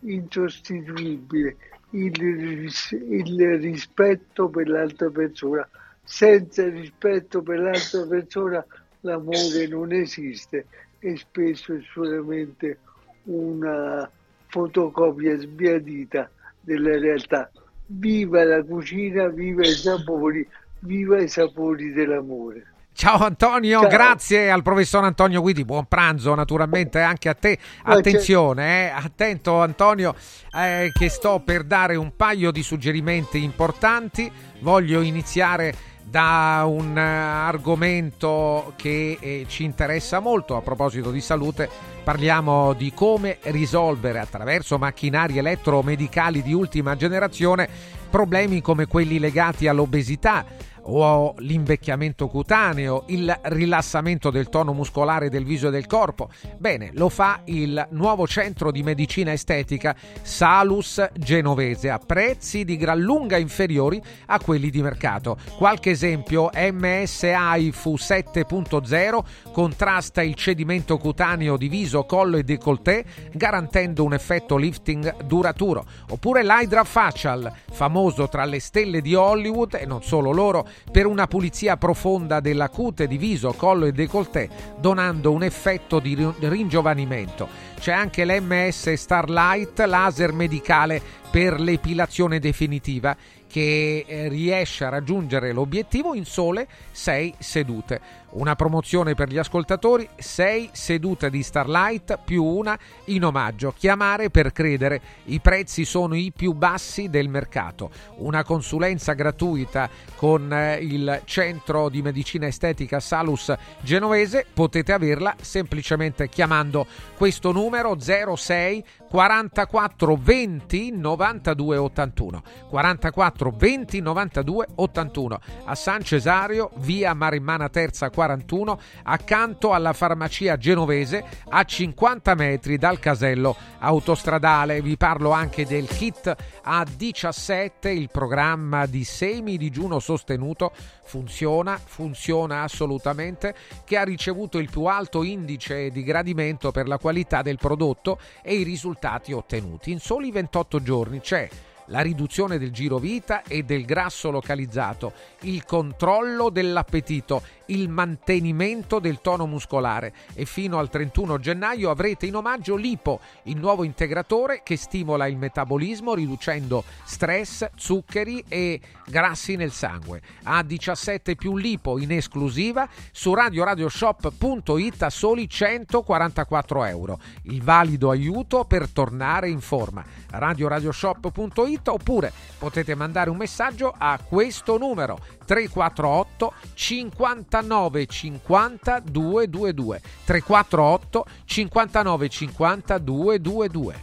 insostituibile, il, il rispetto per l'altra persona. Senza rispetto per l'altra persona l'amore non esiste e spesso è solamente una fotocopia sbiadita della realtà. Viva la cucina, viva i sapori, viva i sapori dell'amore. Ciao Antonio, Ciao. grazie al professor Antonio Guidi, buon pranzo naturalmente anche a te. Attenzione, eh, attento Antonio, eh, che sto per dare un paio di suggerimenti importanti. Voglio iniziare da un eh, argomento che eh, ci interessa molto a proposito di salute. Parliamo di come risolvere attraverso macchinari elettromedicali di ultima generazione problemi come quelli legati all'obesità o l'invecchiamento cutaneo, il rilassamento del tono muscolare del viso e del corpo. Bene, lo fa il nuovo centro di medicina estetica Salus Genovese a prezzi di gran lunga inferiori a quelli di mercato. Qualche esempio, MSI Fu 7.0 contrasta il cedimento cutaneo di viso, collo e décolleté garantendo un effetto lifting duraturo. Oppure l'Hydra Facial, famoso tra le stelle di Hollywood e non solo loro, per una pulizia profonda della cute di viso, collo e décolleté, donando un effetto di ri- ringiovanimento. C'è anche l'MS Starlight laser medicale per l'epilazione definitiva che eh, riesce a raggiungere l'obiettivo in sole 6 sedute. Una promozione per gli ascoltatori, 6 sedute di Starlight più una in omaggio. Chiamare per credere, i prezzi sono i più bassi del mercato. Una consulenza gratuita con eh, il centro di medicina estetica Salus Genovese, potete averla semplicemente chiamando questo numero 06 44 20 92 81 44 20 92 81 a San Cesario via Marimmana Terza 41 accanto alla farmacia genovese a 50 metri dal casello autostradale vi parlo anche del kit A17 il programma di semi digiuno sostenuto funziona funziona assolutamente che ha ricevuto il più alto indice di gradimento per la qualità del prodotto e i risultati ottenuti. In soli 28 giorni c'è la riduzione del giro vita e del grasso localizzato, il controllo dell'appetito, il mantenimento del tono muscolare e fino al 31 gennaio avrete in omaggio l'IPO, il nuovo integratore che stimola il metabolismo riducendo stress, zuccheri e grassi nel sangue. A17 più l'IPO in esclusiva su radioradioshop.it a soli 144 euro. Il valido aiuto per tornare in forma. radioradioshop.it oppure potete mandare un messaggio a questo numero 348 59 50 222 348 59 50 222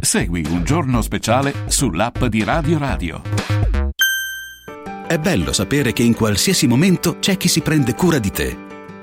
Segui un giorno speciale sull'app di Radio Radio. È bello sapere che in qualsiasi momento c'è chi si prende cura di te.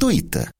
dumplingbar.it.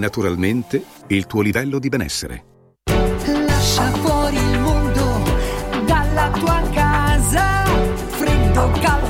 naturalmente il tuo livello di benessere. Lascia fuori il mondo dalla tua casa. Freddo, caldo,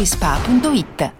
valorispa.it.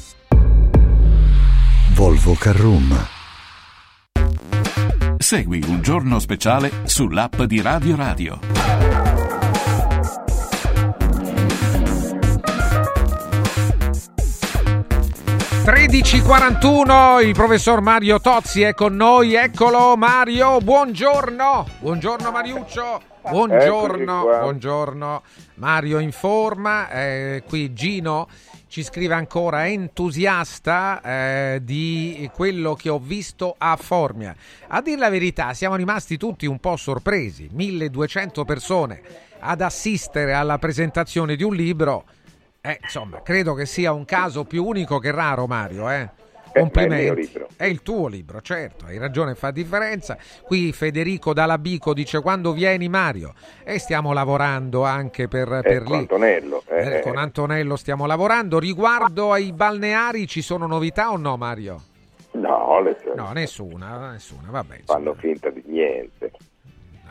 Volvo Carroom. Segui un giorno speciale sull'app di Radio Radio. ...13.41, il professor Mario Tozzi è con noi, eccolo Mario, buongiorno, buongiorno Mariuccio, buongiorno, buongiorno, Mario in forma, eh, qui Gino ci scrive ancora entusiasta eh, di quello che ho visto a Formia. A dir la verità, siamo rimasti tutti un po' sorpresi. 1200 persone ad assistere alla presentazione di un libro. Eh, insomma, credo che sia un caso più unico che raro, Mario. Eh. Complimenti. È il, tuo libro, certo, hai ragione, fa differenza. Qui Federico Dalabico dice quando vieni Mario e stiamo lavorando anche per, eh, per con lì. Antonello. Eh, con Antonello stiamo lavorando. Riguardo ai balneari ci sono novità o no Mario? No, le... no nessuna, nessuna, vabbè. Fanno finta di niente.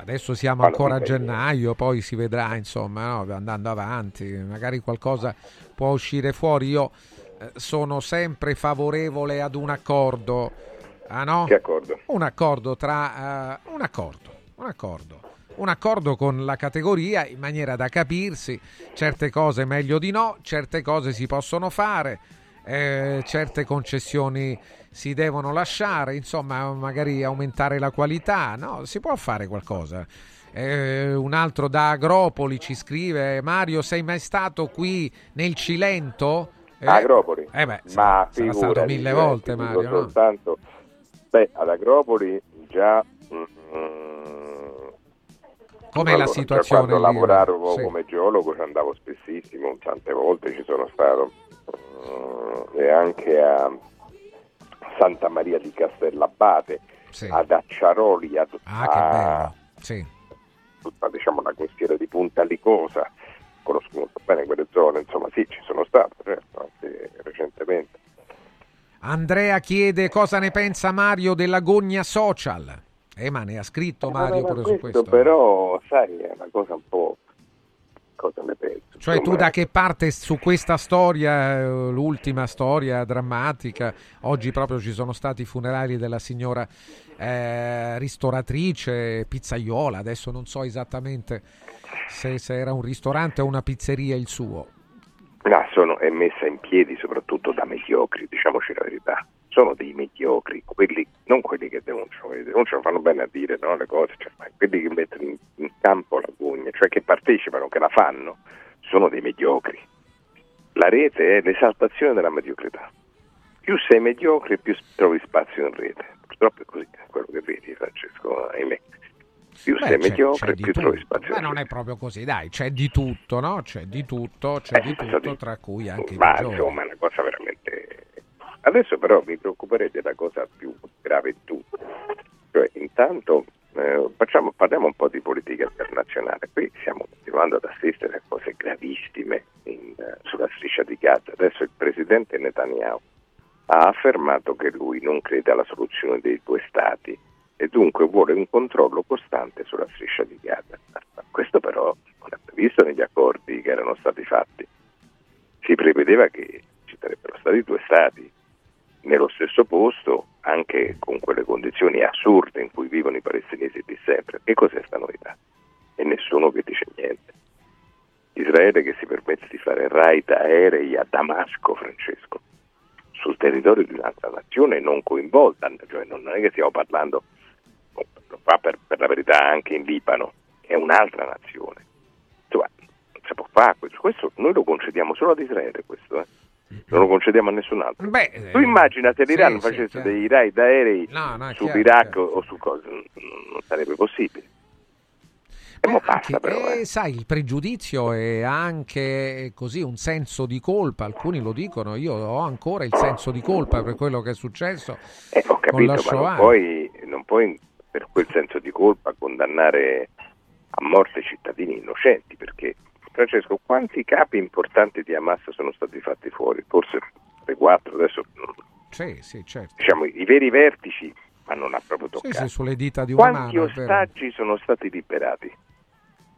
Adesso siamo Fanno ancora a gennaio, poi si vedrà, insomma, no? andando avanti, magari qualcosa può uscire fuori. Io eh, sono sempre favorevole ad un accordo. Ah no? Che accordo? Un accordo tra... eh, un accordo, un accordo. Un accordo con la categoria in maniera da capirsi, certe cose meglio di no, certe cose si possono fare, eh, certe concessioni si devono lasciare, insomma magari aumentare la qualità, no? Si può fare qualcosa. Eh, un altro da Agropoli ci scrive Mario sei mai stato qui nel Cilento? Eh, Agropoli? Eh beh, Ma sarà stato mille eh, volte Mario, no? soltanto, beh, ad Agropoli già... mm, Com'è la allora, già situazione Quando lì? lavoravo Sì. come geologo ci andavo spessissimo, tante volte ci sono stato mm, e anche a Santa Maria di Castellabate, ad Acciaroli, ad, Ah, che a- bello. Sì. tutta diciamo, la costiera di Punta Licosa, conosco molto bene quelle zone, insomma sì, ci sono stato, certo, anche recentemente. Andrea chiede cosa ne pensa Mario della gogna social. Eh, ma ne ha scritto Mario Ma pure su questo questo. però, sai, è una cosa un po'... cosa ne penso? Cioè tu da che parte su questa storia, eh, l'ultima storia drammatica, oggi proprio ci sono stati i funerali della signora eh, ristoratrice, pizzaiola, adesso non so esattamente se, se era un ristorante o una pizzeria il suo. No, sono, è messa in piedi soprattutto da mediocri, diciamoci la verità. Sono dei mediocri, quelli, non quelli che denunciano, quelli che denunciano fanno bene a dire no, le cose, cioè, quelli che mettono in, in campo la gogna, cioè che partecipano, che la fanno, sono dei mediocri. La rete è l'esaltazione della mediocrità. Più sei mediocre, più trovi spazio in rete. Purtroppo è così, è quello che vedi, Francesco, ahimè più Beh, seme ti più trovi spazio. Ma non è proprio così, dai, c'è di tutto, no? C'è di tutto, c'è eh, di tutto, di... tra cui anche Ma insomma, è una cosa veramente... Adesso però mi preoccuperei della cosa più grave di tutto. Cioè, intanto eh, facciamo, parliamo un po' di politica internazionale. Qui stiamo continuando ad assistere a cose gravissime in, eh, sulla striscia di Gaza. Adesso il presidente Netanyahu ha affermato che lui non crede alla soluzione dei due stati e dunque vuole un controllo costante sulla striscia di Gaza. Questo però non è previsto negli accordi che erano stati fatti. Si prevedeva che ci sarebbero stati due stati nello stesso posto, anche con quelle condizioni assurde in cui vivono i palestinesi di sempre. Che cos'è sta novità? E nessuno che dice niente. Israele che si permette di fare raid aerei a Damasco, Francesco, sul territorio di un'altra nazione non coinvolta, cioè non è che stiamo parlando, lo fa per, per la verità anche in Libano, è un'altra nazione. Insomma, non si può fare questo. questo noi lo concediamo solo ad Israele questo, eh? non lo concediamo a nessun altro. Beh, tu immagina se l'Iran sì, sì, facesse chiaro. dei raid aerei No, no, è su chiaro, Iraq chiaro. o su cose, non sarebbe possibile. E mo basta però, E eh. sai, il pregiudizio è anche così un senso di colpa, alcuni lo dicono, io ho ancora il senso di colpa per quello che è successo Eh, ho capito, ma non puoi, non puoi per quel senso di colpa condannare a morte cittadini innocenti, perché Francesco, quanti capi importanti di Hamas sono stati fatti fuori? Forse 3-4, adesso Sì, sì, certo. diciamo i veri vertici, ma non ha proprio Sì, toccato. sì, sulle dita di una Quanti mano. ostaggi sono stati liberati?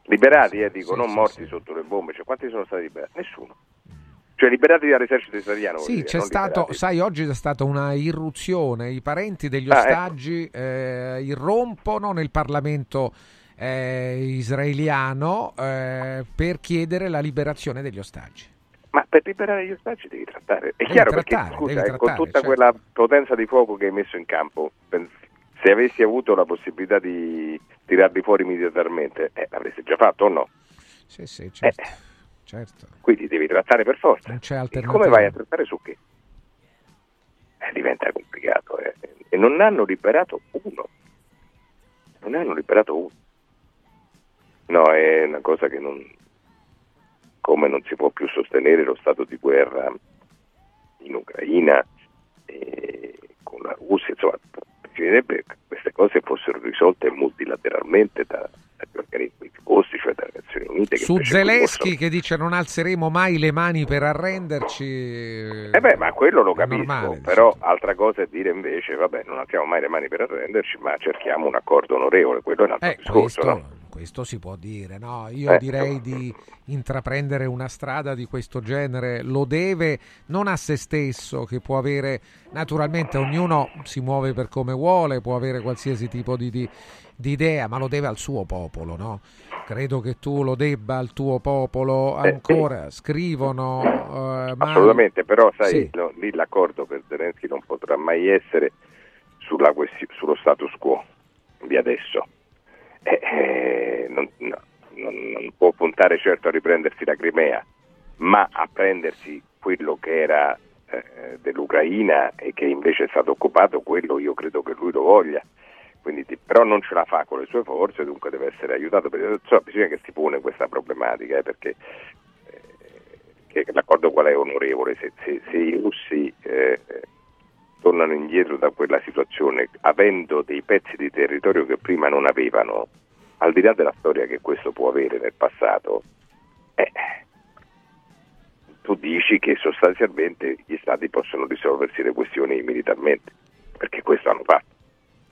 Liberati, eh, dico, sì, non sì, morti sì. sotto le bombe, cioè quanti sono stati liberati? Nessuno. Cioè liberati dall'esercito israeliano. Sì, dire, c'è stato, liberati. sai, oggi c'è stata una irruzione, i parenti degli Ah, ecco. ostaggi eh, irrompono nel Parlamento eh, israeliano eh, per chiedere la liberazione degli ostaggi. Ma per liberare gli ostaggi devi trattare. È Devi chiaro trattare, perché, scusa, eh, con trattare, tutta certo. quella potenza di fuoco che hai messo in campo, se avessi avuto la possibilità di tirarli fuori immediatamente, eh, l'avresti già fatto o no? Sì, sì, certo. Certo. Quindi devi trattare per forza. Non c'è E come vai a trattare su che? Eh, diventa complicato. eh. E non hanno liberato uno. Non ne hanno liberato uno. No, è una cosa che non... Come non si può più sostenere lo stato di guerra in Ucraina e con la Russia, insomma, preferirebbe che queste cose fossero risolte multilateralmente da- dagli organismi posti, cioè dalle Nazioni Unite. Che Su Zelensky che dice non alzeremo mai le mani per arrenderci. Eh beh, ma quello lo capisco, normale, però altra cosa è dire invece, vabbè, non alziamo mai le mani per arrenderci, ma cerchiamo un accordo onorevole, quello è un altro Eh, discorso, questo, no? Questo si può dire, no? Io Eh, direi di intraprendere una strada di questo genere, lo deve non a se stesso, che può avere, naturalmente ognuno si muove per come vuole, può avere qualsiasi tipo di, di- di idea, ma lo deve al suo popolo, no? Credo che tu lo debba al tuo popolo ancora, scrivono... eh, ma- Assolutamente, però sai, Sì. no, lì l'accordo per Zelensky non potrà mai essere sulla sullo status quo di adesso. Eh, eh, non, no, non- non può puntare certo a riprendersi la Crimea, ma a prendersi quello che era eh, dell'Ucraina e che invece è stato occupato, quello io credo che lui lo voglia. Quindi, però non ce la fa con le sue forze, dunque deve essere aiutato. Perché, insomma, bisogna che si pone questa problematica, eh, perché che l'accordo qual è onorevole? Se, se- se i russi eh, tornano indietro da quella situazione avendo dei pezzi di territorio che prima non avevano, al di là della storia che questo può avere nel passato, eh, tu dici che sostanzialmente gli stati possono risolversi le questioni militarmente, perché questo hanno fatto.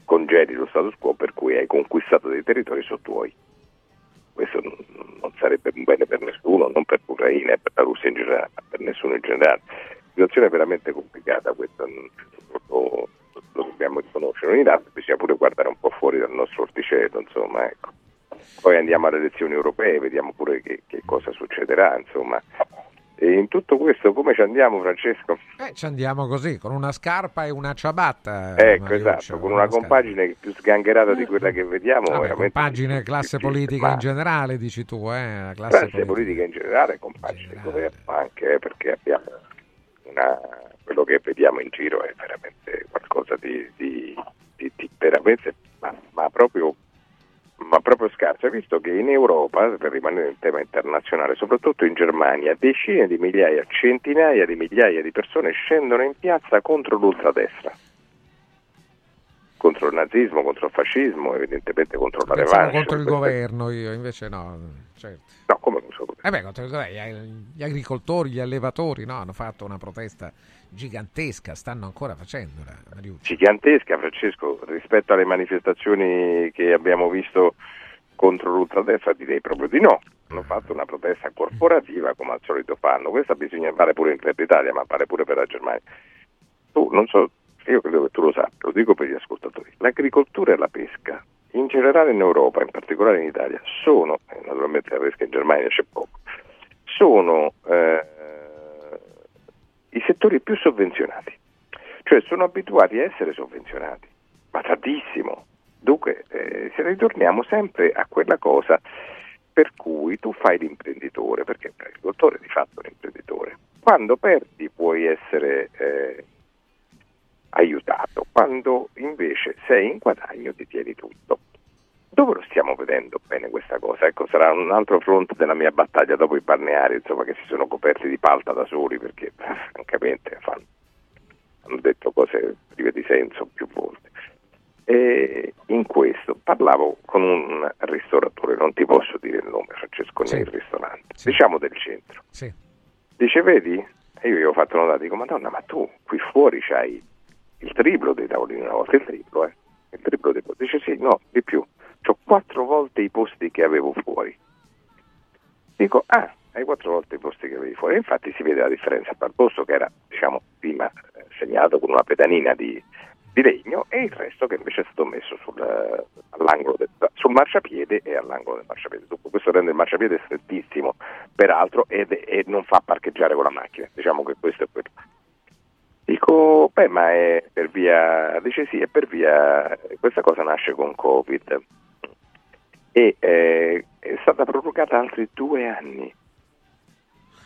Congedi lo status quo per cui hai conquistato dei territori sono tuoi. Questo non, sarebbe un bene per nessuno, non per l'Ucraina per la Russia in generale, per nessuno in generale. Situazione veramente complicata, questo non- lo, lo dobbiamo riconoscere. In Iraq bisogna pure guardare un po' fuori dal nostro orticello, insomma, ecco. Poi andiamo alle elezioni europee, vediamo pure che, che cosa succederà, insomma. E in tutto questo come ci andiamo, Francesco? Eh, ci andiamo così, con una scarpa e una ciabatta. Ecco, Mariuccio, esatto, con una compagine più sgangherata di quella che vediamo, Vabbè, veramente compagine classe politica ma- in generale, dici tu, eh? la classe classe politica. politica in generale, compagine di governo anche, eh, perché abbiamo una, quello che vediamo in giro è veramente qualcosa di, di- di- di veramente, ma, ma proprio ma proprio scarso. Hai visto che in Europa, per rimanere nel tema internazionale, soprattutto in Germania, decine di migliaia, centinaia di migliaia di persone scendono in piazza contro l'ultradestra. Contro il nazismo, contro il fascismo, evidentemente contro la revanche. contro il governo io, invece no. Certo. No, come solo. Eh beh, contro- eh, gli agricoltori, gli allevatori no, hanno fatto una protesta gigantesca, stanno ancora facendola. Mariucci. Gigantesca, Francesco, rispetto alle manifestazioni che abbiamo visto contro l'ultradestra direi proprio di no. Hanno fatto una protesta corporativa come al solito fanno. Questa bisogna fare pure per l'Italia, ma fare pure per la Germania. Tu non so, io credo che tu lo sappia, lo dico per gli ascoltatori. L'agricoltura e la pesca, in generale in Europa, in particolare in Italia, sono, e naturalmente la pesca in Germania c'è poco, sono eh, i settori più sovvenzionati. Cioè sono abituati a essere sovvenzionati, ma tantissimo. Dunque, eh, se ritorniamo sempre a quella cosa per cui tu fai l'imprenditore, perché l'agricoltore è di fatto un imprenditore. Quando perdi puoi essere eh, aiutato, quando invece sei in guadagno ti tieni tutto. Dove lo stiamo vedendo bene questa cosa? Ecco, sarà un altro fronte della mia battaglia dopo i balneari, insomma, che si sono coperti di palta da soli perché eh, francamente fanno, hanno detto cose prive di senso più volte. E in questo parlavo con un ristoratore, non ti posso dire il nome, Francesco, Sì. nel ristorante, diciamo del centro. Sì. Dice, vedi? E io gli ho fatto notare, dico, madonna, ma tu qui fuori c'hai il triplo dei tavolini una volta, il triplo, eh? Il triplo dei posti. Dice, sì, no, di più. C'ho quattro volte i posti che avevo fuori. Dico, ah, hai quattro volte i posti che avevi fuori. Infatti si vede la differenza tra il posto che era, diciamo, prima eh, segnato con una pedalina di, di legno e il resto che invece è stato messo sul, eh, del- sul marciapiede e all'angolo del marciapiede. Dunque, questo rende il marciapiede strettissimo, peraltro, e non fa parcheggiare con la macchina. Diciamo che questo è quello. Dico, beh, ma è per via, dice sì, è per via, questa cosa nasce con Covid e eh, è stata prorogata altri due anni.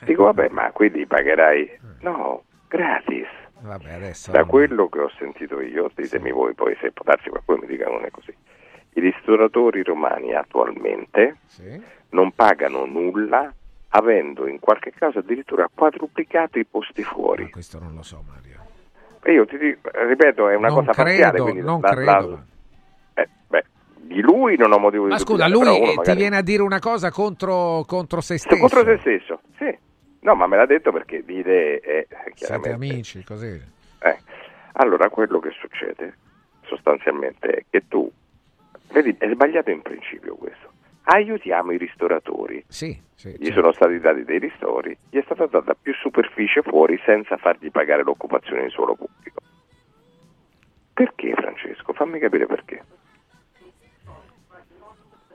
Dico, vabbè, ma quindi pagherai? No, gratis. Vabbè, adesso... Da quello che ho sentito io, ditemi voi poi se può darsi qualcuno mi dica non è così. I ristoratori romani attualmente non pagano nulla avendo in qualche caso addirittura quadruplicato i posti fuori. questo non lo so, Mario. E io ti dico, ripeto, è una Non cosa parziale. quindi non la- credo, la- ma- eh, beh, di lui non ho motivo di Ma scusa, lui eh, ti magari- viene a dire una cosa contro, contro se stesso. contro se stesso, sì. No, ma me l'ha detto perché l'idea è Siete chiaramente... amici, così. Eh, Allora, quello che succede sostanzialmente è che tu, vedi, è sbagliato in principio questo. Aiutiamo i ristoratori. Sì, sì, Gli certo. sono stati dati dei ristori, gli è stata data più superficie fuori senza fargli pagare l'occupazione in suolo pubblico. Perché Francesco? Fammi capire perché.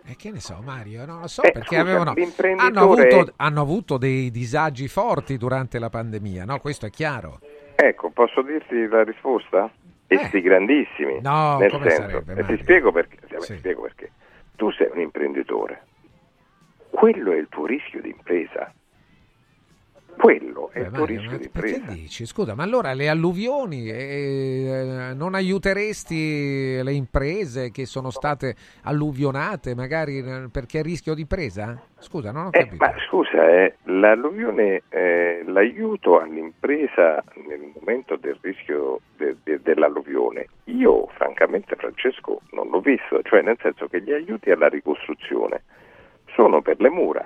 E che ne so, Mario? Non lo so Eh, perché scusa, avevano, hanno, avuto, hanno avuto dei disagi forti durante la pandemia, no? Questo è chiaro. Ecco, posso dirti la risposta? Essi grandissimi. Eh. No, nel come senso, sarebbe, e ti Mario? spiego perché. Sì. ti spiego perché. Tu sei un imprenditore. Quello è il tuo rischio di impresa. Quello è Beh, il tuo Mario, rischio ma di impresa. dici? Scusa, ma allora le alluvioni eh, non aiuteresti le imprese che sono state alluvionate magari eh, perché è rischio di presa? Scusa, non ho Eh, capito. ma scusa, eh, l'alluvione, eh, l'aiuto all'impresa nel momento del rischio de- de- dell'alluvione, io francamente Francesco non l'ho visto, cioè nel senso che gli aiuti alla ricostruzione sono per le mura.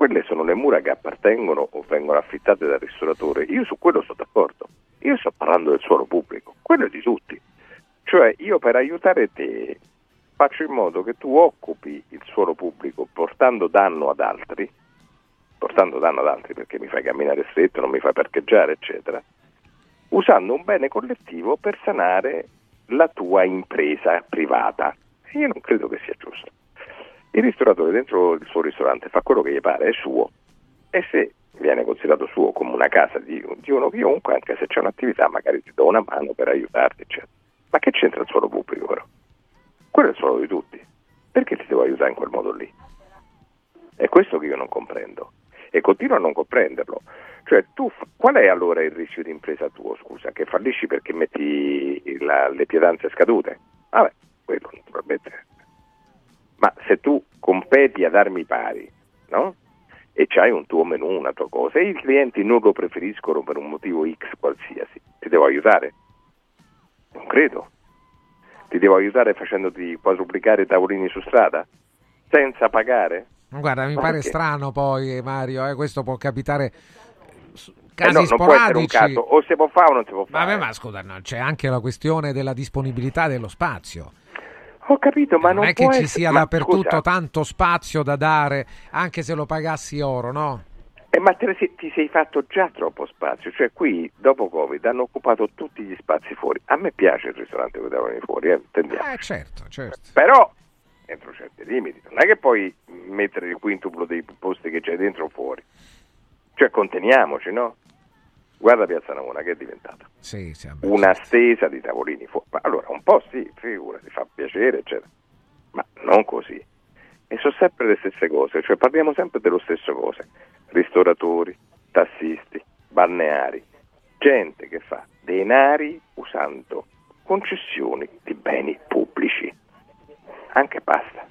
Quelle sono le mura che appartengono o vengono affittate dal ristoratore. Io su quello sono d'accordo. Io sto parlando del suolo pubblico, quello è di tutti. Cioè io per aiutare te faccio in modo che tu occupi il suolo pubblico portando danno ad altri, portando danno ad altri perché mi fai camminare stretto, non mi fai parcheggiare, eccetera, usando un bene collettivo per sanare la tua impresa privata. Io non credo che sia giusto. Il ristoratore dentro il suo ristorante fa quello che gli pare, è suo. E se viene considerato suo come una casa di, di uno chiunque, anche se c'è un'attività, magari ti do una mano per aiutarti, eccetera. Ma che c'entra il suolo pubblico però? Quello è il suolo di tutti. Perché ti devo aiutare in quel modo lì? È questo che io non comprendo. E continuo a non comprenderlo. Cioè, tu, qual è allora il rischio di impresa tuo, scusa? Che fallisci perché metti la- le pietanze scadute? Vabbè, quello naturalmente. Ma se tu competi ad armi pari, no? E c'hai un tuo menù, una tua cosa, e i clienti non lo preferiscono per un motivo X qualsiasi, ti devo aiutare? Non credo. Ti devo aiutare facendoti quadruplicare i tavolini su strada? Senza pagare? Guarda, mi pare perché? strano poi, Mario, eh, questo può capitare Eh casi no, essere un sporadici. o si può fare o non si può fare. Vabbè, ma scusa, no, c'è anche la questione della disponibilità dello spazio. Ho capito, ma non non è che ci sia ma dappertutto scusa. tanto spazio da dare, anche se lo pagassi oro, no? Eh, ma te ti sei fatto già troppo spazio, cioè qui dopo Covid hanno occupato tutti gli spazi fuori. A me piace il ristorante che davano fuori, eh. Eh, certo, certo. Però entro certi limiti, non è che puoi mettere il quintuplo dei posti che c'è dentro o fuori. Cioè conteniamoci, no? Guarda Piazza Navona che è diventata. Sì, sì, vabbè. Una stesa di tavolini fuori. Allora, un po' sì, figurati, fa piacere, eccetera. Ma non così. E sono sempre le stesse cose, cioè parliamo sempre dello stesso cose. Ristoratori, tassisti, balneari, gente che fa denari usando concessioni di beni pubblici. Anche pasta.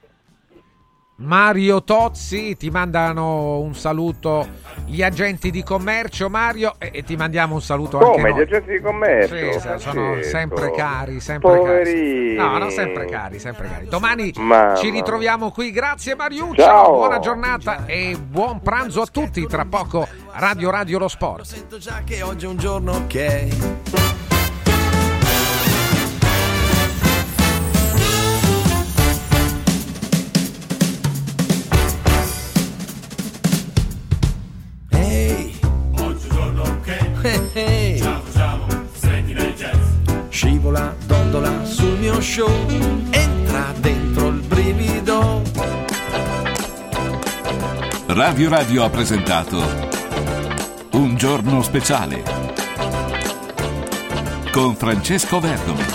Mario Tozzi, ti mandano un saluto gli agenti di commercio, Mario, e, ti mandiamo un saluto anche Come gli noi. agenti di commercio? Sì, sono sempre cari, sempre Poverini. cari. No, no, sempre cari, sempre cari. Domani Mamma ci ritroviamo qui. Grazie Mariuccio, Ciao. buona giornata e buon pranzo a tutti. Tra poco Radio Radio Lo Sport. Sento già che oggi è un giorno ok. Eh, eh. Ciao, facciamo, stretti nel jazz. scivola, dondola sul mio show. Entra dentro il brivido. Radio Radio ha presentato Un giorno speciale con Francesco Verdomi.